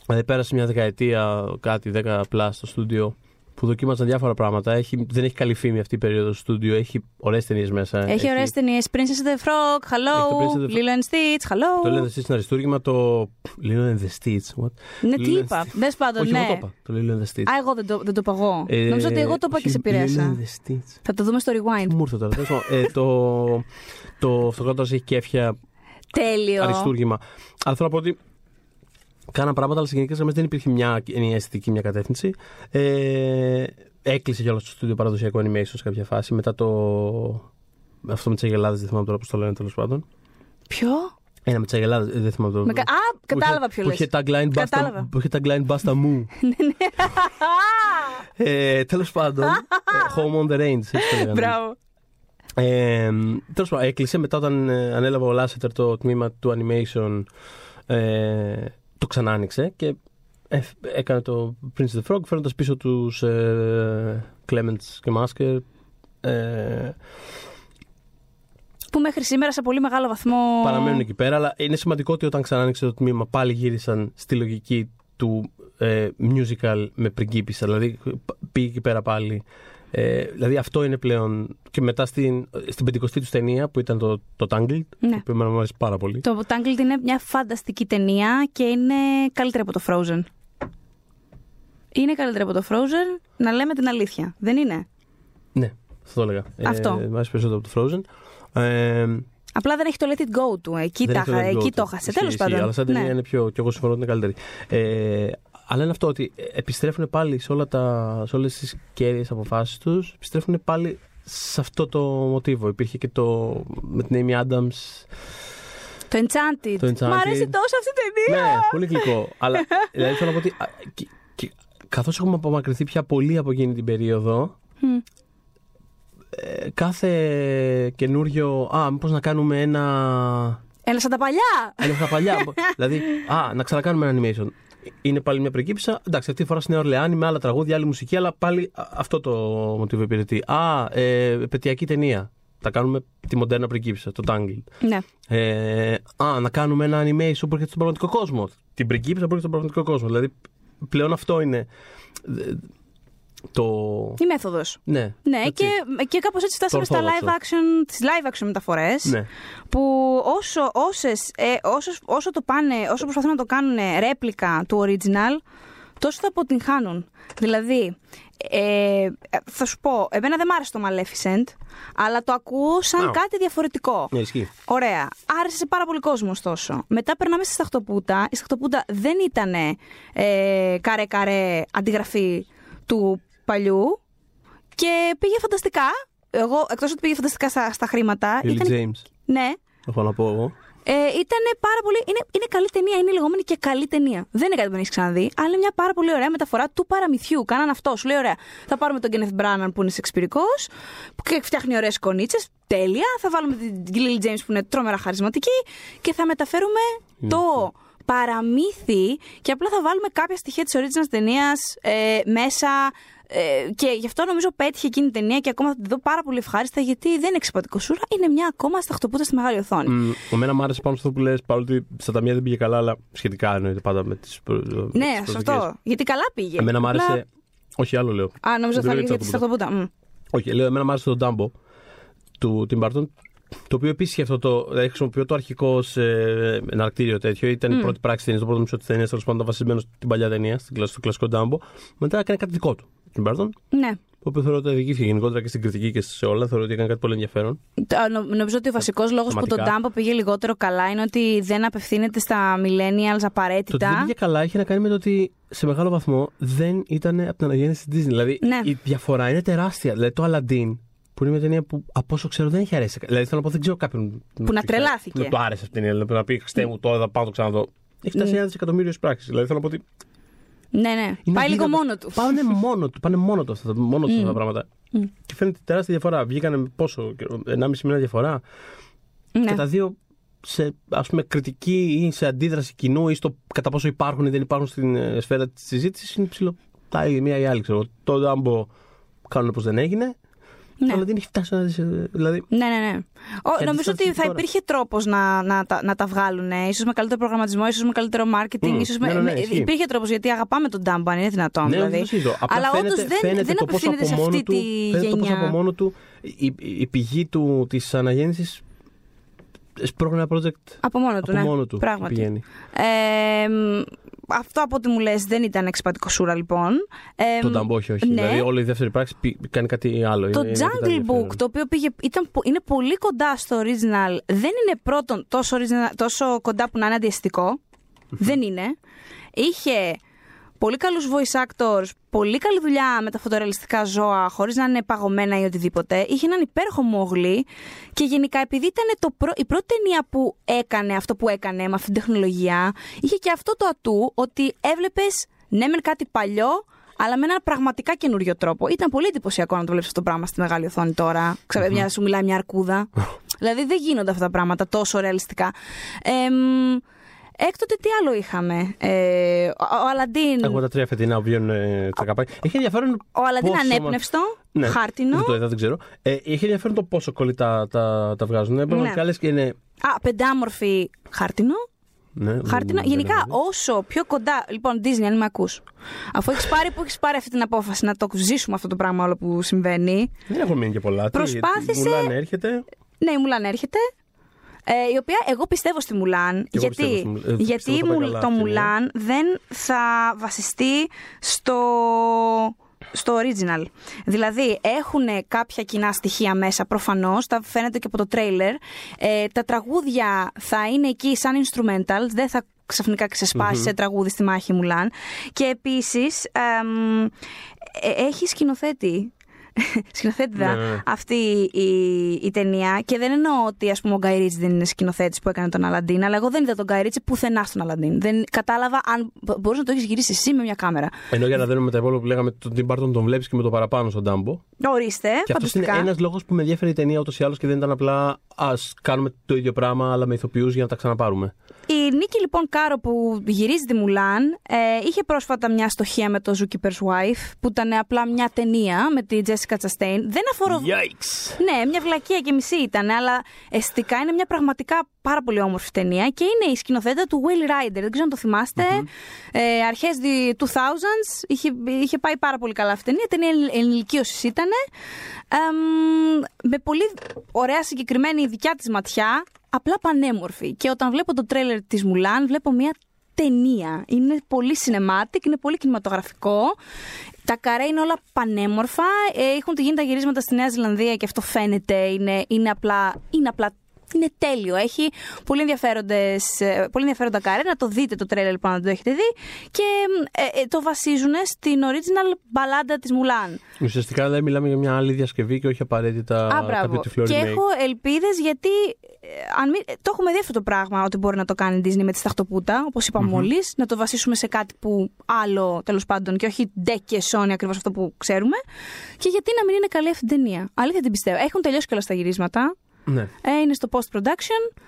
Speaker 2: Δηλαδή πέρασε μια δεκαετία, κάτι, δέκα πλά στο στούντιο που δοκίμαζαν διάφορα πράγματα. Έχει, δεν έχει καλή φήμη αυτή η περίοδο στο στούντιο. Έχει ωραίες ταινίες μέσα.
Speaker 1: έχει ωραίες ταινίες. Princess and the Frog,
Speaker 2: Έχει το
Speaker 1: hello,
Speaker 2: Princess and the-
Speaker 1: Lilo and Stitch, hello.
Speaker 2: Το Lilo and Stitch είναι αριστούργημα. Το Lilo and the Stitch. What?
Speaker 1: Ναι, τι
Speaker 2: Lilo and
Speaker 1: είπα.
Speaker 2: Stitch.
Speaker 1: Δες πάντων,
Speaker 2: Όχι,
Speaker 1: ναι.
Speaker 2: εγώ το είπα. Το Lilo and the Stitch.
Speaker 1: Α, εγώ δεν το, δεν το είπα εγώ.
Speaker 2: Ε,
Speaker 1: Νομίζω ότι εγώ το είπα και
Speaker 2: όχι,
Speaker 1: σε επηρέασα.
Speaker 2: Lilo and the Stitch.
Speaker 1: Θα το δούμε στο rewind.
Speaker 2: Τι μου ήρθε τώρα. τέλος πάντων. ε, το το αυτοκράτορα έχει κέφια
Speaker 1: Τέλειο.
Speaker 2: αριστούργημα. Αλλά θέλω να πω ότι Κάνα πράγματα, αλλά σε γενικές γραμμές δεν υπήρχε μια ενιαία αισθητική, μια κατεύθυνση. Ε, έκλεισε κιόλας το στούντιο παραδοσιακό animation σε κάποια φάση. Μετά το. Αυτό με τις αγελάδες, δεν θυμάμαι τώρα πώς το λένε τέλος πάντων.
Speaker 1: Ποιο;
Speaker 2: Ένα με τις αγελάδες, δεν θυμάμαι τώρα.
Speaker 1: Με κα- Α, κατάλαβα ποιο
Speaker 2: Που
Speaker 1: λες.
Speaker 2: είχε tagline Basta,
Speaker 1: Κατάλαβα.
Speaker 2: που είχε tagline Basta Mu. ε, Τέλος πάντων. ε, Home on the Range. έτσι το λέγανε.
Speaker 1: Μπράβο.
Speaker 2: Ε, Τέλος πάντων, έκλεισε μετά όταν ε, ανέλαβε ο Λάσετερ το τμήμα του animation. Ε, το ξανά άνοιξε και ε, έκανε το Prince of the Frog φέρνοντας πίσω τους ε, Clements και Masker ε,
Speaker 1: Που μέχρι σήμερα σε πολύ μεγάλο βαθμό.
Speaker 2: παραμένουν εκεί πέρα αλλά είναι σημαντικό ότι όταν ξανά άνοιξε το τμήμα πάλι γύρισαν στη λογική του ε, musical με πριγκίπισσα δηλαδή π- πήγε εκεί πέρα πάλι ε, δηλαδή αυτό είναι πλέον και μετά στην, στην πεντηκοστή τους ταινία που ήταν το, το Tangled
Speaker 1: Ναι.
Speaker 2: που εμένα μου αρέσει πάρα πολύ
Speaker 1: Το Tangled είναι μια φανταστική ταινία και είναι καλύτερη από το Frozen. Είναι καλύτερη από το Frozen, να λέμε την αλήθεια. Δεν είναι;
Speaker 2: Ναι, αυτό το έλεγα.
Speaker 1: Αυτό.
Speaker 2: Ε, μ' άρεσε περισσότερο από το Frozen. Ε,
Speaker 1: Απλά δεν έχει το Let It Go του. Εκεί,
Speaker 2: δεν
Speaker 1: τα,
Speaker 2: έχει το Let It
Speaker 1: εκεί
Speaker 2: Go
Speaker 1: το
Speaker 2: του.
Speaker 1: έχασε.
Speaker 2: Ισχύει,
Speaker 1: Τέλος
Speaker 2: ισχύει,
Speaker 1: πάντων.
Speaker 2: Αλλά σαν ταινία
Speaker 1: Ναι.
Speaker 2: είναι πιο. και εγώ συμφωνώ ότι είναι καλύτερη. Ε, αλλά είναι αυτό ότι επιστρέφουν πάλι σε, όλα τα, σε όλες τις κέρυες αποφάσεις τους, επιστρέφουν πάλι σε αυτό το μοτίβο. Υπήρχε και το με την Amy Adams.
Speaker 1: Το Enchanted.
Speaker 2: Το Enchanted.
Speaker 1: Μ' αρέσει τόσο αυτή η ταινία.
Speaker 2: ναι, πολύ γλυκό. αλλά δηλαδή θέλω να πω ότι α, και- και καθώς έχουμε απομακρυνθεί πια πολύ από εκείνη την περίοδο,
Speaker 1: Μμ.
Speaker 2: ε, κάθε καινούριο. Α, μήπως να κάνουμε ένα.
Speaker 1: Έλα σαν τα παλιά.
Speaker 2: Ένα στα παλιά. δηλαδή, α, να ξανακάνουμε ένα animation. Είναι πάλι μια πριγκίπισσα. Εντάξει, αυτή τη φορά στη Νέα Ορλεάνη με άλλα τραγούδια, άλλη μουσική, αλλά πάλι α, αυτό το μοτίβο υπηρετεί. Α, ε, επαιτειακή ταινία. Θα κάνουμε τη μοντέρνα πριγκίπισσα, το Tangled.
Speaker 1: Ναι.
Speaker 2: Ε, α, να κάνουμε ένα animation που έρχεται στον πραγματικό κόσμο. Την πριγκίπισσα που έρχεται στον πραγματικό κόσμο. Δηλαδή, πλέον αυτό είναι. Ε, Το.
Speaker 1: Η μέθοδος.
Speaker 2: Ναι.
Speaker 1: Ναι,
Speaker 2: έτσι.
Speaker 1: και, και κάπως έτσι φτάσαμε
Speaker 2: Το
Speaker 1: στα
Speaker 2: ορθόδοξο.
Speaker 1: live action, τις live action μεταφορές
Speaker 2: Ναι.
Speaker 1: που όσο, όσες, ε, όσο, όσο το πάνε, όσο προσπαθούν να το κάνουν ρέπλικα του original, τόσο θα αποτυγχάνουν. Δηλαδή, ε, θα σου πω, εμένα δεν μ' άρεσε το Maleficent, αλλά το ακούω σαν
Speaker 2: Α.
Speaker 1: κάτι διαφορετικό.
Speaker 2: Ναι, ισχύει.
Speaker 1: Ωραία. Άρεσε σε πάρα πολύ κόσμος, ωστόσο. Μετά περνάμε στη Σταχτοπούτα. Η Σταχτοπούτα δεν ήταν ε, καρέ-καρέ αντιγραφή του παλιού και πήγε φανταστικά. Εγώ, εκτός ότι πήγε φανταστικά στα, στα χρήματα.
Speaker 2: Lily
Speaker 1: ήταν,
Speaker 2: James.
Speaker 1: ναι.
Speaker 2: Έχω να πω εγώ.
Speaker 1: Ε, ήταν πάρα πολύ. Είναι, είναι καλή ταινία, είναι η λεγόμενη και καλή ταινία. Δεν είναι κάτι που δεν έχεις ξαναδεί, αλλά είναι μια πάρα πολύ ωραία μεταφορά του παραμυθιού. Κάναν αυτό. Σου λέει: Ωραία, θα πάρουμε τον Kenneth Branagh που είναι σεξπυρικός και φτιάχνει ωραίες κονίτσες. Τέλεια. Θα βάλουμε την Lily James που είναι τρόμερα χαρισματική και θα μεταφέρουμε το παραμύθι και απλά θα βάλουμε κάποια στοιχεία της original ταινίας ε, μέσα. Ε, και γι' αυτό νομίζω πέτυχε εκείνη η ταινία και ακόμα θα τη δω πάρα πολύ ευχάριστα γιατί δεν είναι εξυπατικό σούρα, είναι μια ακόμα σταχτοπούτα στη μεγάλη οθόνη.
Speaker 2: Μ, Εμένα μου άρεσε πάνω σε αυτό που λες, παρότι στα ταμεία δεν πήγε καλά, αλλά σχετικά εννοείται πάντα με τις, προ... με
Speaker 1: Ναι,
Speaker 2: τις
Speaker 1: σωστό.
Speaker 2: προσδοκίες.
Speaker 1: Γιατί καλά πήγε.
Speaker 2: Εμένα μου
Speaker 1: Απλά-
Speaker 2: άρεσε. Όχι, άλλο λέω.
Speaker 1: Α, νομίζω
Speaker 2: Δεν
Speaker 1: θα
Speaker 2: λέω
Speaker 1: έλεγε
Speaker 2: για
Speaker 1: για τη
Speaker 2: Σταχτοπούτα.
Speaker 1: σταχτοπούτα. Μμ.
Speaker 2: Όχι, λέω, εμένα μου άρεσε το Dumbo του Tim Burton. Το οποίο επίσης αυτό το. Δηλαδή χρησιμοποιώ το αρχικό ως, ε, εναρκτήριο τέτοιο. Ήταν η πρώτη πράξη ταινίας, το πρώτο μισό της ταινίας, τέλος πάντων βασισμένο στην παλιά ταινία, στην κλασ- στο κλασικό Dumbo. Μετά έκανε κάτι δικό του. Tim Burton,
Speaker 1: Ναι.
Speaker 2: το οποίο θεωρώ ότι οδηγήθηκε γενικότερα και στην κριτική και σε όλα. Θεωρώ ότι έκανε κάτι πολύ ενδιαφέρον.
Speaker 1: Το- νο- Νομίζω ότι ο βασικός λόγος που το
Speaker 2: θεματικά.
Speaker 1: Dumbo πήγε λιγότερο καλά είναι ότι δεν απευθύνεται στα millennials
Speaker 2: Το ότι
Speaker 1: απαραίτητα.
Speaker 2: δεν πήγε καλά είχε να κάνει με το ότι σε μεγάλο βαθμό δεν ήταν από την αναγέννηση της Disney. Δηλαδή
Speaker 1: Ναι.
Speaker 2: η διαφορά είναι τεράστια. Δηλαδή το Aladdin, που είναι μια ταινία που από όσο ξέρω δεν έχει αρέσει. Δηλαδή θέλω να πω, δεν ξέρω κάποιον.
Speaker 1: Που να τρελάθηκε.
Speaker 2: Που να του άρεσε αυτή την ταινία. Δηλαδή, να πει Χριστέ μου, τώρα θα πάω να το ξαναδώ. Έχει φτάσει ένα δισεκατομμύριο πράξεις. Δηλαδή θέλω να πω ότι.
Speaker 1: Ναι, ναι.
Speaker 2: είναι
Speaker 1: Πάει λίγο
Speaker 2: αδύνατο.
Speaker 1: μόνο του.
Speaker 2: Πάνε μόνο του. Πάνε μόνο του αυτά, μόνο τους αυτά τα πράγματα. Και φαίνεται τεράστια διαφορά. Βγήκανε με πόσο, καιρό, 1,5 μήνα διαφορά.
Speaker 1: Ναι.
Speaker 2: Και τα δύο σε ας πούμε, κριτική ή σε αντίδραση κοινού ή στο κατά πόσο υπάρχουν ή δεν υπάρχουν στην ε, σφαίρα της συζήτησης είναι ψηλό. Τα η μία ή η άλλη. Ξέρω. Το Ντάμπο κάνουν πω δεν έγινε.
Speaker 1: Ναι.
Speaker 2: Αλλά δεν έχει φτάσει να δει. Δηλαδή.
Speaker 1: Ναι, ναι, ναι. Ο,
Speaker 2: Και
Speaker 1: νομίζω ότι
Speaker 2: αντίστοιχα
Speaker 1: θα
Speaker 2: τώρα.
Speaker 1: υπήρχε τρόπος να, να, τα- να τα βγάλουν. ίσως με καλύτερο προγραμματισμό, ίσως με καλύτερο marketing.
Speaker 2: Μμ,
Speaker 1: ίσως με,
Speaker 2: ναι, ναι, ναι,
Speaker 1: με-
Speaker 2: ισχύει.
Speaker 1: υπήρχε τρόπος γιατί αγαπάμε τον Dumbo, αν είναι δυνατόν.
Speaker 2: Ναι,
Speaker 1: δηλαδή.
Speaker 2: δεν το συζητώ. Απλά
Speaker 1: Αλλά
Speaker 2: φαίνεται,
Speaker 1: όντω δεν,
Speaker 2: φαίνεται
Speaker 1: δεν
Speaker 2: το πώς
Speaker 1: απευθύνεται σε
Speaker 2: από μόνο
Speaker 1: αυτή
Speaker 2: του,
Speaker 1: τη
Speaker 2: φαίνεται το πώς από
Speaker 1: γενιά.
Speaker 2: μόνο του η, η, η πηγή του της αναγέννησης σπρώχνει ένα project
Speaker 1: Από μόνο του,
Speaker 2: από
Speaker 1: ναι.
Speaker 2: μόνο του
Speaker 1: Πράγματι.
Speaker 2: πηγαίνει.
Speaker 1: Ε, μ, αυτό από ό,τι μου λες δεν ήταν εξπατικό σούρα λοιπόν. Ε,
Speaker 2: Το
Speaker 1: μ,
Speaker 2: Νταμπό όχι, όχι.
Speaker 1: ναι.
Speaker 2: Δηλαδή όλη η δεύτερη πράξη πη- κάνει κάτι άλλο.
Speaker 1: Το
Speaker 2: Είναι- είναι αρκετά
Speaker 1: Jungle
Speaker 2: ενδιαφέρον.
Speaker 1: Book, το οποίο πήγε, ήταν, πο- είναι πολύ κοντά στο original, δεν είναι πρώτον τόσο, original, τόσο κοντά που να είναι αντιαισθητικό. δεν είναι. είχε πολύ καλούς voice actors, πολύ καλή δουλειά με τα φωτορεαλιστικά ζώα, χωρίς να είναι παγωμένα ή οτιδήποτε. Είχε έναν υπέροχο μόγλι και γενικά επειδή ήταν το πρω... η πρώτη ταινία που έκανε αυτό που έκανε με αυτή την τεχνολογία, είχε και αυτό το ατού ότι έβλεπες ναι μεν κάτι παλιό, αλλά με ένα πραγματικά καινούριο τρόπο. Ήταν πολύ εντυπωσιακό να το βλέπεις αυτό το πράγμα στη μεγάλη οθόνη τώρα. Ξέρω, μια, σου μιλάει μια αρκούδα. δηλαδή δεν γίνονται αυτά τα πράγματα τόσο ρεαλιστικά. Ε, Έκτοτε τι άλλο είχαμε; Ε, ο, ο Αλαντίν.
Speaker 2: Έχουμε τα τρία φετινά που βγαίνουν ε, τα καπάκια. Έχει ενδιαφέρον.
Speaker 1: Ο Αλαντίν
Speaker 2: πόσο-
Speaker 1: ανέπνευστο,
Speaker 2: Ναι,
Speaker 1: χάρτινο.
Speaker 2: Δεν το είδα, δεν ξέρω. Ε, έχει ενδιαφέρον το πόσο κολλητά τα, τα βγάζουν. Ε, πραγματικά
Speaker 1: Ναι.
Speaker 2: λες και είναι.
Speaker 1: Α, πεντάμορφη χάρτινο.
Speaker 2: Ναι,
Speaker 1: Χάρτινο.
Speaker 2: δεν-
Speaker 1: Γενικά,
Speaker 2: δεν είναι.
Speaker 1: όσο πιο κοντά. Λοιπόν, Disney, αν με ακούς. Αφού έχεις πάρει που έχεις πάρει αυτή την απόφαση να το ζήσουμε αυτό το πράγμα όλο που συμβαίνει.
Speaker 2: Δεν έχουν μείνει και πολλά. Τι,
Speaker 1: Προσπάθησε-
Speaker 2: Η Μουλάν έρχεται.
Speaker 1: Ναι, η Μουλάν έρχεται. Ε, η οποία εγώ πιστεύω στη Μουλάν.
Speaker 2: εγώ
Speaker 1: γιατί
Speaker 2: πιστεύω στη Μουλ- ε,
Speaker 1: γιατί
Speaker 2: πιστεύω θα πάει
Speaker 1: Μουλ-
Speaker 2: καλά
Speaker 1: το
Speaker 2: αυτή η
Speaker 1: Μουλάν δεν θα βασιστεί στο, στο original. Δηλαδή έχουν κάποια κοινά στοιχεία μέσα προφανώς, τα φαίνεται και από το τρέιλερ. Ε, τα τραγούδια θα είναι εκεί σαν instrumentals, δεν θα ξαφνικά ξεσπάσει σε τραγούδι στη μάχη Μουλάν. Και επίσης εμ, ε, έχει σκηνοθέτη. Σκηνοθέτηδα
Speaker 2: Ναι, ναι, ναι.
Speaker 1: αυτή η, η ταινία και δεν εννοώ ότι ας πούμε, ο Γκάι Ρίτσι δεν είναι σκηνοθέτης που έκανε τον Αλαντίν, αλλά εγώ δεν είδα τον Γκάι Ρίτσι πουθενά στον Αλαντίν. Δεν κατάλαβα αν μπορούσε να το έχεις γυρίσει εσύ με μια κάμερα.
Speaker 2: Ενώ για να δένουμε τα υπόλοιπα που λέγαμε, τον Tim Burton τον βλέπεις και με το παραπάνω στον Ντάμπο.
Speaker 1: Ορίστε,
Speaker 2: Και αυτός είναι
Speaker 1: φανταστικά.
Speaker 2: ένας λόγος που με ενδιαφέρει η ταινία ούτως ή άλλως και δεν ήταν απλά ας κάνουμε το ίδιο πράγμα αλλά με ηθοποιούς για να τα ξαναπάρουμε.
Speaker 1: Η Νίκη λοιπόν Κάρο που γυρίζει τη Μουλάν ε, είχε πρόσφατα μια στοχεία με το Zookeeper's Wife που ήταν απλά μια ταινία με τη Jessica Chastain. Δεν αφορώ...
Speaker 2: Yikes!
Speaker 1: Ναι, μια βλακεία και μισή ήταν, αλλά αισθητικά είναι μια πραγματικά πάρα πολύ όμορφη ταινία και είναι η σκηνοθέτα του Will Rider. Δεν ξέρω αν το θυμαστε Ε, αρχές δι- 2000s είχε, είχε πάει πάρα πολύ καλά αυτή η ταινία. Ταινία ενη- ενηλικίωσης ήταν. με πολύ ωραία συγκεκριμένη δικιά της ματιά, απλά πανέμορφη. Και όταν βλέπω το τρέλερ της Μουλάν, βλέπω μια ταινία. Είναι πολύ cinematic, είναι πολύ κινηματογραφικό. Τα καρέ είναι όλα πανέμορφα. Ε, έχουν τη γίνει τα γυρίσματα στη Νέα Ζηλανδία και αυτό φαίνεται. Είναι, είναι, απλά, είναι απλά. Είναι τέλειο. Έχει πολύ, ενδιαφέροντες, ε, πολύ ενδιαφέροντα καρέ. Να το δείτε το τρέλερ λοιπόν, αν το έχετε δει. Και ε, ε, το βασίζουν στην original μπαλάντα της Μουλάν.
Speaker 2: Ουσιαστικά δεν μιλάμε για μια άλλη διασκευή και όχι απαραίτητα
Speaker 1: Α, μπράβο.
Speaker 2: κάποιο τυφλό
Speaker 1: Και
Speaker 2: remake.
Speaker 1: έχω ελπίδες γιατί. Ε, αν μην- ε, το έχουμε δει αυτό το πράγμα ότι μπορεί να το κάνει η Disney με τη σταχτοπούτα, όπως είπα μόλις, να το βασίσουμε σε κάτι που άλλο τέλος πάντων και όχι ντε και Sony ακριβώς αυτό που ξέρουμε. Και γιατί να μην είναι καλή αυτή την ταινία. Αλήθεια την πιστεύω. Έχουν τελειώσει κιόλας τα γυρίσματα.
Speaker 2: Ναι.
Speaker 1: Ε, είναι στο post-production.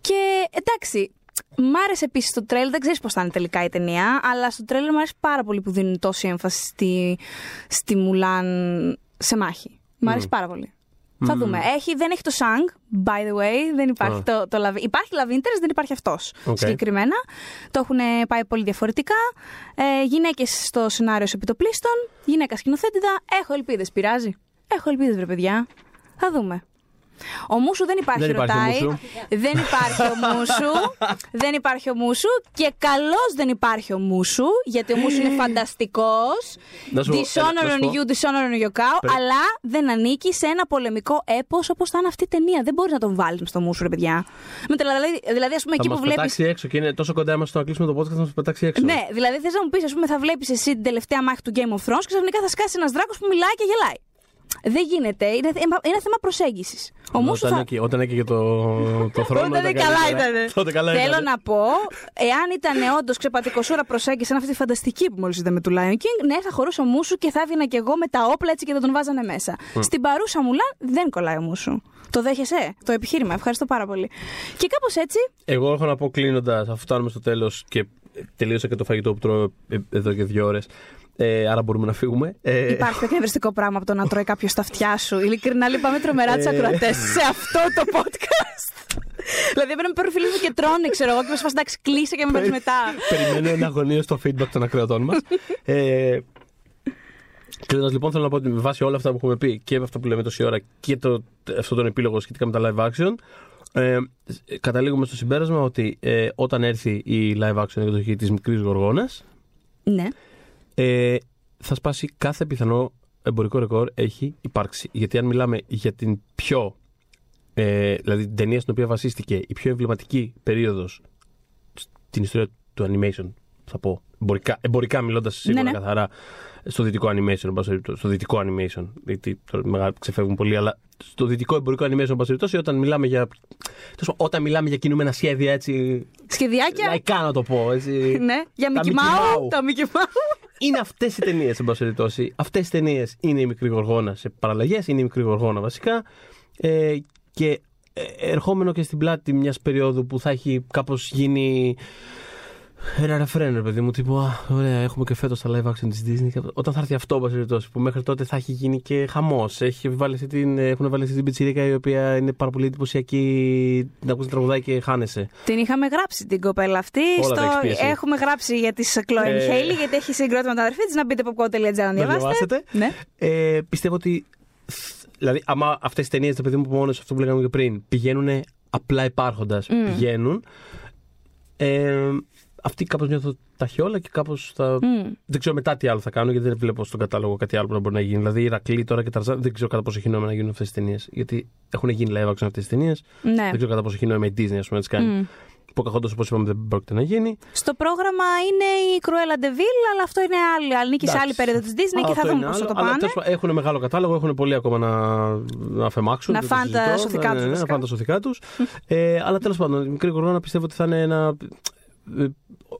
Speaker 1: Και εντάξει, μ' άρεσε επίσης το τρέλ. Δεν ξέρεις πώς θα είναι τελικά η ταινία, αλλά στο τρέλ μου αρέσει πάρα πολύ που δίνουν τόση έμφαση στη, στη Μουλάν σε μάχη. Μ' αρέσει πάρα πολύ. Θα δούμε. Έχει, δεν έχει το Shang, by the way. Δεν υπάρχει
Speaker 2: Α.
Speaker 1: το, το Love- Υπάρχει Love Interest, δεν υπάρχει αυτός
Speaker 2: Οκ.
Speaker 1: συγκεκριμένα. Το έχουν πάει πολύ διαφορετικά. Ε, Γυναίκες στο σενάριο ως επί το πλείστον. Γυναίκα σκηνοθέτιδα. Έχω ελπίδες. Πειράζει. Έχω ελπίδες, βρε παιδιά. Θα δούμε. Ο Μούσου δεν υπάρχει,
Speaker 2: Δεν υπάρχει ο
Speaker 1: ρωτάει.
Speaker 2: Μούσου.
Speaker 1: Δεν υπάρχει ο Μούσου. δεν υπάρχει ο Μούσου. Και καλώς δεν υπάρχει ο Μούσου, γιατί ο Μούσου είναι φανταστικός.
Speaker 2: Να σου πω,
Speaker 1: Dishonor
Speaker 2: έλα, να
Speaker 1: on
Speaker 2: σου πω.
Speaker 1: you, dishonor on your cow.
Speaker 2: Περι-
Speaker 1: Αλλά δεν ανήκει σε ένα πολεμικό έπος όπως θα είναι αυτή η ταινία. Δεν μπορείς να τον βάλεις στο Μούσου, ρε παιδιά. Με τα- δηλαδή, δηλαδή, ας πούμε,
Speaker 2: Θα
Speaker 1: εκεί
Speaker 2: μας
Speaker 1: που βλέπει.
Speaker 2: πετάξει έξω και είναι τόσο κοντά είμαστε στο να κλείσουμε το podcast θα μας πετάξει έξω.
Speaker 1: Ναι, δηλαδή θες να μου πεις, ας πούμε, θα βλέπεις εσύ την τελευταία μάχη του Game of Thrones και ξαφνικά θα σκάσει ένας δράκος που μιλάει και γελάει. Δεν γίνεται. Είναι, είναι θέμα προσέγγισης. Ο Μούσου
Speaker 2: όταν,
Speaker 1: θα.
Speaker 2: έκαι- όταν έκαιγε το, το θρόνο.
Speaker 1: Τότε
Speaker 2: ήταν
Speaker 1: καλά
Speaker 2: καλύτερα.
Speaker 1: ήταν.
Speaker 2: Τότε καλά
Speaker 1: Θέλω
Speaker 2: ήτανε.
Speaker 1: να πω, εάν ήταν όντως ξεπατικοσούρα προσέγγιση σαν αυτή τη φανταστική που μόλις είδαμε του Lion King, ναι, θα χωρούσε ο Μούσου και θα έβγαινα κι εγώ με τα όπλα έτσι και θα τον βάζανε μέσα. Στην παρούσα μουλά δεν κολλάει ο Μούσου. Το δέχεσαι, το επιχείρημα. Ευχαριστώ πάρα πολύ. Και κάπως έτσι,
Speaker 2: Εγώ έχω να πω κλείνοντας, αφού φτάνουμε στο τέλος και τελείωσα και το φαγητό που τρώω ε, εδώ και δύο ώρες. Ε, άρα μπορούμε να φύγουμε. Ε,
Speaker 1: Υπάρχει πιο εκνευριστικό πράγμα από το να τρώει κάποιος στα αυτιά σου. Ειλικρινά λυπάμαι τρομερά τους
Speaker 2: Ε.
Speaker 1: ακροατές σε αυτό το podcast. δηλαδή έπρεπε να παίρνουν φίλοι μου και τρώνε, ξέρω εγώ, και με σφασ εντάξει, κλείσε και με παίρνεις μετά.
Speaker 2: Περιμένω ένα αγωνίο στο feedback των ακροατών μας. ε, Κλείνοντας λοιπόν, θέλω να πω ότι με βάση όλα αυτά που έχουμε πει και με αυτά που λέμε τόση ώρα και το, αυτό τον επίλογο σχετικά με τα live action, ε, καταλήγουμε στο συμπέρασμα ότι ε, όταν έρθει η live action εκδοχή της μικρής Γοργόνας,
Speaker 1: ναι.
Speaker 2: Ε, θα σπάσει κάθε πιθανό εμπορικό ρεκόρ έχει υπάρξει. Γιατί αν μιλάμε για την πιο. Ε, δηλαδή την ταινία στην οποία βασίστηκε η πιο εμβληματική περίοδος στην ιστορία του animation θα πω. Εμπορικά, εμπορικά μιλώντας σίγουρα
Speaker 1: Ναι, ναι. καθαρά
Speaker 2: στο δυτικό animation, εν πάση περιπτώσει, στο δυτικό animation. Γιατί τώρα μεγάλα ξεφεύγουν πολύ, αλλά στο δυτικό εμπορικό animation, εν πάση περιπτώσει, όταν μιλάμε για. τέλος πάντων, Όταν μιλάμε για κινούμενα σχέδια έτσι.
Speaker 1: Σχεδιάκια.
Speaker 2: Λαϊκά να το πω. Έτσι,
Speaker 1: Ναι, για
Speaker 2: τα
Speaker 1: Mickey
Speaker 2: Mickey
Speaker 1: Mouse.
Speaker 2: Mouse.
Speaker 1: Τα Mickey Mouse.
Speaker 2: Είναι αυτές οι ταινίες, εν πάση περιπτώσει. Αυτές οι ταινίες είναι η μικρή γοργόνα σε παραλλαγές, είναι η μικρή γοργόνα βασικά. Ε, και ε, ερχόμενο και στην πλάτη μιας περίοδου που θα έχει κάπως γίνει. Ένα ρεφρέν, ρε παιδί μου, τύπου Α, ωραία, έχουμε και φέτος τα live action της Disney. Και Όταν θα έρθει αυτό, εν πάση περιπτώσει, που μέχρι τότε θα έχει γίνει και χαμός. Έχουν βάλει αυτή την πιτσιρίκα η οποία είναι πάρα πολύ εντυπωσιακή. Να ακούσει τραγουδάει και χάνεσαι.
Speaker 1: Την είχαμε γράψει την κοπέλα αυτή.
Speaker 2: Όλα τα έχεις πει εσύ.
Speaker 1: Έχουμε γράψει για τη Chloe
Speaker 2: Ε.
Speaker 1: Haley, γιατί έχει συγκρότημα τα αδερφή της. Να μπείτε popcorn.gr να
Speaker 2: Να
Speaker 1: διαβάσετε.
Speaker 2: διαβάσετε.
Speaker 1: Ναι.
Speaker 2: Ε, πιστεύω ότι. Δηλαδή, άμα αυτές τι ταινίες, το παιδί μου που μόνος αυτό που λέγαμε και πριν, πηγαίνουν απλά υπάρχοντας, πηγαίνουν. Ε, αυτοί κάπως νιώθω τα χιόλα και κάπως θα.
Speaker 1: Μμ.
Speaker 2: Δεν ξέρω μετά τι άλλο θα κάνω, γιατί δεν βλέπω στον κατάλογο κάτι άλλο που να μπορεί να γίνει. Δηλαδή, η Ρακλή τώρα και Ταρζάν, δεν ξέρω κατά πόσο έχει νόημα να γίνουν αυτές τι ταινίες. Γιατί έχουν γίνει live action αυτές τι ταινίες.
Speaker 1: Ναι.
Speaker 2: Δεν ξέρω κατά πόσο έχει νόημα η Disney, ας πούμε, να τι κάνει.
Speaker 1: Μμ.
Speaker 2: Που καθόντω, όπως είπαμε, δεν πρόκειται να γίνει.
Speaker 1: Στο πρόγραμμα είναι η Cruella de Vil, αλλά αυτό είναι άλλη. άλλη νίκη σε άλλη
Speaker 2: Εντάξει.
Speaker 1: περίοδο της Disney και
Speaker 2: Αυτό
Speaker 1: θα δούμε
Speaker 2: είναι
Speaker 1: πώς θα
Speaker 2: άλλο,
Speaker 1: το
Speaker 2: αλλά
Speaker 1: πάνε.
Speaker 2: τέλος πάντων, έχουν μεγάλο κατάλογο, έχουν πολύ ακόμα να, να αφαιμάξουν.
Speaker 1: Να
Speaker 2: δεν το
Speaker 1: φάνε τα
Speaker 2: συζητώ.
Speaker 1: σωθικά
Speaker 2: Ναι,
Speaker 1: τους
Speaker 2: ναι, ναι,
Speaker 1: βασικά.
Speaker 2: Να φάνε τα σωθικά τους. ε, αλλά τέλος πάντων, η μικρή κορώνα πιστεύω ότι θα είναι ένα. Ε,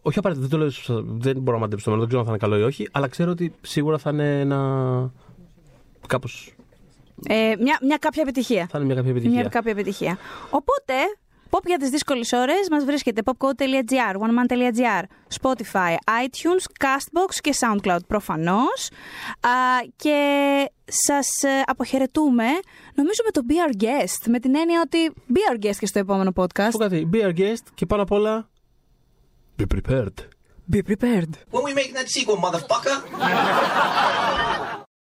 Speaker 2: όχι απαραίτητα, δεν το λέω, σωστά, δεν μπορώ να μαντέψω το μέλλον, δεν ξέρω αν θα είναι καλό ή όχι, αλλά ξέρω ότι σίγουρα θα είναι ένα. Κάπω.
Speaker 1: Ε, μια, μια κάποια επιτυχία.
Speaker 2: Θα είναι μια κάποια επιτυχία.
Speaker 1: Μια κάποια επιτυχία. Οπότε, pop για τις δύσκολες ώρες μας βρίσκεται popcode.gr, oneman.gr, Spotify, iTunes, Castbox και SoundCloud προφανώς. Α, και σας ε, αποχαιρετούμε, νομίζω με το Be Our Guest, με την έννοια ότι Be Our Guest και στο επόμενο
Speaker 2: Πω
Speaker 1: podcast.
Speaker 2: κάτι, be our guest και πάνω απ' όλα. Be prepared.
Speaker 1: Be prepared.
Speaker 3: When we make that sequel, motherfucker.